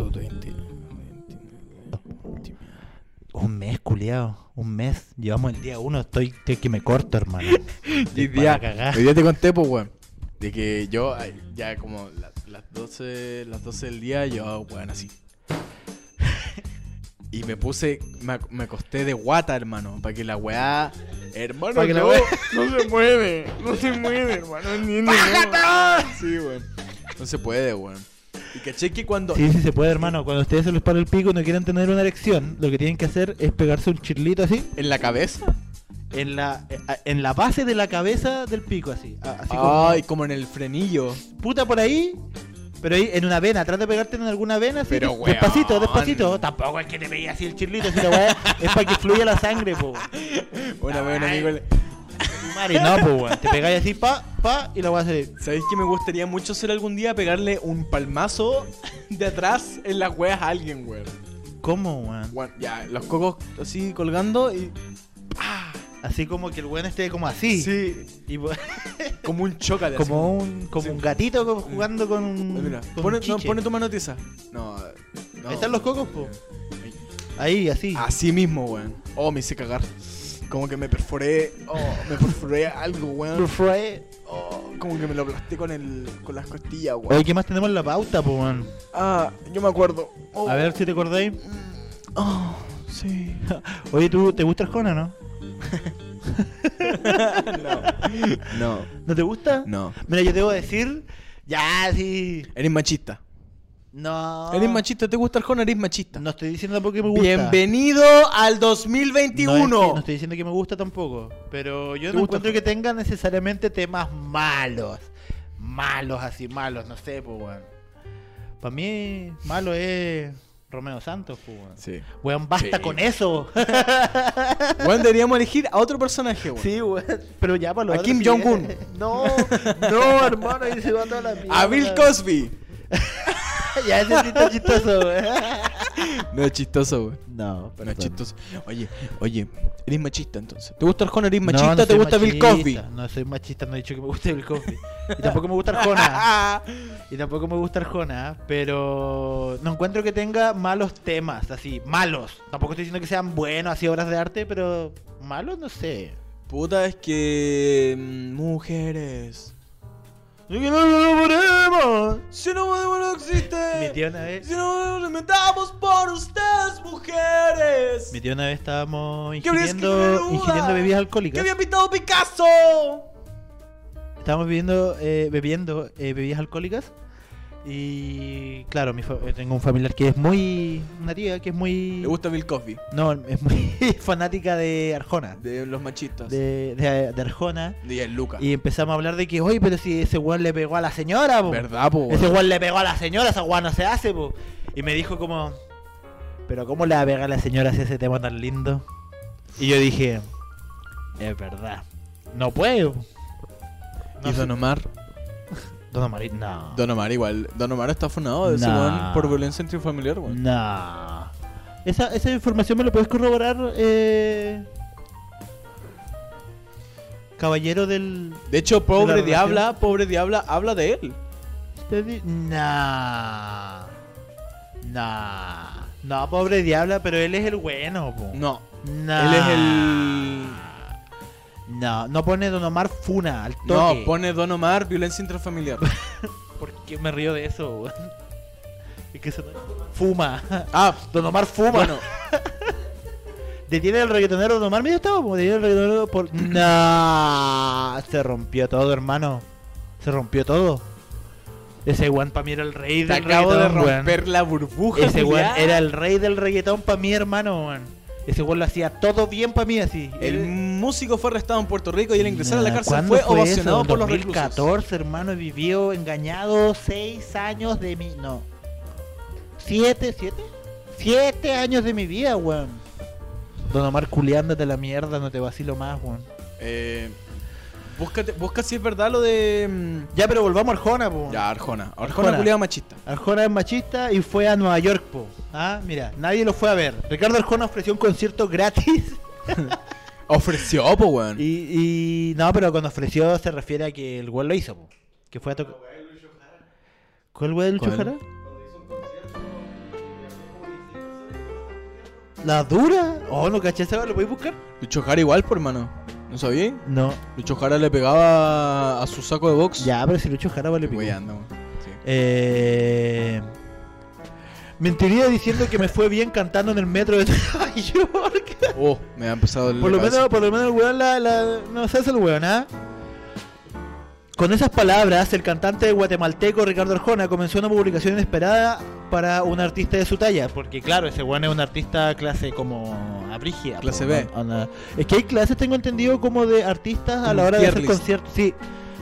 Un mes, culiao. Un mes. Llevamos el día uno. Estoy, estoy que me corto, hermano. Hoy Estoy día, para cagar. hoy día te conté, pues, weón. De que yo, ya como la- las 12, las 12 del día, yo, weón, así. Y me puse, me, me acosté de guata, hermano, para que la weá. Hermano, Pa' que la no, weá- no se mueve, no se mueve, hermano. Ni, ni, Sí, weón. No se puede, weón. Y caché que cuando. Sí, sí se puede, hermano. Cuando ustedes se les para el pico y no quieren tener una erección, lo que tienen que hacer es pegarse un chirlito así. En la cabeza. En la, en la base de la cabeza del pico, así. Así como, Ay, como en el frenillo. puta por ahí, pero ahí en una vena. Trata de pegarte en alguna vena, así. Pero, des- despacito, weón. despacito. Tampoco es que te pegue así el chirlito, si la weá es para que fluya la sangre, po. Un amigo Mari, no, po, weón. Te pegáis así, pa, pa, y la weá se. ¿Sabéis que me gustaría mucho hacer algún día pegarle un palmazo de atrás en las weas a alguien, weón? ¿Cómo, weón? Bueno, ya, los cocos así colgando y. Así como que el weón esté como así. Sí, Y, po- como un choca de como un, como Sí. un gatito jugando con un. Mira, con pone, un no, chiche. pone tu mano tiesa. No, no. Ahí están los cocos, po. Ahí, así. Así mismo, weón. Oh, me hice cagar. Como que me perforé. Oh, me perforé algo, weón. Oh, como que me lo aplasté con el. con las costillas, weón. Oye, ¿qué más tenemos en la pauta, po, weón? Ah, yo me acuerdo. Oh, A ver si te acordáis. Oh, sí. Oye, ¿tú te gusta Arjona, no? No. ¿No te gusta? No. Mira, yo debo decir. Ya, sí. Eres machista. No. Eres machista, ¿te gusta Arjona? Eres machista. No estoy diciendo porque me gusta. Bienvenido al No, es 2021. que no estoy diciendo que me gusta tampoco. Pero yo ¿Te no encuentro que tenga necesariamente temas malos. Malos, así malos, no sé, pues, weón. Para mí, malo es Romeo Santos, pues, weón. Sí. Weón, basta Sí. con eso. Bueno, deberíamos elegir a otro personaje, weón. Sí, weón. Pero ya para A Kim Jong-un. No, no, hermano, ahí se va toda la mierda. A Bill Cosby. ya ese sí está chistoso, weón. No es chistoso, weón. No, No es chistoso. Oye, oye, eres machista entonces. ¿Te gusta Arjona? ¿Eres machista? no ¿Te gusta Bill. Cosby? No soy machista, no he dicho que me guste Bill Cosby. Y tampoco me gusta Arjona. Y tampoco me gusta Arjona, pero no encuentro que tenga malos temas, así, malos. Tampoco estoy diciendo que sean buenos, así obras de arte, pero malos no sé. Puta, es que. mm, Mujeres. ¡Y que no lo podemos! Si no podemos, no existe. Mi tía una vez, Si no nos inventamos por ustedes, mujeres. mi tía una vez estábamos ¿Qué habrías que ingiriendo, ingiriendo bebidas ¿Qué alcohólicas. había pintado Picasso? Estábamos bebiendo, eh, bebiendo eh, bebidas alcohólicas. Y claro, mi eh, tengo un familiar que es muy. Una tía que es muy. Le gusta Bill Cosby. No, es muy fanática de Arjona. De los machistas. De, de, de Arjona. De Lucas. Y empezamos a hablar de que, oye, pero si ese weón le pegó a la señora, po. ¿Verdad, po? Ese weón le pegó a la señora, esa weón no se hace, po. Y me dijo como, pero ¿cómo le va a pegar a la señora si ese tema tan lindo? Y yo dije, es verdad. No puedo. ¿Y Don Omar? Don Omar, no. Don Omar igual. Don Omar está funado de Nah. weón por violencia intrafamiliar, weón. No. Esa, esa información me lo puedes corroborar, eh... Caballero del... De hecho, pobre? Diabla, pobre Diabla, habla de él. Nah. Nah. No, pobre diabla, pero él es el bueno, po. No. Nah. Él es el. No, no pone Don Omar Funa al No, toque. pone Don Omar violencia intrafamiliar. ¿Por qué me río de eso, weón? Es que no- Fuma. ah, Don Omar fuma. bueno. Detiene al reggaetonero Don Omar. Mira, estaba como detiene al reggaetonero por. No, se rompió todo, hermano. Se rompió todo. Ese weón para mí era el rey Te del acabo de weón. romper la burbuja. Ese weón era el rey del reggaetón para mí, hermano, weón. Ese weón lo hacía todo bien para mí, así. El Él- músico fue arrestado en Puerto Rico y al ingresar a la cárcel ¿cuándo fue, fue ovacionado eso? por los 2014, reclusos. hermano, vivió engañado seis años de mi... No. ¿Siete? ¿Siete? Siete años de mi vida, weón. Don Omar culeándote la mierda, no te vacilo más, weón. Eh, búscate, busca si es verdad lo de. mm, Ya, pero volvamos a Arjona, po. Ya, Arjona. Arjona, Arjona. machista. Arjona es machista y fue a Nueva York, po. Ah, mira, nadie lo fue a ver. Ricardo Arjona ofreció un concierto gratis. Ofreció, po, weón. y, y no, pero cuando ofreció se refiere a que el weón lo hizo, po. Que fue a tocar. ¿Cuál weón del ¿Cuál? Jara? ¿La dura? Oh, no caché esa weá, ¿lo podéis buscar? Lucho Jara igual, por hermano. ¿No sabía? No. Lucho Jara le pegaba a su saco de box. Ya, pero si Lucho Jara vale pico. Sí. Eh... Mentiría diciendo que me fue bien cantando en el metro de Nueva York. Oh, me ha empezado el. Por lo menos, por lo menos el weón la, la- no se hace el weón, ¿ah? Con esas palabras, el cantante guatemalteco Ricardo Arjona comenzó una publicación inesperada para un artista de su talla. Porque, claro, ese weón es un artista clase como abrígida. Clase B. onda- Es que hay clases, tengo entendido, como de artistas a la hora de hacer list. conciertos. Sí.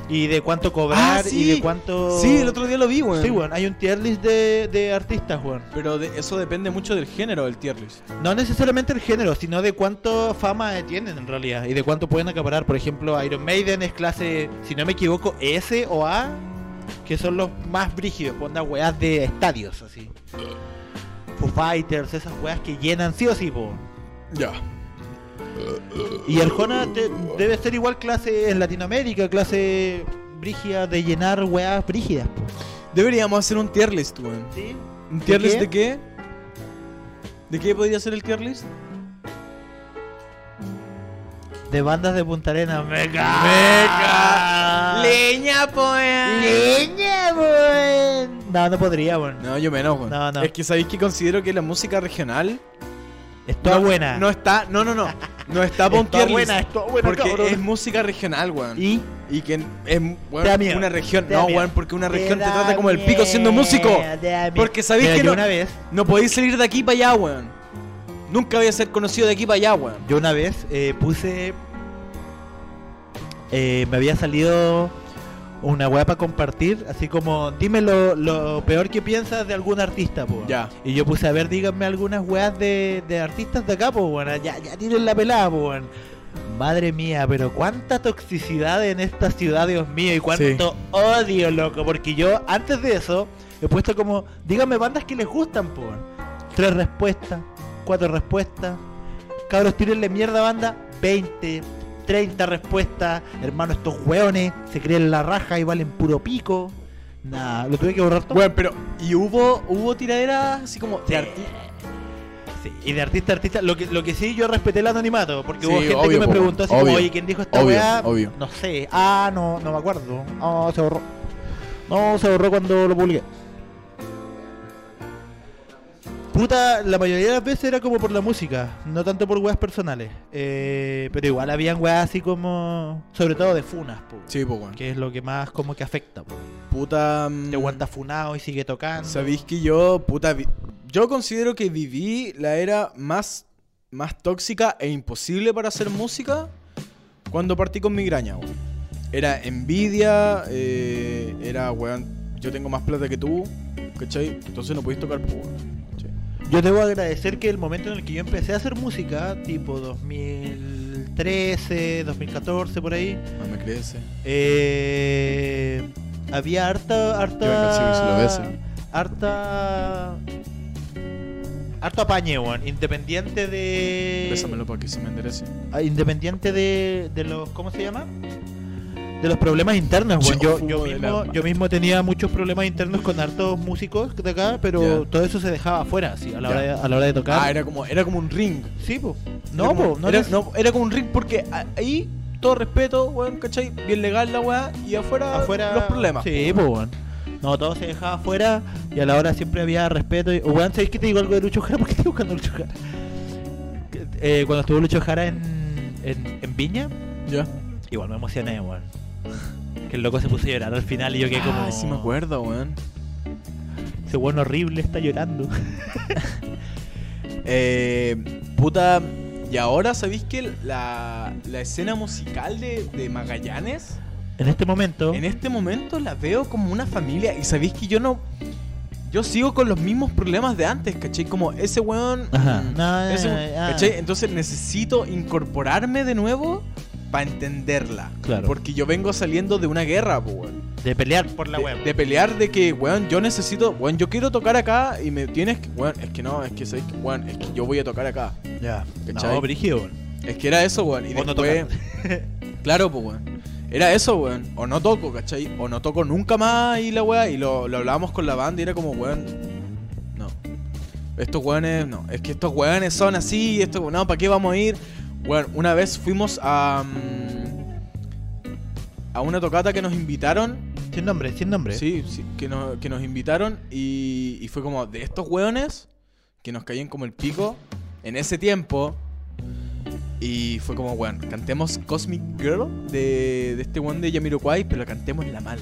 Y de cuánto cobrar Ah, y de cuánto. Sí, el otro día lo vi, weón. Sí, weón. Hay un tier list de, de artistas, weón. Pero de- eso depende mucho del género del tier list. No necesariamente el género, sino de cuánto fama tienen en realidad y de cuánto pueden acaparar. Por ejemplo, Iron Maiden es clase, si no me equivoco, S o A, que son los más brígidos, ponda weas de estadios así. Foo Fighters, esas weas que llenan sí o sí, po. Ya. Y Arjona te- debe ser igual clase en Latinoamérica, clase brígida de llenar weas brígidas. Deberíamos hacer un tier list, weón. ¿Sí? ¿Un tier ¿De list qué? de qué? ¿De qué podría ser el tier list? De bandas de Punta Arenas, mega. Mega. Leña, pues. Leña, weón. No, no podría, weón. No, yo menos, weón. No, no. Es que sabéis que considero que la música regional Es toda no, buena. No está, no, no, no. No está toda tier list. buena, es toda buena, Porque cabrón. es música regional, weón. Y Y que es weón, miedo. una región. No, weón, porque una región te, trata como el pico siendo músico. Porque sabéis que yo no, una vez, no podéis salir de aquí para allá, weón. Nunca voy a ser conocido de aquí para allá, weón. yo una vez eh, puse, eh, me había salido una weá para compartir, así como dime lo, lo peor que piensas de algún artista, po. Ya. Y yo puse a ver, díganme algunas weas de, de artistas de acá, pues bueno, ya, ya tienen la pelada, pues bueno. Madre mía, pero cuánta toxicidad en esta ciudad, Dios mío, y cuánto odio, loco. Porque yo, antes de eso, he puesto como, díganme bandas que les gustan, pues. Tres respuestas, cuatro respuestas. Cabros, tírenle mierda a banda, 20, 30 respuestas. Hermano, estos hueones se creen la raja y valen puro pico. Nah, lo tuve que borrar todo. Weón, pero. ¿Y hubo, hubo tiraderas así como de artistas? Sí, y de artista a artista, lo que, lo que sí yo respeté el anonimato, porque Sí, hubo gente obvio, que me preguntó así obvio. como, oye, ¿quién dijo esta Obvio, weá? obvio. No sé, ah, no, no me acuerdo. No, se borró. No, se borró cuando lo publiqué. Puta, la mayoría de las veces era como por la música, no tanto por weas personales. Eh, pero igual habían weas así como, sobre todo de funas, po, Sí, pues, weón. que es lo que más como que afecta. Po. Puta. mm, Te aguanta funado y sigue tocando. Sabéis que yo, puta, vi- yo considero que viví la era más, más tóxica e imposible para hacer música cuando partí con migraña, weón. Era envidia, eh, era, weón, yo tengo más plata que tú, ¿cachai? Entonces no podéis tocar, pues, weón. Yo debo agradecer que el momento en el que yo empecé a hacer música, tipo 2013, 2014, por ahí, No me crees, eh. había harta, harta, harta, harto apañe, weón, independiente de, Bésamelo para que se me enderece. ah, independiente de, de los, ¿cómo se llama? De los problemas internos, weón. Yo Yo, mismo, yo mismo tenía muchos problemas internos con hartos músicos de acá, pero todo eso se dejaba afuera, así, a la, hora de, a la hora de tocar. Ah, era como, era como un ring. Sí, po. Era No, como- po, no, era, no, era como un ring porque ahí, todo respeto, weón, ¿cachai? Bien legal la weá, y afuera, afuera los problemas. Sí, pues, weón. No, todo se dejaba afuera y a la hora siempre había respeto. Y, weón, ¿sabes qué te digo algo de Lucho Jara? ¿Por qué estoy buscando a Lucho Jara? Que, eh, cuando estuvo Lucho Jara en, en, en Viña, Ya. igual me emocioné, weón. Que el loco se puso a llorar al final y yo quedé como. Ah, sí me acuerdo, weón. Ese weón horrible está llorando. Eh, puta, y ahora sabéis que la, la escena musical de, de Magallanes, En este momento. en este momento la veo como una familia. Y sabéis que yo no. Yo sigo con los mismos problemas de antes, ¿cachai? Como ese weón. Ajá. mm, No, ese- ah. ¿cachai? Entonces necesito incorporarme de nuevo para entenderla. Claro. Porque yo vengo saliendo de una guerra, weón. De pelear por la de, web. de pelear de que, weón, yo necesito, weón, yo quiero tocar acá y me tienes que, weón, es que no, es que sabes que, weón, es que yo voy a tocar acá. Ya. ¿Cachai? No, brígido, weón. Es que era eso, weón. Y O no después, claro, pues, weón. Era eso, weón. O no toco, ¿cachai? O no toco nunca más y la weá. Y lo, lo hablábamos con la banda y era como, weón, no. Estos weones, no. Es que estos weones son así, esto, no, ¿para qué vamos a ir? Weón, una vez fuimos a... mm, a una tocata que nos invitaron Sin nombre, sin nombre. Sí, sí, que, nos, que nos invitaron y, y fue como de estos hueones que nos caían como el pico. En ese tiempo, Y fue como, weón, cantemos Cosmic Girl de, de este one de Yamiroquai, pero la cantémosla mal.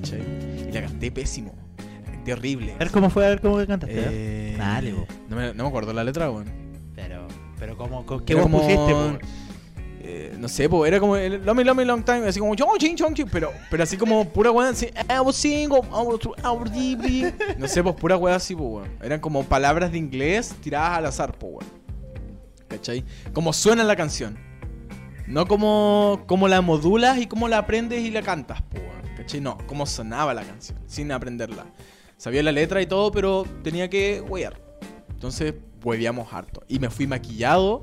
¿cachai? Y la canté pésimo. La canté horrible. A ver cómo fue, a ver cómo cantaste. ver. Eh, Dale, no, me, no me acuerdo la letra, weón. Pero, pero ¿cómo, cómo- qué vos como- pusiste, po? Eh, no sé, po, era como el Lomi Lomi Long Time, así como ching, chong, ching, pero, pero así como pura weá así, I was single, I was I was deeply. No sé, pues pura weá así, weón. Eran como palabras de inglés tiradas al azar, pues weón. ¿Cachai? Como suena la canción. No como, como la modulas y como la aprendes y la cantas, pues weón. ¿Cachai? No, como sonaba la canción, sin aprenderla. Sabía la letra y todo, pero tenía que wear. Entonces, hueveamos harto. Y me fui maquillado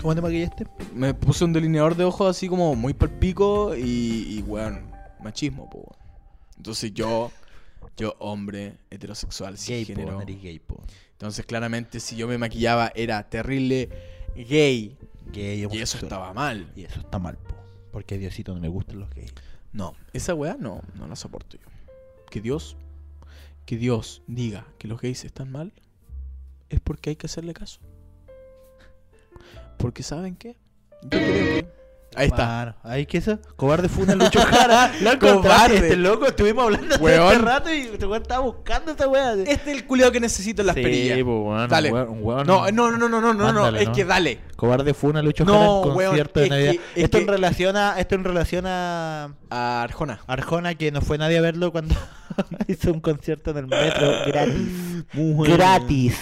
¿Cómo te maquillaste? me puse un delineador de ojos así como muy palpico y, y weón, machismo, po. Entonces yo, yo hombre, heterosexual, Gay, cisgénero. po, gay, po. Entonces claramente si yo me maquillaba era terrible gay Gay, y eso estaba mal. Y eso está mal, po. Porque a Diosito no le gustan los gays. No, esa weá no, no la soporto yo. Que Dios, que Dios diga que los gays están mal es porque hay que hacerle caso. Porque ¿saben qué? Yo creo que... Ahí está. Ahí que eso. Cobarde fue una Lucho Jara. Cobarde. este loco. Estuvimos hablando de Weón. este rato y este weón estaba buscando esta weá. Este es el culiado que necesito en las perillas. po, weón, Dale. un weón- un weón- No, no, no, no, no, no, no, es ¿no? que dale. Cobarde fue una Lucho No, Jara en weón, concierto de es Navidad. que- es esto en que- relación a esto en relación a A Arjona. Arjona que no fue nadie a verlo cuando hizo un concierto en el metro gratis. Gratis.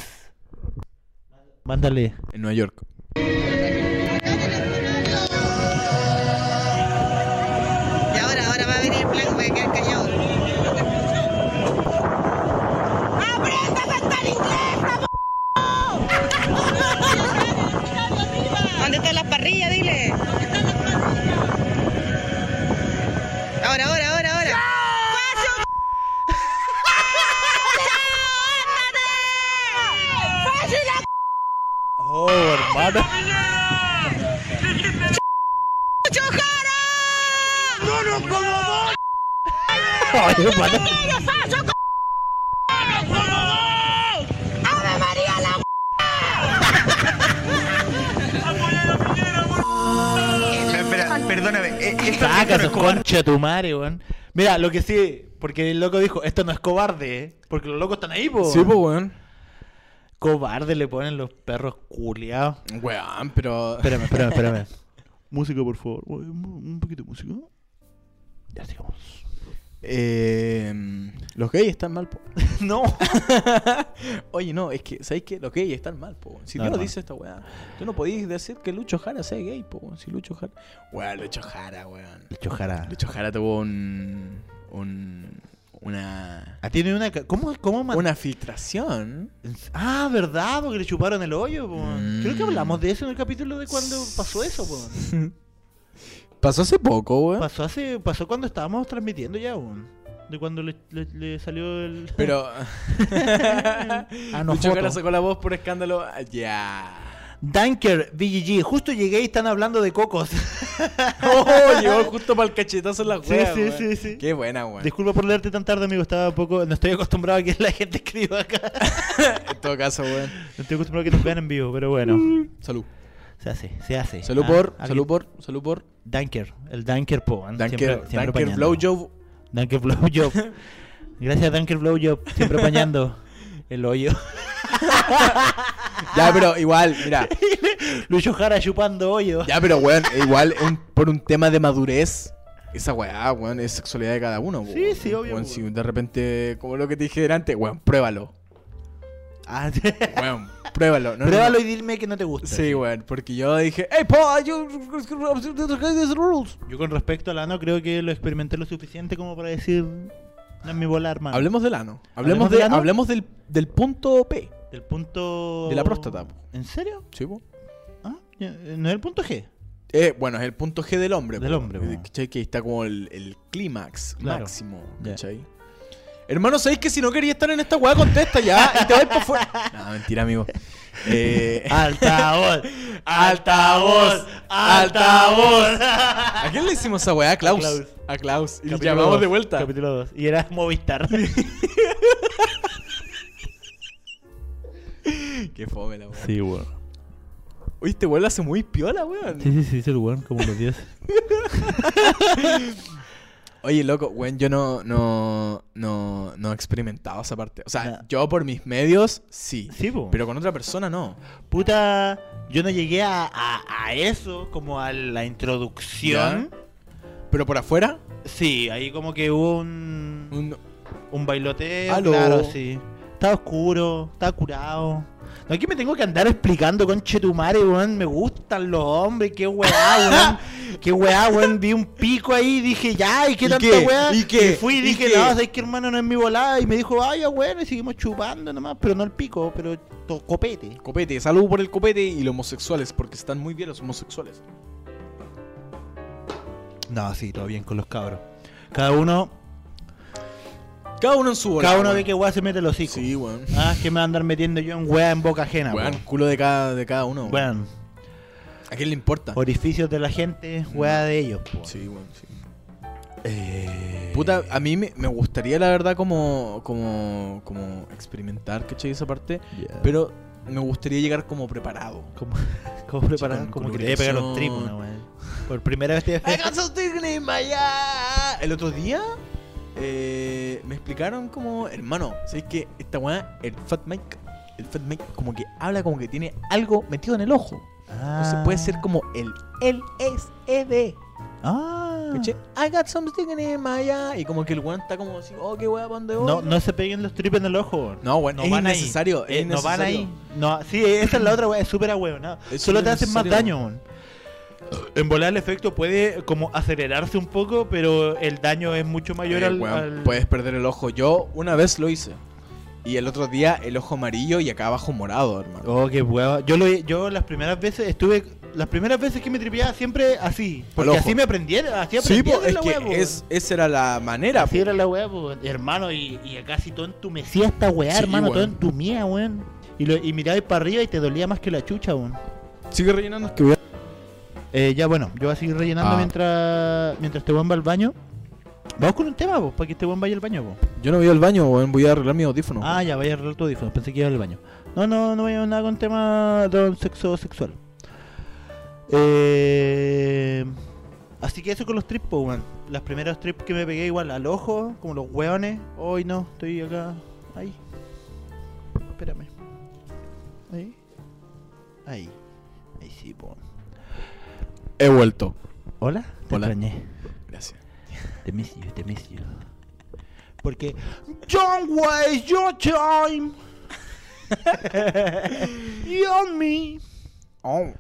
Mándale. En Nueva York. Y ahora, ahora va a venir el plan, voy a quedar callado. ¡Aprende a cantar inglés, ¿Dónde están las parrillas? Dile. Ahora, ahora, ahora, ahora. Oh, hermano. Oye, hermano. Espera, perdóname. eh, esto- Saca esto no su es cobarde. concha tu madre, weón. Mira, lo que sí, porque el loco dijo, esto no es cobarde, ¿eh? Porque los locos están ahí, po. Sí, pues, weón. Cobarde le ponen los perros culiados. Weón, pero. Espérame, espérame, espérame. música, por favor. Un poquito de música. Ya sigamos. Eh, los gays están mal, po. no. Oye, no, es que, ¿sabéis qué? Los gays están mal, po. Si No, Dios no. dice esta weá, tú no podías decir que Lucho Jara sea gay, po. Si Lucho Jara. Weón, Lucho Jara, weón. Lucho Jara. Lucho Jara tuvo un. un una. Ah, tiene una. ¿Cómo, cómo man- Una filtración. Ah, ¿verdad? Porque le chuparon el hoyo. Mm. Creo que hablamos de eso en el capítulo de cuando pasó eso. Pasó hace poco, weón. Pasó hace. Pasó cuando estábamos transmitiendo ya. De cuando le, le- le salió el. Pero. Ah, no, Lucho sacó la voz por escándalo. Ya. Dunker, BGG. Justo llegué y están hablando de cocos. Oh, llegó justo para el cachetazo en la Sí, wea, sí, weón. sí, sí. Qué buena, weón. Disculpa por leerte tan tarde, amigo. Estaba poco. No estoy acostumbrado a que la gente escriba acá. En todo caso, weón. No estoy acostumbrado a que nos vean en vivo, pero bueno. Salud. Se hace, se hace. Salud Ah, por, alguien- salud por, salud por. Dunker, el Dunker Po. Dunker, Siempre- siempre Dunker apañando. Blowjob. Dunker Blowjob. Gracias, Dunker Blowjob. Siempre apañando el hoyo. Ya, pero igual, mira. Lucho Jara chupando hoyo. Ya, pero weón, igual un- por un tema de madurez. Esa weá, weón, es sexualidad de cada uno. Sí, weón. sí, obvio, Weón, si de repente, como lo que te dije delante, weón, pruébalo. Ah, sí. Weón, pruébalo. No, no, Pruébalo no. y dime que no te gusta. Sí, weón, porque yo dije, hey, Paul, rules. Yo con respecto al ano creo que lo experimenté lo suficiente como para decir... No es mi bola, hermano. Hablemos del ano. ¿Hablemos Hablemos, del de, ano? hablemos del, del punto P. Del punto... De la próstata, po. ¿En serio? Sí, po. Ah, ya, ¿no es el punto G? Eh, bueno, es el punto G del hombre. Del po. hombre. ¿Cachai? Que está como el, el clímax Claro. máximo. ¿Cachai? Hermano, ¿sabéis que si no querías estar en esta weá, contesta ya y te vas para fuera? No, mentira, amigo. Eh, Altavoz, altavoz, altavoz. ¿A quién le hicimos esa weá? A Klaus. Klaus. A Klaus. Y llamamos dos, de vuelta. Capítulo 2. Y era Movistar. Qué fome la weá. sí, weón. Oye, este weón la hace muy piola, weón. Sí, sí, sí, es el weón, como los dioses. Oye, loco, weón, yo no, no, no, no he experimentado esa parte. O sea, yo por mis medios, sí. Sí, po. Pero con otra persona, no. Puta, yo no llegué a, a- a eso, como a la introducción. Pero por afuera, Sí, ahí como que hubo un, un- un bailoteo, Aló. claro, sí. Estaba oscuro, estaba curado. No, aquí me tengo que andar explicando, conche tu madre, weón. Me gustan los hombres, qué weá, weón. qué weá, weón. Vi un pico ahí y dije, ya, ¿y qué ¿Y tanta qué? weá? ¿Y qué? fui y ¿Y dije, qué? no, sabes que hermano no es mi volada. Y me dijo, ay, ya, bueno, y seguimos chupando nomás, pero no el pico, pero copete. copete. Salud por el copete y los homosexuales, porque están muy bien los homosexuales. No, sí, todo bien con los cabros. Cada uno, Cada uno en su bola, cada uno ve que weá se mete los hocico. Sí, weón. Ah, es que me va a andar metiendo yo en weá en boca ajena, Weón, weón. culo de cada, de cada uno. weón. Bueno, ¿A quién le importa? orificios de la gente, weá de ellos. po. Sí, weón, sí. Eh, Puta, a mí me, me gustaría, la verdad, como, como, como experimentar, ¿cachai? Esa parte. ya. Pero me gustaría llegar como preparado. Con- Como con que te voy a pegar los tripos, weón. Por primera vez te my eye. El otro día eh, me explicaron como, hermano, ¿sabes que esta weá, el Fat Mike, el Fat Mike como que habla como que tiene algo metido en el ojo. Entonces puede ser como el LSED. Ah. ¿Cachai? I got something in my eye. Y como que el weón está como así, oh, qué weá, ¿pa' dónde voy? No, no se peguen los tripes en el ojo. weón. No, weón, es van ahí. es Eh, no van ahí. No, sí, esa es la otra, weón. Es súper ¿no? Es Solo te hacen más daño, weón. En volar el efecto puede como acelerarse un poco, pero el daño es mucho mayor Eh, al, weón, al- Puedes perder el ojo. Yo una vez lo hice. Y el otro día el ojo amarillo y acá abajo morado, hermano. Oh, qué hueva. Yo, lo, yo las primeras veces estuve. Las primeras veces que me tripeaba siempre así. Porque así me aprendieron. Así Sí, aprendí po, a hacer es la que po, es, esa era la manera. Así po. era la weá, po, hermano, y, y casi todo entumecía esta weá, Sí, hermano, todo weón. entumía, weón. Y, lo, y mirabas para arriba y te dolía más que la chucha, weón. Sigue rellenando. Que voy a- Eh, ya bueno, yo voy a seguir rellenando Ah. mientras mientras este weón va al baño. Vamos con un tema, po, para que este weón vaya al baño, po. Yo no voy al baño, weón, voy a arreglar mi audífono. Ah, ya, vaya a arreglar tu audífono, pensé que iba al baño. No, no, no vaya nada con tema de sexo sexual. Eh, así que eso con los trips, po, weón. Las primeras trips que me pegué igual al ojo, como los weones. Hoy no, estoy acá. Ahí. Espérame. Ahí. Ahí. Ahí sí, po. He vuelto. Hola, te Hola. extrañé. Gracias. Te miss you, te miss you. Porque Don't waste your time. you on me. Oh.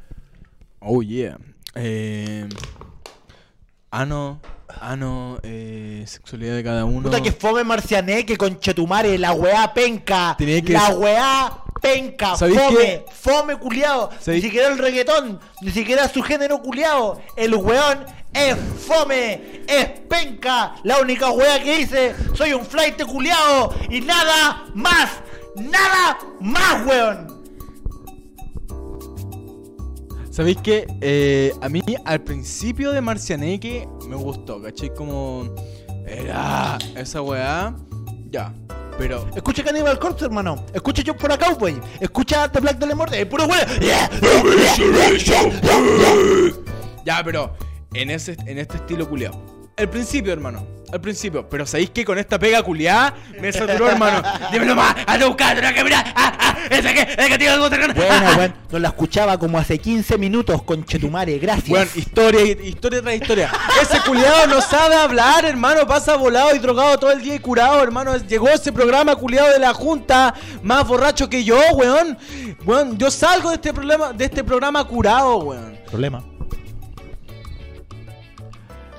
Oh, yeah. Eh, ano, ano, eh, sexualidad de cada uno. Puta que fome marcianeque, conchetumare, la weá penca. Tenía que la weá penca, ¿Sabéis fome, qué? fome culiao. Ni ¿Sabéis- siquiera el reggaetón, ni siquiera su género culiao. El weón es fome, es penca. La única weá que hice, soy un flight culiao y nada más, nada más, weón. ¿Sabéis que eh, a mí al principio de Marcianeque me gustó, ¿cachai? Como era esa weá, ya, pero Escucha Cannibal Corpse, hermano. Escucha John for a Cowboy. Escucha The Black Dahlia Murder. Es puro weón. ya, pero en ese en este estilo culiado. El principio, hermano, al principio, pero ¿sabéis que con esta pega culiada me saturó, hermano? Dímelo más, anda a buscar, tengo que mirar, ah, ah, ese que, ese que tiene algo cercano. Buena, weón. No la escuchaba como hace 15 minutos, conchetumare. Gracias. Bueno, historia, historia tras historia. Ese culiado no sabe hablar, hermano. Pasa volado y drogado todo el día y curado, hermano. Llegó ese programa culiado de la Junta más borracho que yo, weón. Weón, yo salgo de este problema, de este programa curado, weón. Problema.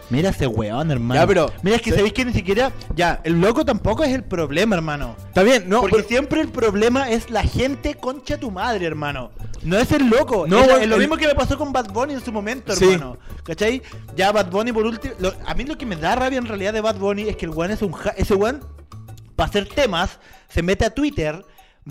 Mira ese weón, hermano. Ya, pero- Mira, es que ¿sí? sabéis que ni siquiera. Ya, el loco tampoco es el problema, hermano. Está bien, no, Porque pero- siempre el problema es la gente concha tu madre, hermano. No es el loco. No, es, la- weón, es lo el- mismo que me pasó con Bad Bunny en su momento, Sí. hermano. ¿Cachai? Ya Bad Bunny por último. lo- a mí lo que me da rabia en realidad de Bad Bunny es que el weón es un. ja- Ese weón, para hacer temas, se mete a Twitter.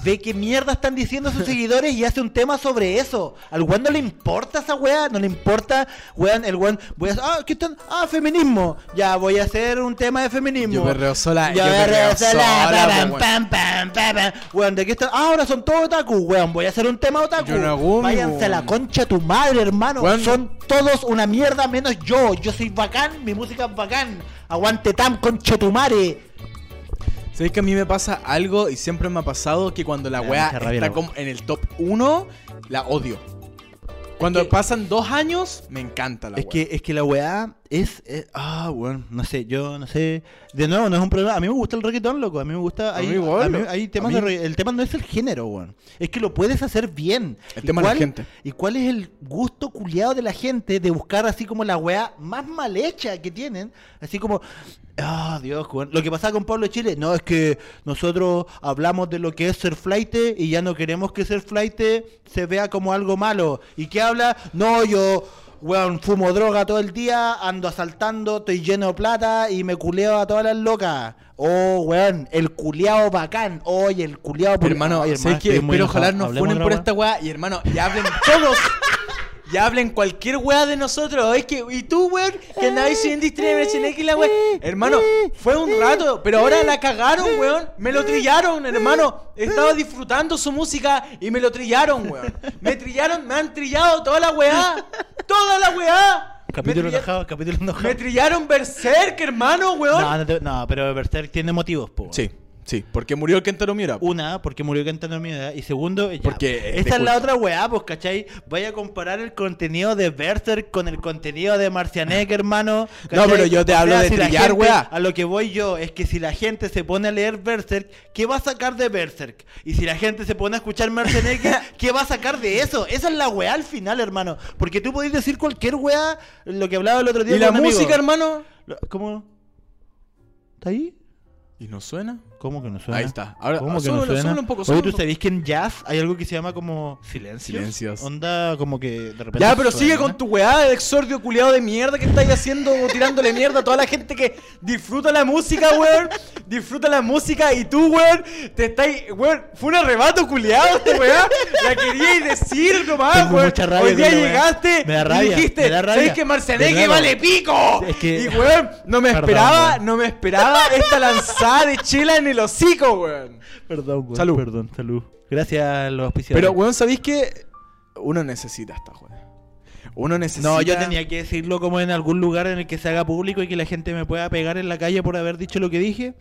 Ve qué mierda están diciendo sus seguidores y hace un tema sobre eso. Al weón no le importa esa weá, no le importa, weón, el weón, voy a ah, ¿qué están? Ah, feminismo. Ya, voy a hacer un tema de feminismo. Yo perreo sola, Ya yo perreo sola, pam, po, pam, pam, pam, pam. Weón, ¿de qué están? Ah, ahora son todos otaku, weón, voy a hacer un tema otaku. Yo no hago, Váyanse a la concha tu madre, hermano. Weón. Son todos una mierda menos yo. Yo soy bacán, mi música es bacán. Aguante tu madre. ¿Sabéis que a mí me pasa algo y siempre me ha pasado que cuando la da weá rabia está como en el top 1, la odio? Cuando Es que- pasan dos años, me encanta la Es weá. que, es que la weá es, es- Ah, bueno, no sé, yo no sé. De nuevo, no es un problema. A mí me gusta el reggaetón, loco. A mí me gusta. A Hay, mí a mí- hay temas a mí- de El tema no es el género, weón. Es que lo puedes hacer bien. El ¿Y tema es la cuál- gente. ¿Y cuál es el gusto culiado de la gente de buscar así como la weá más mal hecha que tienen? Así como. Ah, Dios, weón. Lo que pasaba con Pablo Chile, no, es que nosotros hablamos de lo que es ser flight y ya no queremos que ser flight se vea como algo malo. ¿Y qué habla? No, yo, weón, fumo droga todo el día, ando asaltando, estoy lleno de plata y me culeo a todas las locas. Oh, weón, el culeado bacán. Oye, el culeado por hermano, Ay, sé que enojado. ojalá nos funen por esta weá y hermano, ya hablen todos. Ya hablen cualquier weá de nosotros. Es que, y tú, weón, que andabas sin distribución X la weá. Hermano, fue un rato, pero ahora la cagaron, weón. Me lo trillaron, hermano. Estaba disfrutando su música y me lo trillaron, weón. Me trillaron, me han trillado toda la weá. Toda la weá. Capítulo enojado, capítulo enojado. me trillaron Berserk, hermano, weón. No, no, te- no, pero Berserk tiene motivos, po. Sí, sí, porque murió el Kentaro Miura. Una, porque murió cantando mi edad. Y segundo, ya, Porque esta es la otra weá, pues, ¿cachai? Vaya a comparar el contenido de Berserk con el contenido de Marcianek, hermano. No, pero yo te hablo de la trillar, gente- weá. A lo que voy yo es que si la gente se pone a leer Berserk, ¿qué va a sacar de Berserk? Y si la gente se pone a escuchar Marcianek, ¿qué va a sacar de eso? Esa es la weá al final, hermano. Porque tú podés decir cualquier weá, lo que hablaba el otro día ¿Y con la un amigo. música, hermano? ¿Cómo? ¿Está ahí? ¿Y no suena? ¿Cómo que no suena? Ahí está. Ahora, ¿Cómo que no suena? un poco, Oye, ¿tú sabés que en jazz hay algo que se llama como silencios? Silencios. Onda como que de repente... Ya, pero suena. sigue con tu weá de exordio culiado de mierda que estáis haciendo, tirándole mierda a toda la gente que disfruta la música, weón. Disfruta la música y tú, weón, te estáis, weón, fue un arrebato culiado esta weá. La queríais decir nomás, weón. mucha rabia Hoy día llegaste Me da y rabia, dijiste, me da rabia. ¿sabes que Marcianeque vale pico? Es que- Y, weón, no me Perdón, esperaba, weón. no me esperaba esta lanzada de chela en el hocico, weón. Perdón, weón, Salud. Perdón, salud. Gracias a los auspiciadores. Pero, weón, ¿sabéis que uno necesita esta weá? Uno necesita... No, yo tenía que decirlo como en algún lugar en el que se haga público y que la gente me pueda pegar en la calle por haber dicho lo que dije.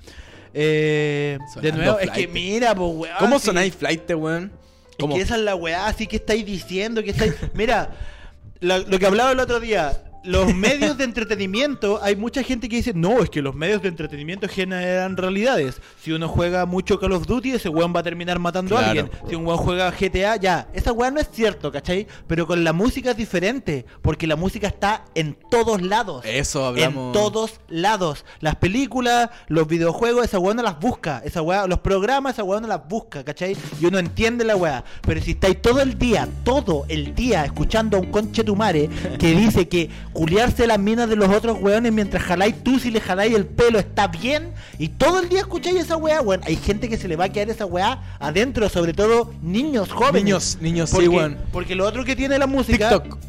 Eh, de nuevo, es flight. que mira, pues, weón. ¿Cómo si- sonáis flight, weón? Es ¿Cómo? que esa es la weá, así que estáis diciendo que estáis. Mira, la- lo que hablaba el otro día, los medios de entretenimiento, hay mucha gente que dice, no, es que los medios de entretenimiento generan realidades. Si uno juega mucho Call of Duty, ese weón va a terminar matando a alguien. Si un weón juega GTA, ya. Esa weá no es cierto, ¿cachai? Pero con la música es diferente, porque la música está en todos lados. Eso hablamos. En todos lados. Las películas, los videojuegos, esa weá no las busca. Esa weá, los programas, esa weá no las busca, ¿cachai? Y uno entiende la weá. Pero si estáis todo el día, todo el día, escuchando a un conche tumare que dice que culiarse las minas de los otros weones mientras jaláis tú si le jaláis el pelo está bien, y todo el día escucháis esa weá, weón. Hay gente que se le va a quedar esa weá adentro, sobre todo niños jóvenes. Niños, niños, sí, porque, weón. Porque lo otro que tiene la música. TikTok.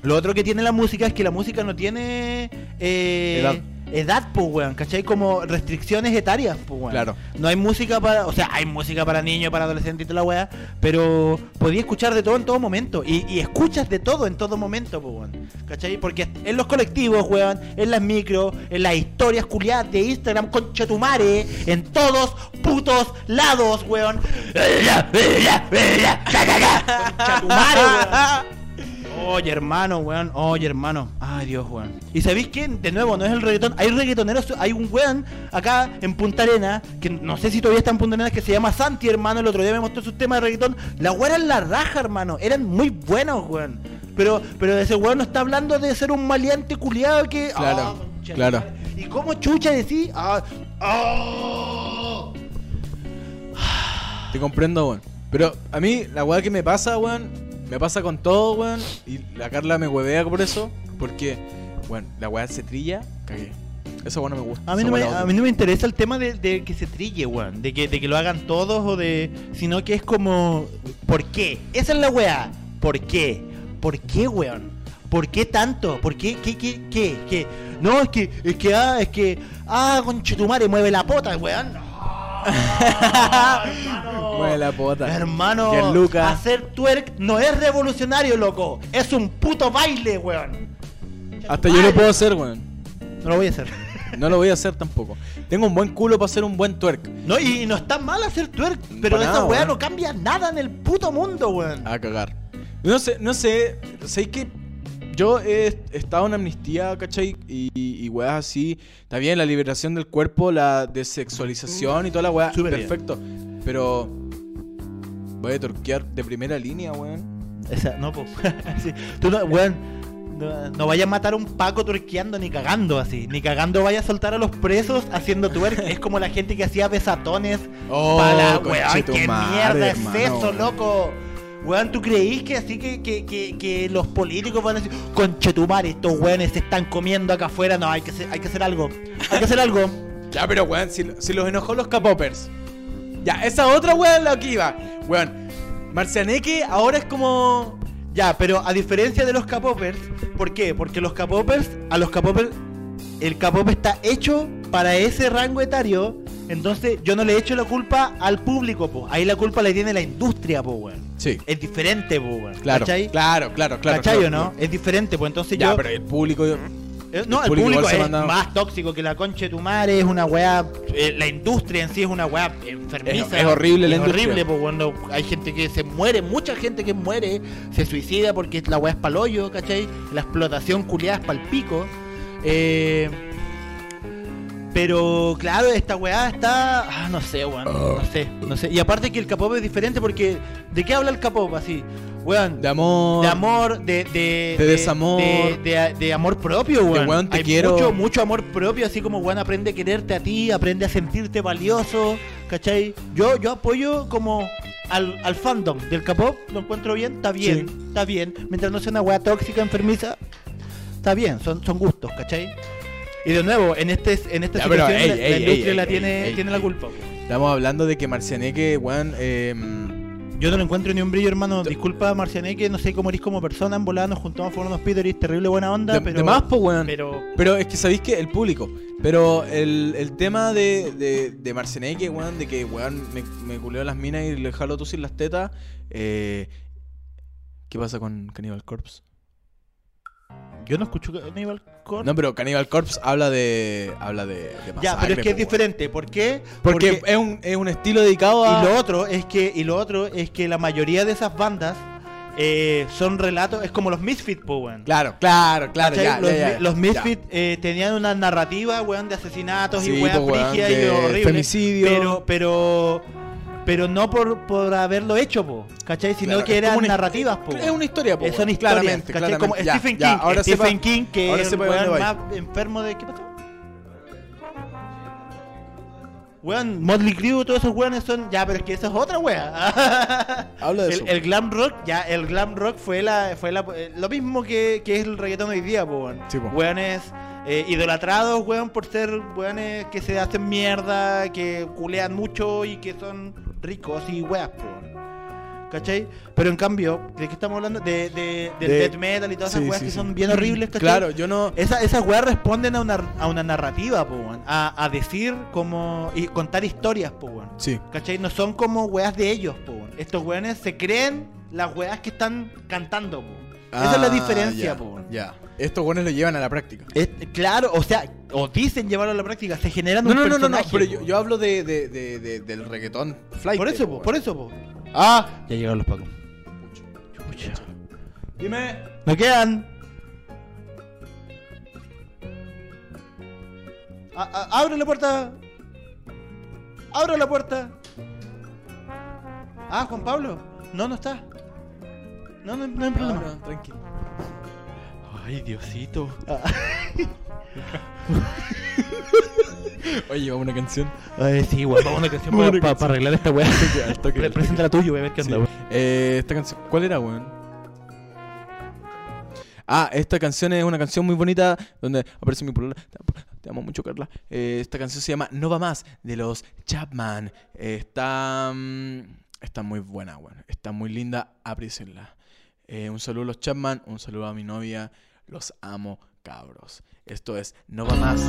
Lo otro que tiene la música es que la música no tiene eh, Edad. Edad, pues, weón, ¿cachai? Como restricciones etarias, pues, weón. Claro. No hay música para, o sea, hay música para niños, para adolescentes y toda la weá, pero podía escuchar de todo en todo momento. Y, y escuchas de todo en todo momento, pues, weón. ¿Cachai? Porque en los colectivos, weón, en las micros, en las historias culiadas de Instagram, concha tu madre, en todos putos lados, weón. Concha tu madre, weón. Oye, hermano, weón. Oye, hermano. Ay, Dios, weón. ¿Y sabéis qué? De nuevo, no es el reggaetón. Hay reggaetoneros. Hay un weón acá en Punta Arena. Que no sé si todavía está en Punta Arena. Que se llama Santi, hermano. El otro día me mostró sus temas de reggaetón. La weón era la raja, hermano. Eran muy buenos, weón. Pero, pero ese weón no está hablando de ser un maleante culiado que. Claro, Ah, claro. madre. ¿Y cómo chucha decís? Ah, ah. Te comprendo, weón. Pero a mí, la weá que me pasa, weón, me pasa con todo, weón. Y la Carla me huevea por eso. Porque, weón, la weá se trilla, cagué. Esa weón no me gusta. A mí, no me, a mí no me interesa el tema de, de que se trille, weón. De que, de que lo hagan todos o de. Sino que es como. ¿Por qué? Esa es la weá. ¿Por qué? ¿Por qué, weón? ¿Por qué tanto? ¿Por qué? ¿Qué? ¿Qué? ¿Qué? ¿Qué? No, es que. Es que. Ah, es que. Ah, conchetumare, mueve la pota, weón. No, la pota. Hermano, Gianluca. hacer twerk no es revolucionario, loco. Es un puto baile, weón. Hasta yo lo puedo hacer, weón. No lo voy a hacer. No lo voy a hacer tampoco. Tengo un buen culo para hacer un buen twerk. No, y no está mal hacer twerk, pero esa nada, weá weón. no cambia nada en el puto mundo, weón. A cagar. No sé, no sé. Sé que yo he estado en amnistía, ¿cachai? Y, y weas así. Está bien, la liberación del cuerpo, la desexualización y toda la bien. Perfecto. Pero. Voy a torquear de primera línea, weón. Esa, no. Sí. Tú no, weón, no, no vayas a matar a un Paco twerkeando ni cagando así. Ni cagando vayas a soltar a los presos haciendo twerk. es como la gente que hacía besatones Oh, para la weón. ¿Qué mierda hermano, es eso, weón. loco? Weón, ¿tú creís que así que, que, que, que los políticos van a decir, conchetumare, estos weones se están comiendo acá afuera? No, hay que, hacer, hay que hacer algo. Hay que hacer algo. Ya, pero weón, si, si los enojó los capopers. Ya, esa otra weón la que iba. Weón, Marcianeque ahora es como. Ya, pero a diferencia de los capopers, ¿por qué? Porque los capopers, a los capopers, el capop está hecho para ese rango etario, entonces yo no le echo la culpa al público, po. Ahí la culpa la tiene la industria, po, weón. Sí. Es diferente, po, weón. Claro, ¿Cachai? claro, claro, claro. ¿Cachai claro, o no? claro. Es diferente, pues entonces Ya, yo... pero el público. Eh, no, el público público, es manda- más tóxico que la concha de tu madre, es una weá. eh, la industria en sí es una weá enfermiza. Es- es horrible la es industria. horrible, pues cuando hay gente que se muere, mucha gente que muere, se suicida porque la weá es palollo, ¿cachai? La explotación culiada es pal pico. Eh, pero claro, esta weá está. Ah, no sé, weón. No sé, no sé. Y aparte que el K-pop es diferente porque. ¿De qué habla el K-pop así? Weón. De amor. De amor, de, de, De desamor. de, de- de amor propio, weón. weón, te Hay quiero. Mucho, mucho amor propio, así como, weón, aprende a quererte a ti, aprende a sentirte valioso, ¿cachai? Yo, yo apoyo como al, al fandom del K-pop, lo encuentro bien, está bien, está bien. Mientras no sea una weá tóxica, enfermiza, está bien, son, son gustos, ¿cachai? Y de nuevo, en este en esta Ya, pero, situación ey, la, ey, la ey, industria ey, la tiene, tiene la culpa, weón. Estamos hablando de que Marcianeque, weón. Eh, Yo no le encuentro ni un brillo, hermano. Disculpa, Marcianeque, no sé cómo eres como persona. En volada nos juntamos a unos pitos, eres terrible buena onda, de, pero... de más, pues, weón. Pero... Pero es que sabéis que el público. Pero el, el tema de, de, de Marcianeque, weón, de que, weón, me, me culeó las minas y le jalo tú sin las tetas. Eh, ¿Qué pasa con Cannibal Corpse? Yo no escucho Cannibal Corpse. No, pero Cannibal Corpse habla de. habla de. de ya, pero es que es weón. diferente. ¿Por qué? Porque, es, un, es un estilo dedicado a. Y lo otro es que y lo otro es que la mayoría de esas bandas eh, son relatos, es como los Misfits, po, weón. Claro, claro, claro. Ya, los, ya, los. Misfits eh, tenían una narrativa, weón, de asesinatos Sí, y po, weón, y de femicidio. Pero, pero, pero no por, por haberlo hecho, po, ¿cachai? Sino Claro, que eran narrativas, po. Es una historia, po, Eh, son historias, Claramente. Como Ya, Stephen King, ya, ahora Stephen sepa- King, que ahora es el más enfermo de... ¿Qué pasó? Weón, Motley Crue, todos esos weones son. Ya, pero es que esa es otra wea. Habla de el, eso. el glam rock, ya, el glam rock fue la. fue la eh, lo mismo que, que es el reggaetón hoy día, po, weón. Sí, po. Weones eh, idolatrados, weón, por ser weones que se hacen mierda, que culean mucho y que son ricos y weas. ¿Cachai? Pero en cambio, ¿de qué estamos hablando? De, de, del De- death metal y todas esas Sí, weas sí, que sí. son bien horribles, ¿cachai? Claro, yo no. Esa- esas weas responden a una, a una narrativa, po, weón. A, a decir como. y contar historias, po, weón. Sí. ¿Cachai? No son como weas de ellos, po, weón. Estos weones se creen las weas que están cantando, po. Esa es la Ah, diferencia, ya, po. Ya. Estos buenos lo llevan a la práctica. Es- claro, o sea, o dicen llevarlo a la práctica, se generan No, un no, no, no, no, personaje, pero yo, yo hablo de, de, de, de- del reggaetón flight. Por eso, po, por eso, po. Ah, Ya llegaron los pacos. Chucha. dime. No quedan. A- a- abre la puerta. Abre la puerta. Ah, Juan Pablo. No, no está. No, no, no hay problema. No, no, tranquilo. Ay, Diosito. Oye, vamos a una canción. Ay, sí, weón, vamos a una canción para, arreglar esta weá. Presenta la tuya, voy a ver qué onda, sí. Eh, esta canción, ¿cuál era, weón? Ah, esta canción es una canción muy bonita donde aparece mi polola. Te amo mucho, Carla. Eh, esta canción se llama No va más de los Chapman. Eh, está, mm, está muy buena, weón. Está muy linda, aprícenla. Eh, un saludo a los Chapman, un saludo a mi novia. Los amo, cabros. Esto es No va más.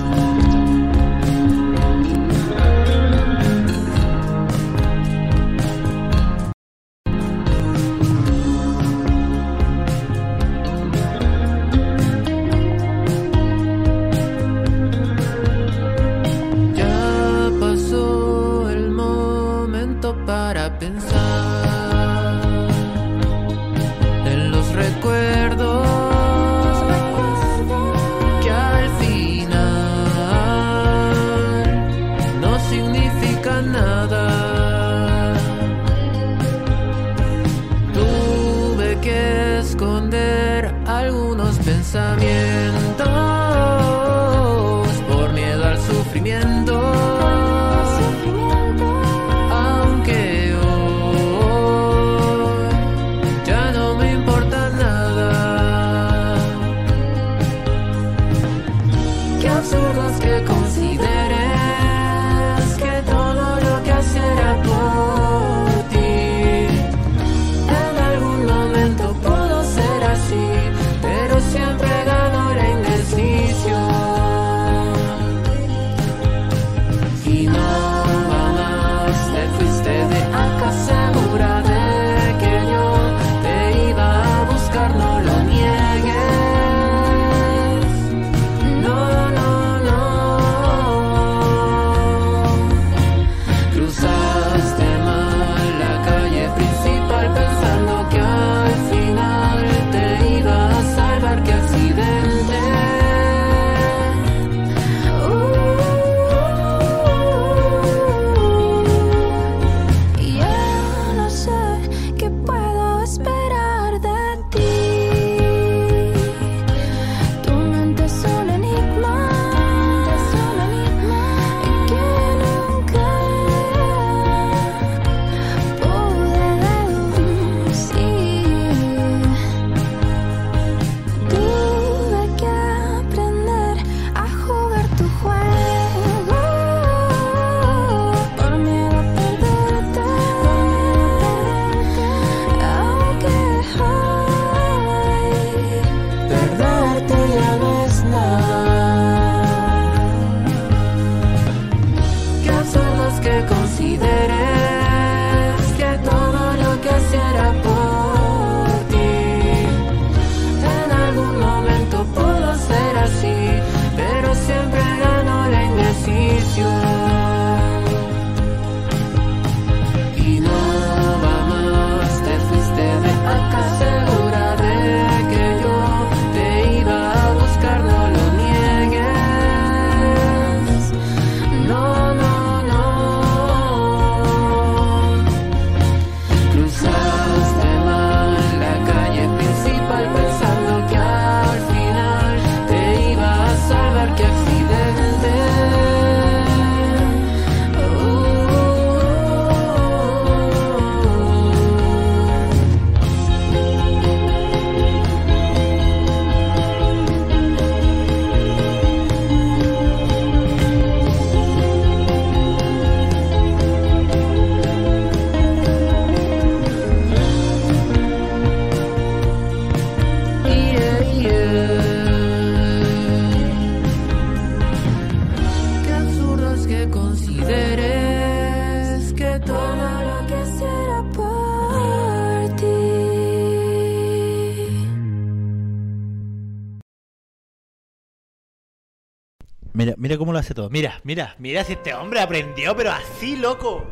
hace todo. Mira, mira, mira si este hombre aprendió, pero así, loco.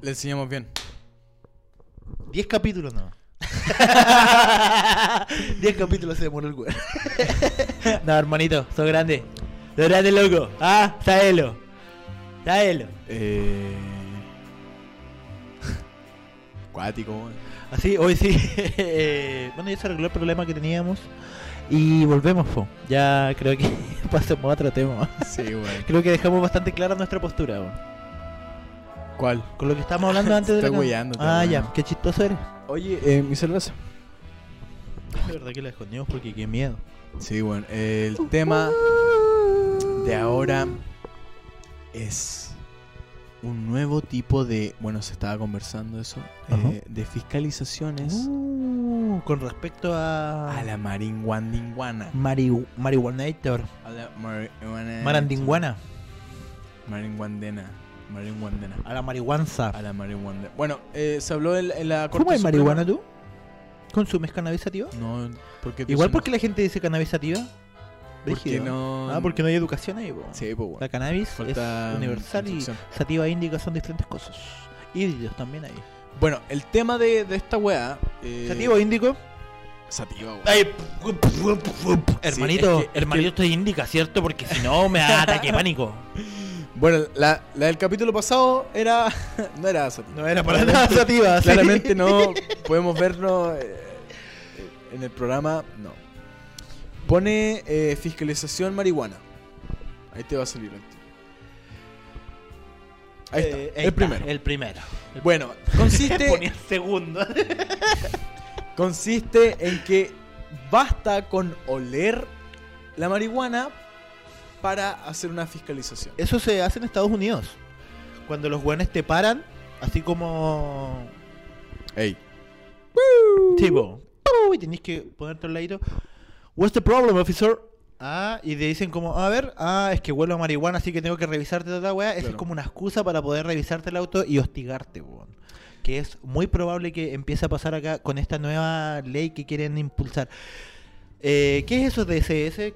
Le enseñamos bien. Diez capítulos no. Diez capítulos se demoró el güey. no, hermanito, sos grande. Sos grande, loco. Ah, sáelo. Sáelo. Eh... Cuático, Así, hoy sí. Eh, bueno, ya se arregló el problema que teníamos. Y volvemos, po. ya creo que pasemos a otro tema. Sí, bueno. creo que dejamos bastante clara nuestra postura. Po. ¿Cuál? Con lo que estábamos hablando antes Estoy de. Estoy. Ah, ya, qué chistoso eres. Oye, eh, mi cerveza. La verdad que la escondimos porque qué miedo. Sí, bueno, el tema de ahora es un nuevo tipo de. Bueno, se estaba conversando eso. Eh, de fiscalizaciones Uh, con respecto a. a la maringuandinguana. Mari- Marihuanator. A la marihuana. Marandinguana. Maringuandena. Maringuandena. A la marihuanza. A la marihuana. Bueno, eh, se habló en, en la Corte ¿Fumas Suprema. marihuana tú? ¿Consumes cannabis sativa? No, porque Igual porque la gente dice cannabis sativa. Porque no. Ah, porque no hay educación ahí, po. Sí, bueno. La cannabis Falta, es universal y sativa e índica son diferentes cosas. Híbridos también hay. Bueno, el tema de, de esta weá. Eh, ¿Sativa o índico? Sativa, weón. Ay, hermanito, es que- es hermanito, que- esto es índica, ¿cierto? Porque si no me da ataque de pánico. Bueno, la, la del capítulo pasado era. no era sativa. No era para nada sativa. sí. Claramente no podemos vernos eh, en el programa. No. Pone eh, fiscalización marihuana. Ahí te va a salir el. Ahí está, Eh, el está, primero. El primero. Bueno, consiste, Ponía el segundo. consiste en que basta con oler la marihuana para hacer una fiscalización. Eso se hace en Estados Unidos. Cuando los güeyes te paran, así como. Ey. Tipo. Y tenés que ponerte al ladito. What's the problem, officer? Ah, y te dicen como, a ver, ah, es que huelo a marihuana, así que tengo que revisarte toda la weá. Esa es como una excusa para poder revisarte el auto y hostigarte, weón. Que es muy probable que empiece a pasar acá con esta nueva ley que quieren impulsar. Eh, ¿Qué es eso de SS?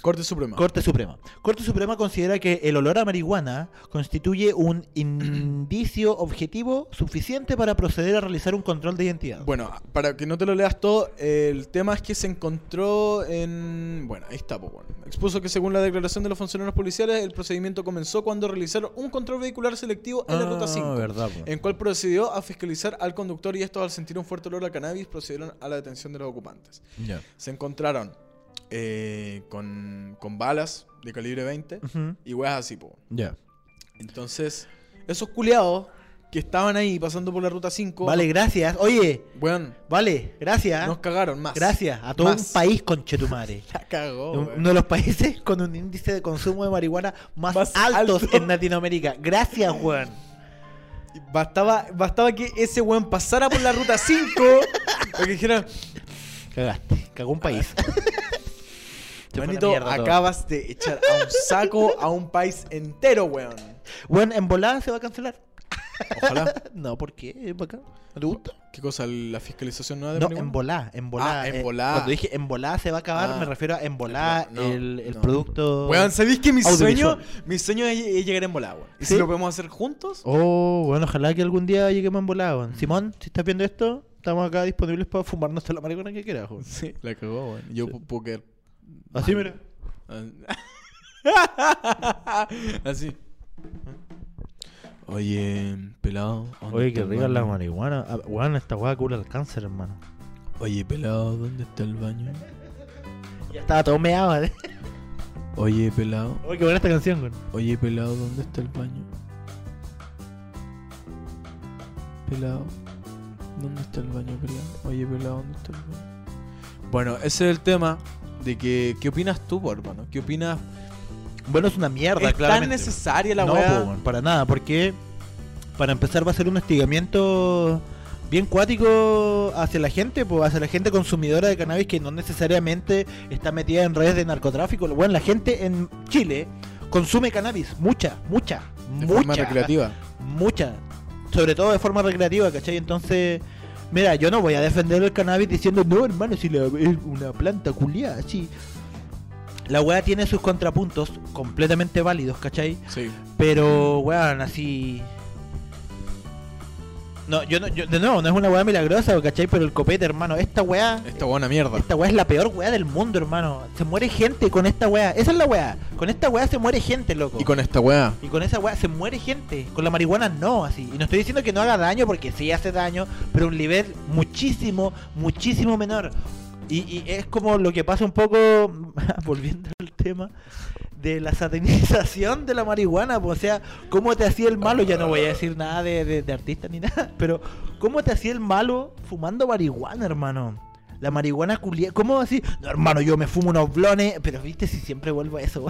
Corte Suprema. Corte Suprema. Corte Suprema considera que el olor a marihuana constituye un indicio objetivo suficiente para proceder a realizar un control de identidad. Bueno, para que no te lo leas todo, el tema es que se encontró en... Bueno, ahí está, pues bueno. Expuso que según la declaración de los funcionarios policiales, el procedimiento comenzó cuando realizaron un control vehicular selectivo en la Ruta 5. Ah, verdad, po. En cual procedió a fiscalizar al conductor y estos al sentir un fuerte olor a cannabis procedieron a la detención de los ocupantes. Se encontraron eh, con, con balas de calibre 20 Ujú. y weas así, po. Ya. Entonces, esos culiados que estaban ahí pasando por la Ruta 5... Vale, gracias. Oye, Weón, vale, gracias. nos cagaron más. Gracias a todo Más. un país con Chetumare. La cagó, Un- weón. Uno de los países con un índice de consumo de marihuana más, Más altos alto. en Latinoamérica. Gracias, Juan. Bastaba, bastaba que ese weón pasara por la ruta 5 para que dijera, Cagaste. Cagó un país. Manito, mierda todo. acabas de echar a un saco a un país entero, weón. Bueno, en volada se va a cancelar. Ojalá. No, ¿por qué? ¿No te gusta? ¿Qué cosa? ¿La fiscalización nueva de No, en volá, en volá. Ah, en eh, volá. Cuando dije en volá se va a acabar, Ah. me refiero a en volá No, el, el no. producto. Weón, ¿sabéis que mi sueño, mi sueño es, es llegar en volada, weón? ¿Y ¿Sí? si lo podemos hacer juntos? Oh, bueno, ojalá que algún día lleguemos en volá, weón. Simón, si estás viendo esto, estamos acá disponibles para fumarnos toda la marihuana que quieras, weón. Sí, la cagó, weón. Yo pu- puedo quedar- Así, mira. Así. Oye, pelado. ¿dónde Oye, el rica la marihuana. Ah, Weón, esta weá cura el cáncer, hermano. Oye, pelado, ¿dónde está el baño? Ya estaba todo meado, ¿eh? Oye, pelado. Oye, qué buena esta canción, weón. Oye, pelado, ¿dónde está el baño? Pelado. ¿Dónde está el baño, pelado? Oye, pelado, ¿dónde está el baño? Bueno, ese es el tema de que... ¿Qué opinas tú, po, hermano? ¿Qué opinas? Bueno, es una mierda, ¿Es claramente. tan necesaria la no, weá? po, weón, para nada, porque para empezar va a ser un hostigamiento bien cuático hacia la gente, pues hacia la gente consumidora de cannabis que no necesariamente está metida en redes de narcotráfico. Bueno, la gente en Chile consume cannabis, mucha, mucha, De mucha, forma recreativa. mucha, sobre todo de forma recreativa, ¿cachai? Entonces, mira, yo no voy a defender el cannabis diciendo, no, hermano, si la- es una planta culiada, así. La weá tiene sus contrapuntos completamente válidos, ¿cachai? Sí. Pero, weón, así. No, yo no, yo, de nuevo, no es una weá milagrosa, ¿cachai? Pero el copete, hermano, esta weá. Esta buena mierda. Esta weá es la peor weá del mundo, hermano. Se muere gente con esta weá. Esa es la weá. Con esta weá se muere gente, loco. Y con esta weá. Y con esa weá se muere gente. Con la marihuana no, así. Y no estoy diciendo que no haga daño, porque sí hace daño, pero un nivel muchísimo, muchísimo menor. Y, y es como lo que pasa un poco, volviendo al tema, de la satanización de la marihuana. pues, O sea, ¿cómo te hacía el malo? Ya no voy a decir nada de, de, de artista ni nada, pero ¿cómo te hacía el malo fumando marihuana, hermano? La marihuana culia. ¿Cómo así? No, hermano, yo me fumo unos blones. Pero viste si siempre vuelvo a eso.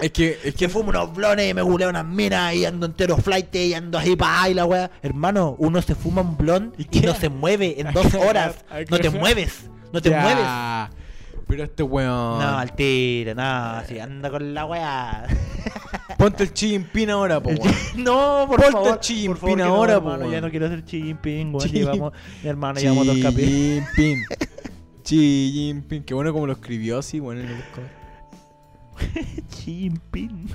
Es que, es Que fumo unos blones y me guleo unas minas y ando entero flight y ando ahí pa' ahí la wea. Hermano, uno se fuma un blon y, no se mueve en dos horas. No te mueves. No te Ya. mueves. Pero este weón. No, al tiro, no, si anda con la wea. Ponte el chimpín ahora, po, weón. no, por Ponte favor. el Xi por favor, Jinping que no, ahora, hermano, po, Ya weón. no quiero ser Xi Jinping, weón. Xi- Llevamos, mi hermano, llevamos dos capítulos. Jinping. Xi Jinping. Qué bueno como lo escribió así, bueno, en el. Xi Jinping.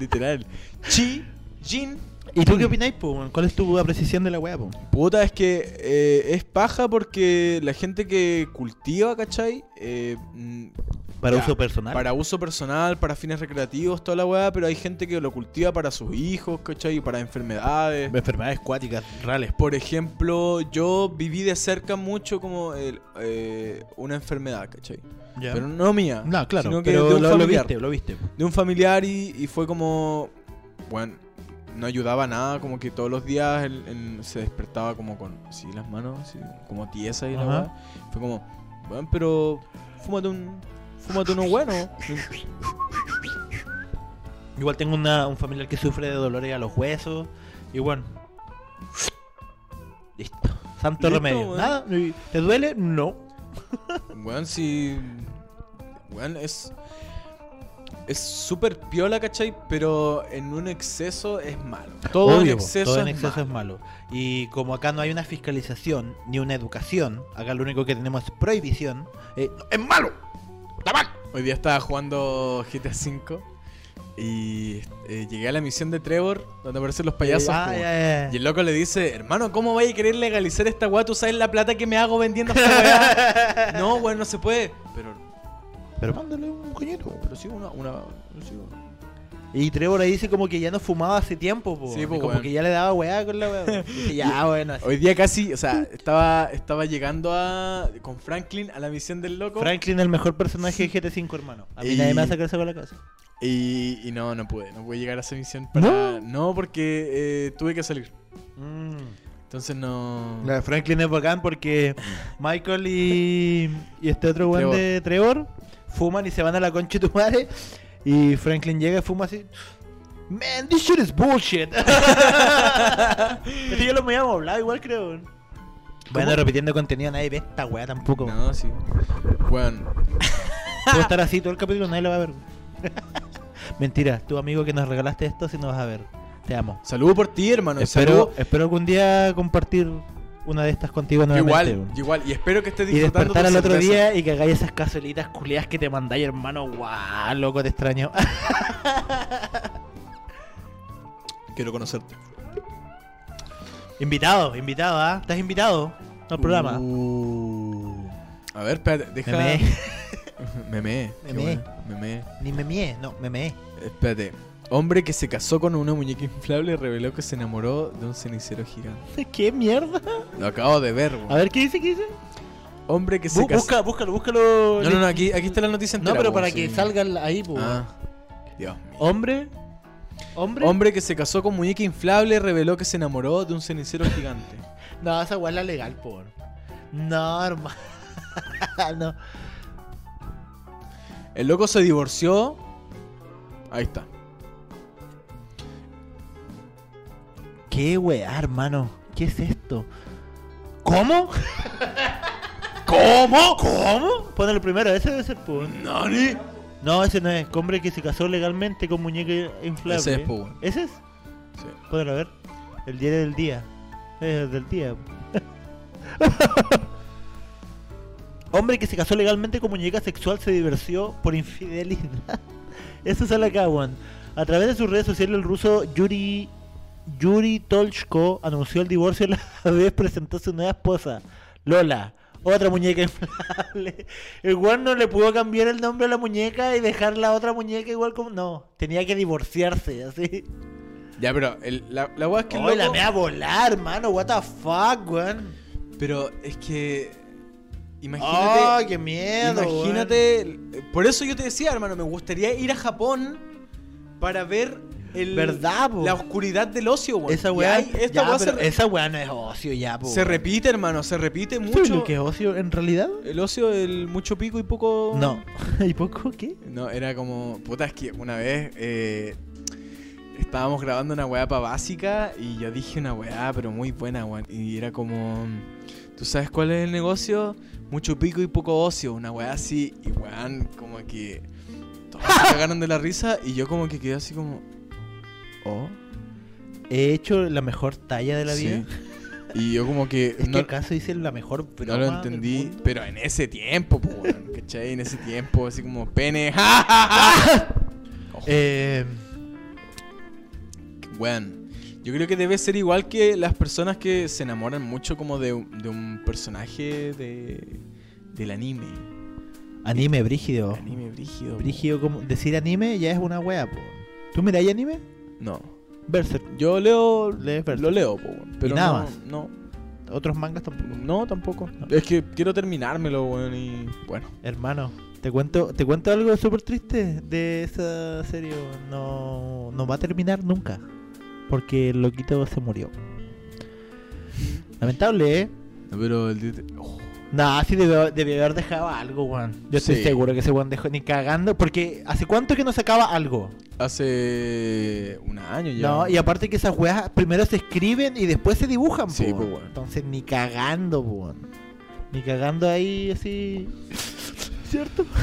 Literal. Chi Jin. ¿Y tú qué opináis, po? ¿Cuál es tu apreciación de la wea, po? Puta, es que eh, es paja porque la gente que cultiva, ¿cachai? Eh, mm, Para ya, uso personal. Para uso personal, para fines recreativos, toda la weá, pero hay gente que lo cultiva para sus hijos, ¿cachai? Y para enfermedades. Enfermedades cuáticas reales. Por ejemplo, yo viví de cerca mucho como el, eh, una enfermedad, ¿cachai? Ya. Pero no mía. no, claro, sino que pero de un lo, lo familiar. viste, lo viste. De un familiar y, y fue como. Bueno, no ayudaba nada, como que todos los días él, él se despertaba como con así las manos, así, como tiesas y la weá. Fue como, bueno, pero fúmate un. Fúmate uno bueno. Igual tengo una- un familiar que sufre de dolores a los huesos. Y bueno. Listo. Santo Listo, remedio. Nada. ¿Y ¿Te duele? No. Weón, si. Weón, es. Es súper piola, ¿cachai? Pero en un exceso es malo. Todo Obvio, en exceso, todo en es, exceso malo. es malo. Y como acá no hay una fiscalización ni una educación, acá lo único que tenemos es prohibición. eh, ¡Es malo! ¡Está mal! Hoy día estaba jugando GTA V y eh, llegué a la misión de Trevor donde aparecen los payasos. Ya. Y el loco le dice, hermano, ¿cómo vais a querer legalizar esta weá? ¿Tú sabes la plata que me hago vendiendo esta weá? no, weón, no se puede. Pero, Pero mándale un coñito. pero sí, una... una sí, Y Trevor ahí dice como que ya no fumaba hace tiempo, po. Sí, po, como que ya le daba weá con la weá. Dice, ya, bueno. así. Hoy día casi, o sea, estaba, estaba llegando a, con Franklin a la misión del loco. Franklin el mejor personaje de GT5, hermano. A mí Y- nadie me va a sacar esa con la casa. Y, y no, no pude, no pude llegar a esa misión para... No, porque eh, tuve que salir. Entonces no... La de Franklin es bacán porque Michael y, y este otro weón de Trevor fuman y se van a la concha de tu madre. Y Franklin llega y fuma así. Man, this shit is bullshit. Esto ya lo me habíamos hablado igual, creo. Bueno, repitiendo contenido, nadie ve esta weá tampoco. No, sí. Bueno, Puedo estar así todo el capítulo, nadie lo va a ver. Mentira, tu amigo que nos regalaste esto sí nos vas a ver. Te amo. saludo por ti, hermano. Espero, Saludo. espero algún día compartir una de estas contigo nuevamente. igual, igual. Y espero que estés Y disfrutando despertar tu al otro cerveza. día y que hagáis esas cazuelitas culiadas que te mandáis, hermano. Guau, loco, te extraño. Quiero conocerte. invitado, invitado, ¿ah? ¿Estás invitado al programa? Uh. A ver, espérate, deja... Meme. Meme. Meme. bueno, Meme. Ni me mie, no, me me. Espérate. Hombre que se casó con una muñeca inflable reveló que se enamoró de un cenicero gigante. ¿Qué mierda? Lo acabo de ver, weón. A ver, ¿qué dice? ¿Qué dice? Hombre que se Bu- casó... busca, búscalo, búscalo. No, no, no, aquí, aquí está la noticia No, entera. pero weón, para sí. que salga ahí, pues. Ah. Dios mío. Hombre. Hombre. Hombre que se casó con muñeca inflable reveló que se enamoró de un cenicero gigante. No, esa weá es la legal, por. No, hermano. no. El loco se divorció. Ahí está. ¿Qué weá, hermano? ¿Qué es esto? ¿Cómo? ¿Cómo? ¿Cómo? Ponelo primero, ese debe ser por. ¿Nani? No, ese no es. Hombre que se casó legalmente con muñeca inflable. Ese es, po, weón. ¿Ese es? Sí. A ver. El diario del día. Es el del día. Hombre que se casó legalmente con muñeca sexual se divorció por infidelidad. Eso sale acá, weón. A través de sus redes sociales, el ruso Yuri Yuri Tolchko anunció el divorcio la vez presentó a su nueva esposa, Lola. Otra muñeca inflable. Weón no le pudo cambiar el nombre a la muñeca y dejar la otra muñeca igual como. No, tenía que divorciarse, así. Ya, pero el- la, la weá es que Oye, la me va a volar, mano. What the fuck, weón. Pero es que. Imagínate. Ay, qué miedo. imagínate. Por eso yo te decía, hermano, me gustaría ir a Japón para ver el- ¿Verdad, po? la oscuridad del ocio, weón. Esa weá, hay- esta ya, weá pero se, esa weá no es ocio ya, po. se repite, hermano, se repite ¿Sabes mucho. lo que es ocio en realidad? El ocio, el mucho pico y poco. No. ¿Y poco qué? No, era como. Puta, es que una vez eh, estábamos grabando una weá para básica y yo dije una weá, pero muy buena, weón. Y era como. ¿Tú sabes cuál es el negocio? Mucho pico y poco ocio. Una weá así. Y weón, como que. Todos se cagaron de la risa y yo como que quedé así como. Oh. He hecho la mejor talla de la Sí. vida. Y yo como que. Es no, que acaso hice la mejor no broma lo del entendí. Pero en ese tiempo, pues, weón. ¿Cachai? En ese tiempo, así como pene. ¡Ja, ja, ja! Eh, Weón, yo creo que debe ser igual que las personas que se enamoran mucho como de, un- de un personaje de, del anime. anime, brígido. Anime brígido. po. Brígido, como decir anime ya es una wea, po. ¿Tú miráis anime? No. Berserk. Yo leo. Lees Berserk. Lo leo, po, weón, pero nada no, más. No, Otros mangas tampoco. no, tampoco. No. Es que quiero terminármelo, weón, y bueno. Hermano, te cuento, te cuento algo súper triste de esa serie. No, no va a terminar nunca. Porque el loquito se murió. Lamentable, ¿eh? No, pero el. oh, Nah, sí debió, debió haber dejado algo, weón. Yo estoy Sí. seguro que ese weón dejó ni cagando. Porque ¿hace cuánto que no sacaba algo? hace un año ya. No, y aparte que esas weas primero se escriben y después se dibujan, Sí, po, weón. Entonces ni cagando, weón. Ni cagando ahí así. ¿Cierto?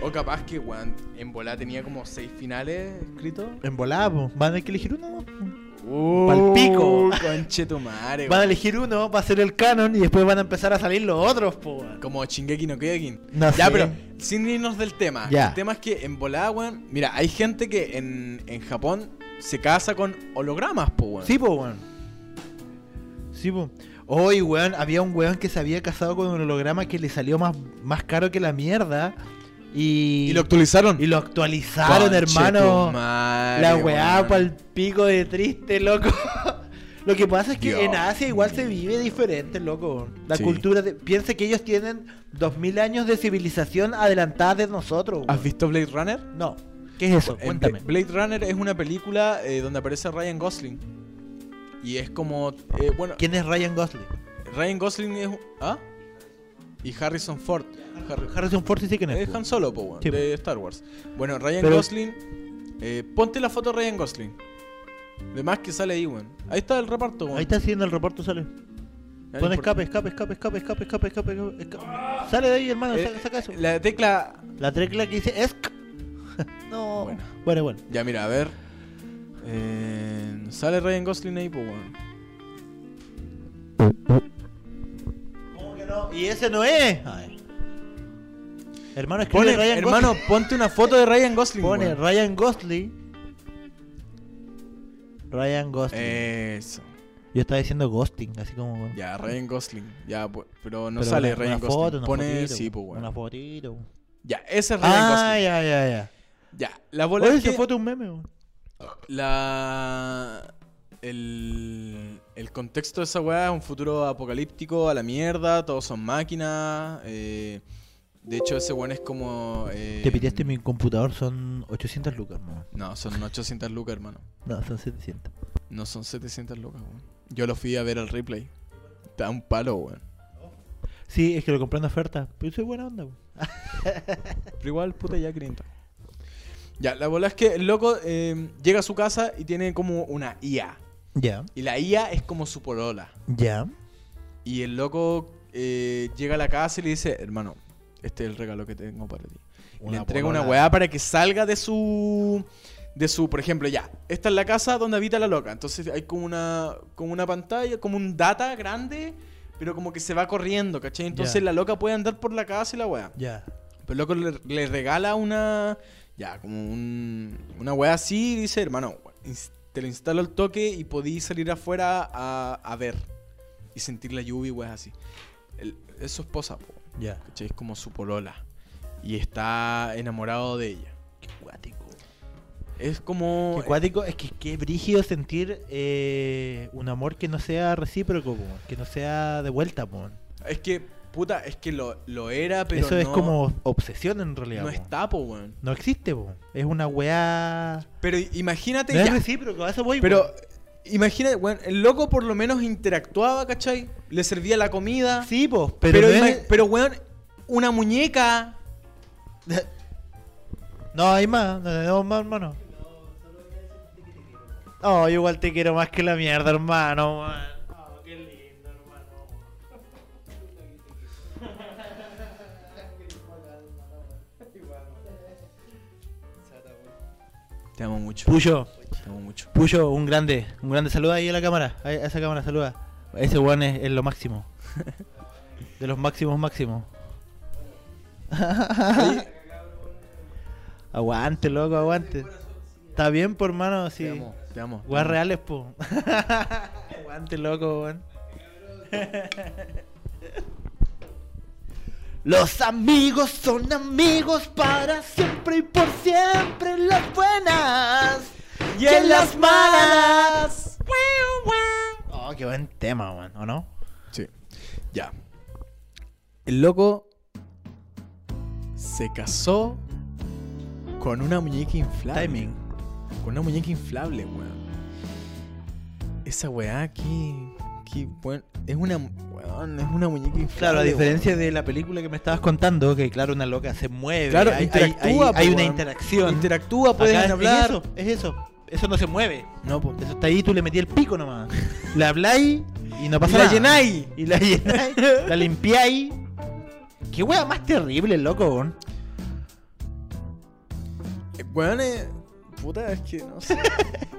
O capaz que, weón, en volá tenía como seis finales escritos. En volada, po. Van a tener que elegir uno. Uh, Palpico. Conche tu madre, Van a elegir uno, va a ser el canon y después van a empezar a salir los otros, po. Como Shingeki no Kyojin. No ya, sé. pero sin irnos del tema. Ya. El tema es que en volada, weón. Mira, hay gente que en, en Japón se casa con hologramas, po, weón. Sí, po, weón. Sí, po. Hoy, weón, había un weón que se había casado con un holograma que le salió más, más caro que la mierda. Y, Y lo actualizaron. y lo actualizaron, Conche hermano. madre, La weá weón. pa'l pico de triste, loco. Lo que pasa es que Dios. en Asia igual se vive diferente, loco. La Sí. cultura de... Piensa que ellos tienen 2000 años de civilización adelantada de nosotros. ¿Has visto Blade Runner? No. ¿Qué es eso? Cuéntame. Bla- Blade Runner es una película eh, donde aparece Ryan Gosling. Y es como. eh, bueno, ¿Quién es Ryan Gosling? Ryan Gosling es. ¿Ah? Y Harrison Ford. Har- Harrison Ford sí sé quién es. es po. Han Solo, po, weón, Sí, de Star Wars. Bueno, Ryan Pero- Gosling. eh, ponte la foto de Ryan Gosling. De más que sale ahí, weón. Ahí está el reparto, weón. Ahí está haciendo el reporte, sale. Ya, Pon no importa. escape, escape, escape, escape, escape, escape, escape, escape, escape. Sale de ahí, hermano, Eh, saca, saca eso. La tecla. La tecla que dice ESC. no. Bueno. Bueno, bueno. Ya, mira, a ver. Eh, sale Ryan Gosling ahí, pues, weón. Y ese no es. Ay. Hermano, escribe Pone, Ryan hermano, Gosling. ponte una foto de Ryan Gosling. Pone weón. Ryan Gosling. Ryan Gosling. Eso. Yo estaba diciendo ghosting, así como. Ya, Ryan Gosling. Ya, pues, pero no Pero sale una- Ryan una Gosling. foto, una Pone, fotito, sí, pues, weón. Una fotito. Ya, ese es Ryan Ah, Gosling. ya, ya, ya. Ya, la bola Oye, es esa que foto es un meme, weón. la... El, el contexto de esa weá es un futuro apocalíptico a la mierda, todos son máquinas. eh, de hecho, ese weón es como... eh, Te piteaste mi computador, son 800 lucas, no. No, son 800 lucas, hermano. No, son 700. No son 700 lucas, weón. Yo lo fui a ver al replay. Te da un palo, weón. Sí, es que lo compré en oferta. Pero soy buena onda, weón. Pero igual, puta, ya 500. Ya, la bola es que el loco eh, llega a su casa y tiene como una IA. Ya, Y la IA es como su polola. ya. Y el loco eh, llega a la casa y le dice, hermano, este es el regalo que tengo para ti. Y le Una entrega una weá para que salga de su... De su, por ejemplo, ya, esta es la casa donde habita la loca. Entonces hay como una, como una pantalla, como un data grande, pero como que se va corriendo, ¿cachai? Entonces la loca puede andar por la casa y la weá. Ya. Pero el loco le, le regala una. Ya, como un, una weá así y dice, hermano, te lo instalo al toque y podí salir afuera a, a ver. Y sentir la lluvia y weas así. El- es su esposa, po, Ya. ¿cachai? Es como su polola. Y está enamorado de ella. Qué cuático. Es como. Qué cuático, es que qué brígido sentir eh, un amor que no sea recíproco, po, que no sea de vuelta, po. Es que Puta, es que lo, lo era, pero Eso es no- como obsesión en realidad. No po. está, po, weón. No existe, po. Es una weá. Pero imagínate No es ya. recíproco, a eso voy. Pero po. imagínate, weón, el loco por lo menos interactuaba, ¿cachai? Le servía la comida. Sí, po, Pero, pero, es- weón, una muñeca. No, hay más, no tenemos más, hermano. No, yo igual te quiero más que la mierda, hermano. man. Te amo mucho. Puyo, Te amo mucho. Puyo, un grande, un grande saluda ahí a la cámara, a esa cámara saluda. Ese weón es, es lo máximo. De los máximos máximos. aguante, loco, aguante. Está bien, por hermano, sí. Te amo, te amo. Weas reales, po. aguante, loco, weón. Los amigos son amigos para siempre y por siempre en las buenas y en las malas. Oh, qué buen tema, weón, ¿o no? Sí. Ya. El loco se casó con una muñeca inflable. Timing. Con una muñeca inflable, weón. Esa weá aquí. Es una. Weón, es una muñeca inflable. Claro, a diferencia de la película que me estabas contando, que claro, una loca se mueve, Claro, hay, interactúa, hay- hay una interacción. Interactúa, pueden Acá hablar. Es eso, es eso. Eso no se mueve. No, pues. Eso está ahí, tú le metí el pico nomás. Le habláis y no pasa Y la nada. llenáis. Y la llenáis, la limpiáis. Qué wea más terrible, loco, weón. Weón, eh, puta, es que no sé.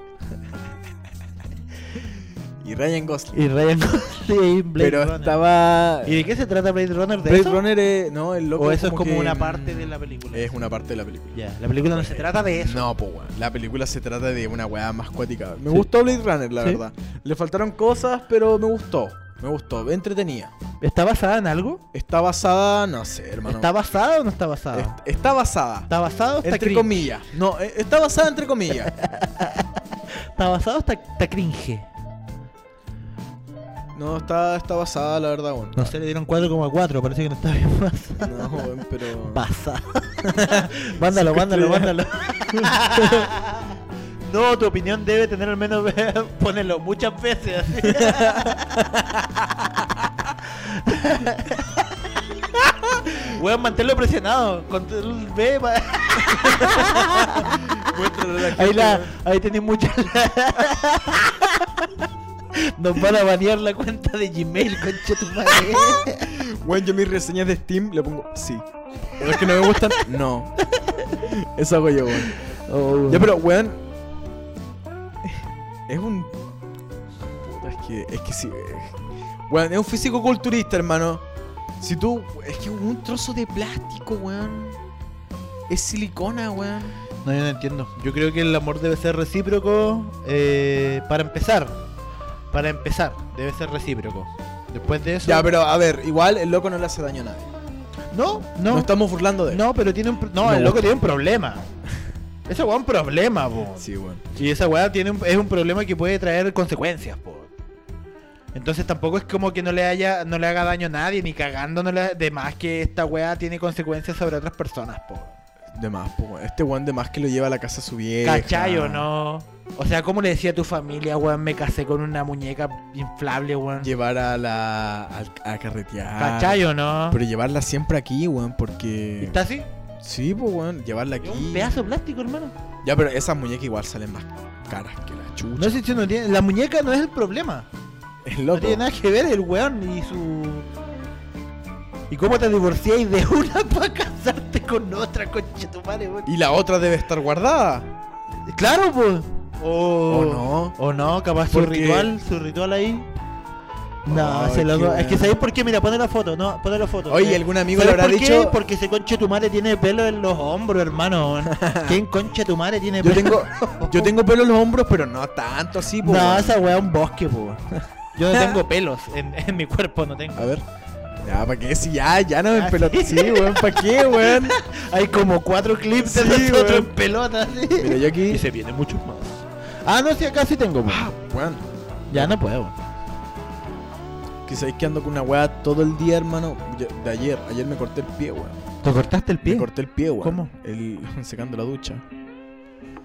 y Ryan Gosling. Y Ryan Gosling, Blade Pero Runner. estaba. ¿Y de qué se trata Blade Runner? ¿De Blade eso? Runner es. No, el loco. ¿O eso es como que, una parte de la película? Es una parte de la película. Ya, la película no se trata de eso. No, pues weón. La película se trata de una weá más cuática. Me Sí. gustó Blade Runner, la Sí. verdad. Le faltaron cosas, pero me gustó. Me gustó. Entretenida. ¿Está basada en algo? Está basada, no sé, hermano. ¿Está basada o no está basada? Est- está basada. ¿Está basada o está Entre cringe? comillas. No, eh, está basada entre comillas. ¿Está basada o está, está cringe? No, está, está basada, la verdad, weón. No sé, le dieron 4,4, parece que no está bien basada. No, weón, pero. Basada. mándalo, mándalo, mándalo. no, tu opinión debe tener al menos. Ponelo muchas veces. así. Weón, manténlo presionado. Control B. ahí la, ahí tenés muchas. Nos van a banear la cuenta de Gmail, concha tu madre. Weón, yo mis reseñas de Steam le pongo sí. Los que no me gustan, no. Eso hago yo, weón. Oh. Ya, pero, weón. Es un. Puta, es que. Es que sí. eh. Weón, es un físico culturista, hermano. Si tú. Es que un trozo de plástico, weón. Es silicona, weón. No, yo no entiendo. Yo creo que el amor debe ser recíproco. eh, para empezar. Para empezar, debe ser recíproco. Después de eso. Ya, pero a ver, igual el loco no le hace daño a nadie. No, No, no. estamos burlando de él. No, pero tiene un. pro- No, el loco tiene un problema. Esa weá es un problema, po. Sí, weón. Y esa weá tiene un- es un problema que puede traer consecuencias, po. Entonces tampoco es como que no le haya, no le haga daño a nadie, ni cagando no le, de más que esta weá tiene consecuencias sobre otras personas, po. De más, po. Este weón de más que lo lleva a la casa a su vieja. ¿Cachai o no? O sea, ¿cómo le decía a tu familia, weón, me casé con una muñeca inflable, weón? Llevar a la. al- a, carretear. ¿Cachai o no? Pero llevarla siempre aquí, weón, porque. ¿Está así? Sí, pues, weón, llevarla aquí. Un pedazo de plástico, hermano. Ya, pero esas muñecas igual salen más caras que la chucha. No sé si no tiene. La muñeca no es el problema. es No loco. tiene nada que ver el weón y su. ¿Y cómo te divorciáis de una para casarte con otra, concha tu madre, weón? Y la otra debe estar guardada. Claro, pues. ¿O no? O no, capaz su ritual, su ritual ahí. No, Ay, se lo qué Es que. ¿sabéis por qué? Mira, pone la foto, no, pone la foto. Oye, algún amigo le ¿sabes habrá por qué? dicho. Porque ese concha tu madre tiene pelo en los hombros, hermano. ¿Quién concha tu madre tiene Yo pelo? tengo, yo tengo pelo en los hombros, pero no tanto así, po, No, esa weá es un bosque, po. Yo no tengo pelos en, en mi cuerpo, no tengo. A ver. Ya, ¿para qué? Si ya, ya no me Ah, pelota. sí. Weón, ¿para qué, weón? Hay como cuatro clips de Sí, nosotros weón. en pelota, ¿sí? Mira, yo aquí. Y se vienen muchos más. Ah, no, sí, acá sí tengo, po. Ah, weón. Ya no puedo. que sabéis que ando con una weá todo el día, hermano. De ayer, ayer me corté el pie, weón. ¿Te cortaste el pie? Me corté el pie, weón. ¿Cómo? El, secando la ducha.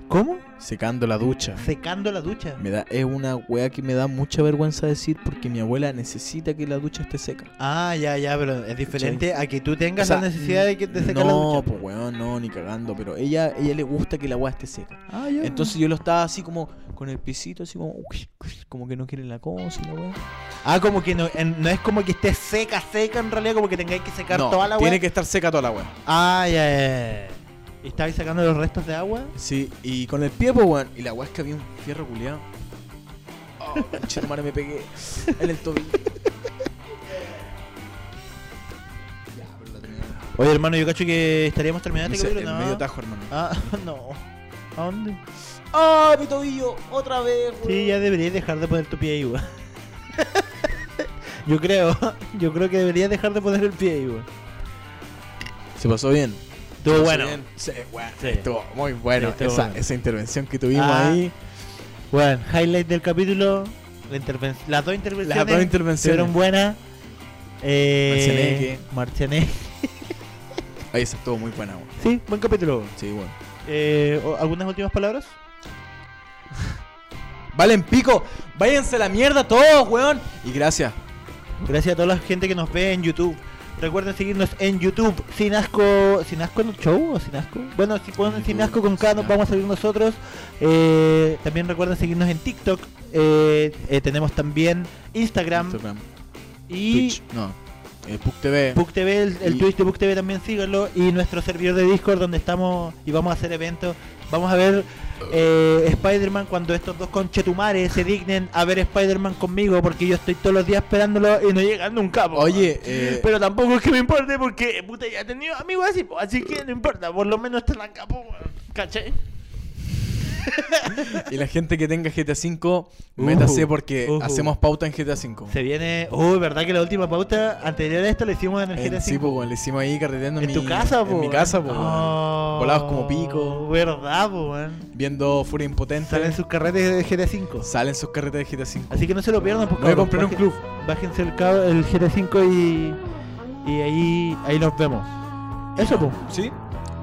¿Cómo? Secando la ducha. Secando la ducha. Me da, es una weá que me da mucha vergüenza decir porque mi abuela necesita que la ducha esté seca. Ah, ya, ya, pero es diferente a que tú tengas O sea, la necesidad de que te seque no, la ducha. pues weón, no, ni cagando. Pero ella, ella le gusta que la weá esté seca. Ah, ya. Entonces yo lo estaba así como con el pisito, así como, uy, uy, como que no quiere la cosa y la weá. Ah, como que no, en- no es como que esté seca, seca en realidad, como que tengáis que secar No, toda la tiene weá. que estar seca toda la weá. Ah, ya, ya, ya. ¿Y estabais sacando los restos de agua? Sí, y con el pie, pues weón. Y la weá es que había un fierro culiado. Oh, conchito madre, me pegué en el tobillo. Oye, hermano, yo cacho que estaríamos terminando este capítulo, ¿no? medio tajo, hermano. Ah, no. ¿A dónde? ¡Ah, mi tobillo! ¡Otra vez, weón! Sí, ya deberías dejar de poner tu pie ahí, weón. Yo creo, yo creo que deberías dejar de poner el pie ahí, weón. Se pasó bien. Estuvo bueno. Sí, weón. Sí. Estuvo muy bueno. Sí, estuvo esa, bueno. esa intervención que tuvimos Ah, ahí. Bueno, highlight del capítulo. La las dos intervenciones. Las dos intervenciones. Fueron buenas. Eh, Marcianeque. Ahí esa estuvo muy buena, weón. Sí, buen capítulo. Sí, bueno. Eh, ¿o- ¿Algunas últimas palabras? Valen pico. Váyanse a la mierda todos, weón. Y gracias. Gracias a toda la gente que nos ve en YouTube. Recuerden seguirnos en YouTube, Sin Asco, ¿Sin Asco en el show o Sin Asco? Bueno, si ponen Sin Asco con K nos vamos a salir nosotros. Eh, también recuerden seguirnos en TikTok. Eh, eh, tenemos también Instagram, Instagram. y Twitch. No. Eh, Puc TV. Book TV, el, el Y- Twitch de Book TV también síganlo. Y nuestro servidor de Discord donde estamos y vamos a hacer eventos. Vamos a ver eh, Spider-Man cuando estos dos conchetumares se dignen a ver Spider-Man conmigo porque yo estoy todos los días esperándolo y no llegan nunca. po. Oye, eh, Pero tampoco es que me importe porque puta ya he tenido amigos así, po, así que no importa, por lo menos están acá, po. ¿cachai? y la gente que tenga GTA V, métase Ujú, porque ujú. hacemos pauta en GTA V. Se viene, uy, verdad que la última pauta anterior a esto la hicimos en el En- GTA sí, V. pues, weón, le hicimos ahí carreteando en, en tu mi, casa, po. En mi casa, pues. Oh, Volados como pico. Verdad, weón. Viendo Furia Impotente. Salen sus carretes de GTA V. Salen sus carretes de GTA V. Así que no se lo pierdan, pues No voy a comprar un club. Bájense el, el GTA V y, y ahí, ahí nos vemos. Eso, pues. Sí.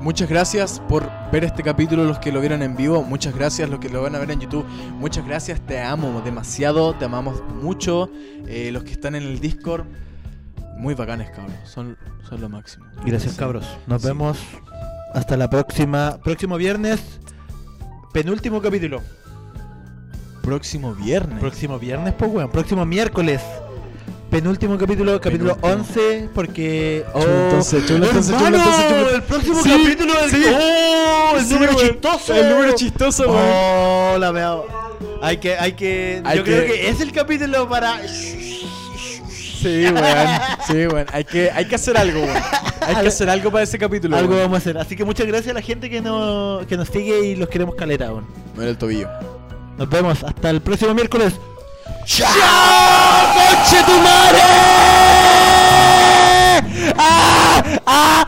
Muchas gracias por ver este capítulo, los que lo vieron en vivo. Muchas gracias, los que lo van a ver en YouTube. Muchas gracias, te amo demasiado, te amamos mucho. Eh, los que están en el Discord, muy bacanes, cabros. Son, son lo máximo. Gracias, Sí. cabros. Nos Sí. vemos hasta la próxima. Próximo viernes, penúltimo capítulo. Próximo viernes. Próximo viernes, pues, weón. Próximo miércoles. Penúltimo capítulo, capítulo Penúltimo. 11, porque... ¡Oh! Chulo, entonces, chulo, entonces, chulo, entonces, chulo. El próximo Sí, capítulo del... sí. ¡Oh! El Sí, número weón. chistoso. El número chistoso, weón. ¡Oh! La veo. Hay que, hay que... Hay yo que- creo que es el capítulo para... Sí, weón. Sí, weón. Hay que, hay que hacer algo, weón. Hay que hacer algo para ese capítulo. Algo weón. vamos a hacer. Así que muchas gracias a la gente que, no, que nos sigue y los queremos caleta, weón. No era el tobillo. Nos vemos hasta el próximo miércoles. ¡Chao! ¡Conche tu madre! ¡Ah! ¡Ah!